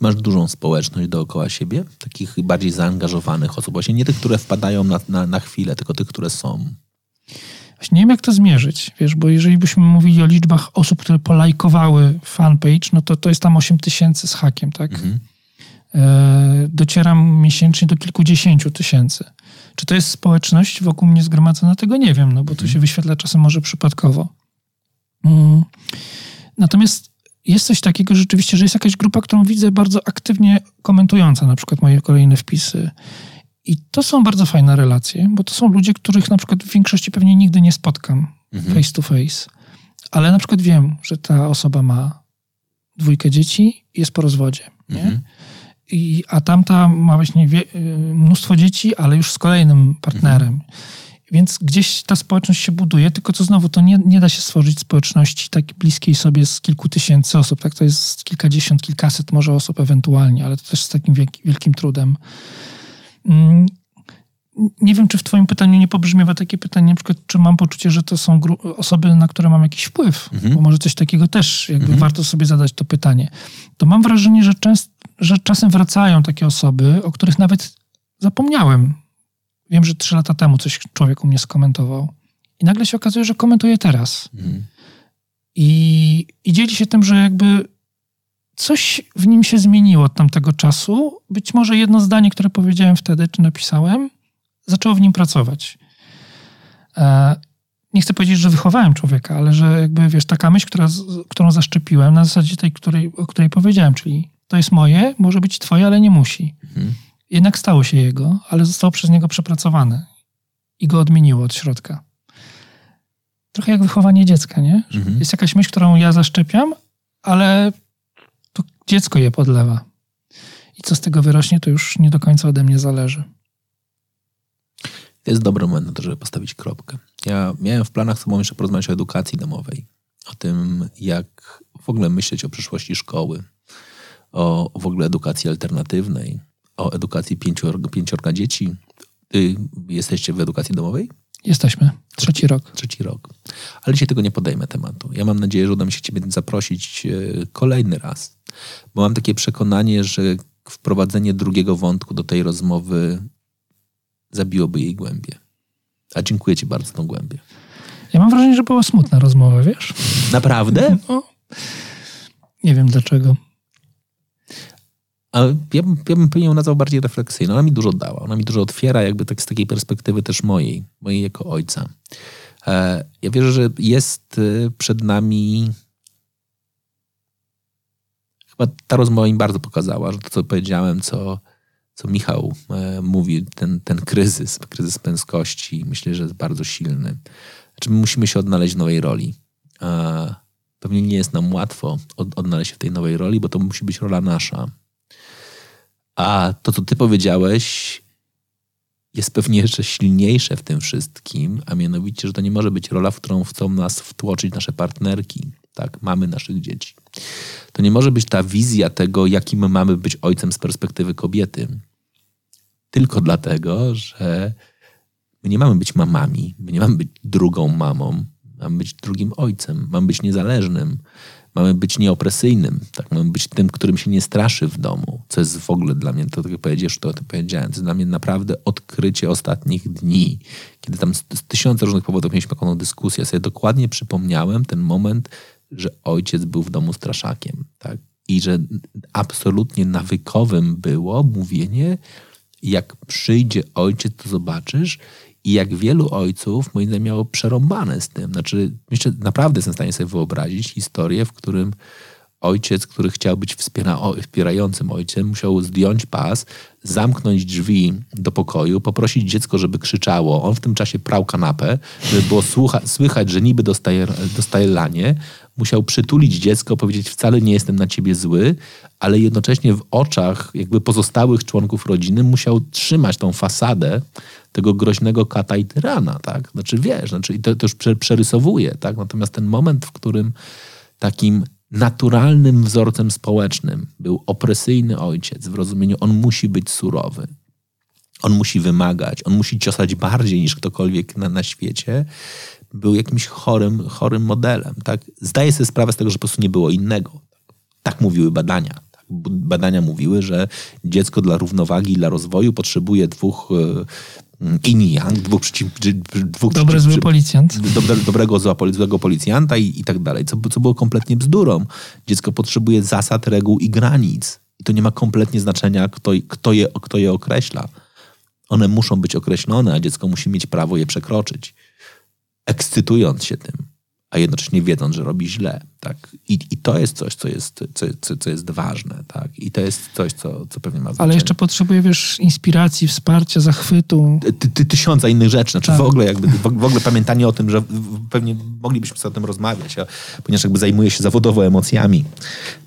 masz dużą społeczność dookoła siebie, takich bardziej zaangażowanych osób, właśnie nie tych, które wpadają na, na, na chwilę, tylko tych, które są. Właśnie nie wiem, jak to zmierzyć, wiesz, bo jeżeli byśmy mówili o liczbach osób, które polajkowały fanpage, no to to jest tam 8 tysięcy z hakiem, tak? Mhm. E, docieram miesięcznie do kilkudziesięciu tysięcy. Czy to jest społeczność wokół mnie zgromadzona? Tego nie wiem, no bo to mhm. się wyświetla czasem może przypadkowo. Mm. Natomiast jest coś takiego rzeczywiście, że jest jakaś grupa, którą widzę bardzo aktywnie komentująca na przykład moje kolejne wpisy. I to są bardzo fajne relacje, bo to są ludzie, których na przykład w większości pewnie nigdy nie spotkam mhm. face to face. Ale na przykład wiem, że ta osoba ma dwójkę dzieci i jest po rozwodzie. Mhm. I, a tamta ma właśnie wie, y, mnóstwo dzieci, ale już z kolejnym partnerem. Mhm. Więc gdzieś ta społeczność się buduje, tylko to znowu to nie, nie da się stworzyć społeczności tak bliskiej sobie z kilku tysięcy osób. Tak, to jest kilkadziesiąt, kilkaset może osób ewentualnie, ale to też z takim wielkim trudem. Mm, nie wiem, czy w Twoim pytaniu nie pobrzmiewa takie pytanie, na przykład, czy mam poczucie, że to są osoby, na które mam jakiś wpływ, mhm. bo może coś takiego też, jakby mhm. warto sobie zadać to pytanie. To mam wrażenie, że, częst, że czasem wracają takie osoby, o których nawet zapomniałem, Wiem, że trzy lata temu coś człowiek u mnie skomentował i nagle się okazuje, że komentuje teraz. Mhm. I, I dzieli się tym, że jakby coś w nim się zmieniło od tamtego czasu. Być może jedno zdanie, które powiedziałem wtedy, czy napisałem, zaczęło w nim pracować. E, nie chcę powiedzieć, że wychowałem człowieka, ale że jakby, wiesz, taka myśl, która, którą zaszczepiłem, na zasadzie tej, której, o której powiedziałem, czyli to jest moje, może być twoje, ale nie musi. Mhm. Jednak stało się jego, ale zostało przez niego przepracowane i go odmieniło od środka. trochę jak wychowanie dziecka, nie? Mhm. Jest jakaś myśl, którą ja zaszczepiam, ale to dziecko je podlewa. I co z tego wyrośnie, to już nie do końca ode mnie zależy. To jest dobry moment na to, żeby postawić kropkę. Ja miałem w planach z tobą jeszcze porozmawiać o edukacji domowej. O tym, jak w ogóle myśleć o przyszłości szkoły. O w ogóle edukacji alternatywnej. O edukacji pięciorga, pięciorga dzieci. Ty jesteście w edukacji domowej? Jesteśmy. Trzeci rok. Trzeci rok. Ale dzisiaj tego nie podejmę tematu. Ja mam nadzieję, że uda mi się Ciebie zaprosić e, kolejny raz, bo mam takie przekonanie, że wprowadzenie drugiego wątku do tej rozmowy zabiłoby jej głębię. A dziękuję Ci bardzo za tą głębię. Ja mam wrażenie, że była smutna rozmowa, wiesz? Naprawdę? No, nie wiem dlaczego. Ale ja bym, ja bym ją nazwał bardziej refleksyjną. Ona mi dużo dała. Ona mi dużo otwiera jakby tak z takiej perspektywy też mojej, mojej jako ojca. E, ja wierzę, że jest e, przed nami chyba ta rozmowa mi bardzo pokazała, że to, co powiedziałem, co, co Michał e, mówi, ten, ten kryzys, kryzys męskości, myślę, że jest bardzo silny. Znaczy, my musimy się odnaleźć w nowej roli. Pewnie nie jest nam łatwo od, odnaleźć się w tej nowej roli, bo to musi być rola nasza a to, co ty powiedziałeś, jest pewnie jeszcze silniejsze w tym wszystkim, a mianowicie, że to nie może być rola, w którą chcą nas wtłoczyć nasze partnerki, tak, mamy naszych dzieci. To nie może być ta wizja tego, jakim mamy być ojcem z perspektywy kobiety. Tylko dlatego, że my nie mamy być mamami, my nie mamy być drugą mamą, mamy być drugim ojcem, mamy być niezależnym, mamy być nieopresyjnym, tak? mamy być tym, którym się nie straszy w domu, co jest w ogóle dla mnie, to tak jak powiedziesz, to, to powiedziałem, to jest dla mnie naprawdę odkrycie ostatnich dni, kiedy tam z, z tysiące różnych powodów mieliśmy taką dyskusję, ja sobie dokładnie przypomniałem ten moment, że ojciec był w domu straszakiem, tak? I że absolutnie nawykowym było mówienie, jak przyjdzie ojciec, to zobaczysz, i jak wielu ojców, moim zdaniem, miało przerąbane z tym. Znaczy, myślę, naprawdę jestem w stanie sobie wyobrazić historię, w którym ojciec, który chciał być wspiera, wspierającym ojcem, musiał zdjąć pas, zamknąć drzwi do pokoju, poprosić dziecko, żeby krzyczało. On w tym czasie prał kanapę, żeby było słychać, że niby dostaje, dostaje lanie. Musiał przytulić dziecko, powiedzieć, wcale nie jestem na ciebie zły, ale jednocześnie w oczach jakby pozostałych członków rodziny musiał trzymać tą fasadę tego groźnego kata i tyrana, tak? Znaczy wiesz, znaczy, i to, to już przerysowuje, tak? Natomiast ten moment, w którym takim naturalnym wzorcem społecznym był opresyjny ojciec w rozumieniu, on musi być surowy. On musi wymagać, on musi ciosać bardziej niż ktokolwiek na, na świecie. Był jakimś chorym, chorym modelem. Tak? Zdaję sobie sprawę z tego, że po prostu nie było innego. Tak mówiły badania. Tak? Badania mówiły, że dziecko dla równowagi i dla rozwoju potrzebuje dwóch yin yang, dwóch przeciw... Dwóch Dobry przeciw, zły policjant. Dobre, dobrego złego policjanta i, i tak dalej, co, co było kompletnie bzdurą. Dziecko potrzebuje zasad, reguł i granic. I to nie ma kompletnie znaczenia, kto, kto, je, kto je określa. One muszą być określone, a dziecko musi mieć prawo je przekroczyć. Ekscytując się tym a jednocześnie wiedząc, że robi źle. Tak? I, I to jest coś, co jest, co, co, co jest ważne. Tak? I to jest coś, co, co pewnie ma znaczenie. Ale jeszcze potrzebuje, wiesz, inspiracji, wsparcia, zachwytu. Ty, ty, tysiąca innych rzeczy. Znaczy tak. w, ogóle jakby, w, w, ogóle pamiętanie o tym, że pewnie moglibyśmy sobie o tym rozmawiać, a, ponieważ jakby zajmuję się zawodowo emocjami,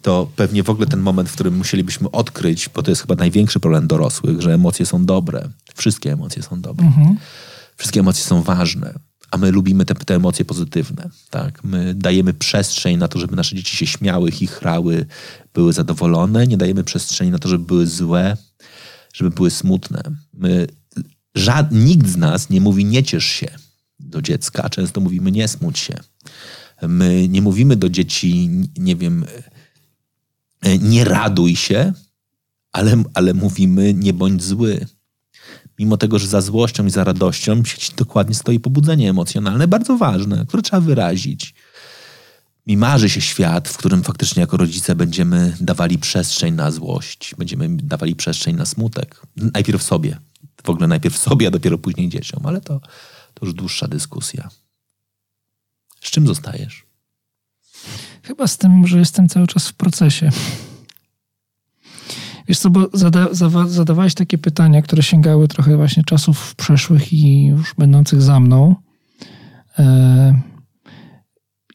to pewnie w ogóle ten moment, w którym musielibyśmy odkryć, bo to jest chyba największy problem dorosłych, że emocje są dobre. Wszystkie emocje są dobre. Mhm. Wszystkie emocje są ważne a my lubimy te, te, emocje pozytywne. Tak? My dajemy przestrzeń na to, żeby nasze dzieci się śmiały, chichrały, były zadowolone. Nie dajemy przestrzeni na to, żeby były złe, żeby były smutne. My, żad, nikt z nas nie mówi nie ciesz się do dziecka, często mówimy nie smuć się. My nie mówimy do dzieci, nie wiem, nie raduj się, ale, ale mówimy nie bądź zły mimo tego, że za złością i za radością dokładnie stoi pobudzenie emocjonalne, bardzo ważne, które trzeba wyrazić. Mi marzy się świat, w którym faktycznie jako rodzice będziemy dawali przestrzeń na złość, będziemy dawali przestrzeń na smutek. Najpierw sobie. W ogóle najpierw sobie, a dopiero później dzieciom, ale to, to już dłuższa dyskusja. Z czym zostajesz? Chyba z tym, że jestem cały czas w procesie. Wiesz co, bo zada, zadawałeś takie pytania, które sięgały trochę właśnie czasów przeszłych i już będących za mną. E,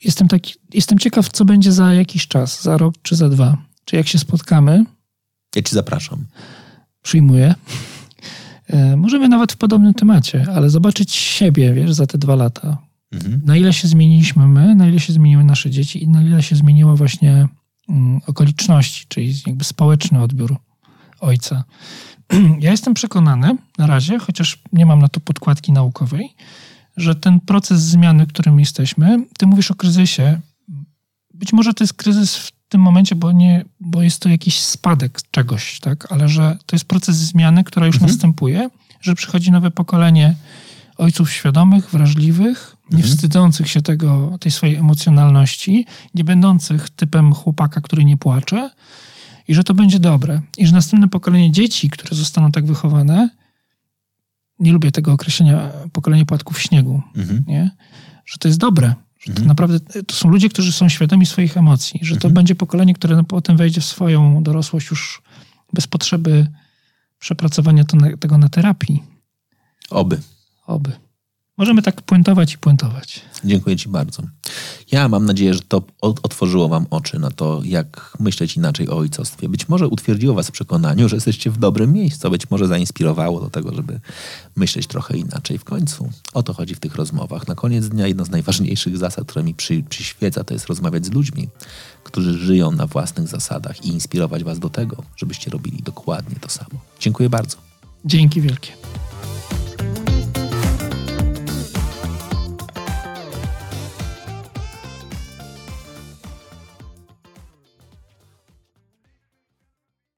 jestem, taki, jestem ciekaw, co będzie za jakiś czas, za rok czy za dwa. Czy jak się spotkamy. Ja ci zapraszam. Przyjmuję. E, możemy nawet w podobnym temacie, ale zobaczyć siebie, wiesz, za te dwa lata. Mhm. Na ile się zmieniliśmy my, na ile się zmieniły nasze dzieci i na ile się zmieniło właśnie okoliczności, czyli jakby społeczny odbiór ojca. [clears throat] Ja jestem przekonany na razie, chociaż nie mam na to podkładki naukowej, że ten proces zmiany, w którym jesteśmy, ty mówisz o kryzysie, być może to jest kryzys w tym momencie, bo, nie, bo jest to jakiś spadek czegoś, tak? ale że to jest proces zmiany, która już mhm. następuje, że przychodzi nowe pokolenie ojców świadomych, wrażliwych, nie mhm. wstydzących się tego, tej swojej emocjonalności, nie będących typem chłopaka, który nie płacze i że to będzie dobre. I że następne pokolenie dzieci, które zostaną tak wychowane, nie lubię tego określenia pokolenie płatków śniegu, mhm. nie? że to jest dobre, że to mhm. naprawdę to są ludzie, którzy są świadomi swoich emocji, że to mhm. będzie pokolenie, które potem wejdzie w swoją dorosłość już bez potrzeby przepracowania tego na terapii. Oby. Oby. Możemy tak puentować i puentować. Dziękuję Ci bardzo. Ja mam nadzieję, że to otworzyło Wam oczy na to, jak myśleć inaczej o ojcostwie. Być może utwierdziło Was w przekonaniu, że jesteście w dobrym miejscu, być może zainspirowało do tego, żeby myśleć trochę inaczej. W końcu o to chodzi w tych rozmowach. Na koniec dnia jedna z najważniejszych zasad, która mi przy, przyświeca, to jest rozmawiać z ludźmi, którzy żyją na własnych zasadach i inspirować Was do tego, żebyście robili dokładnie to samo. Dziękuję bardzo. Dzięki wielkie.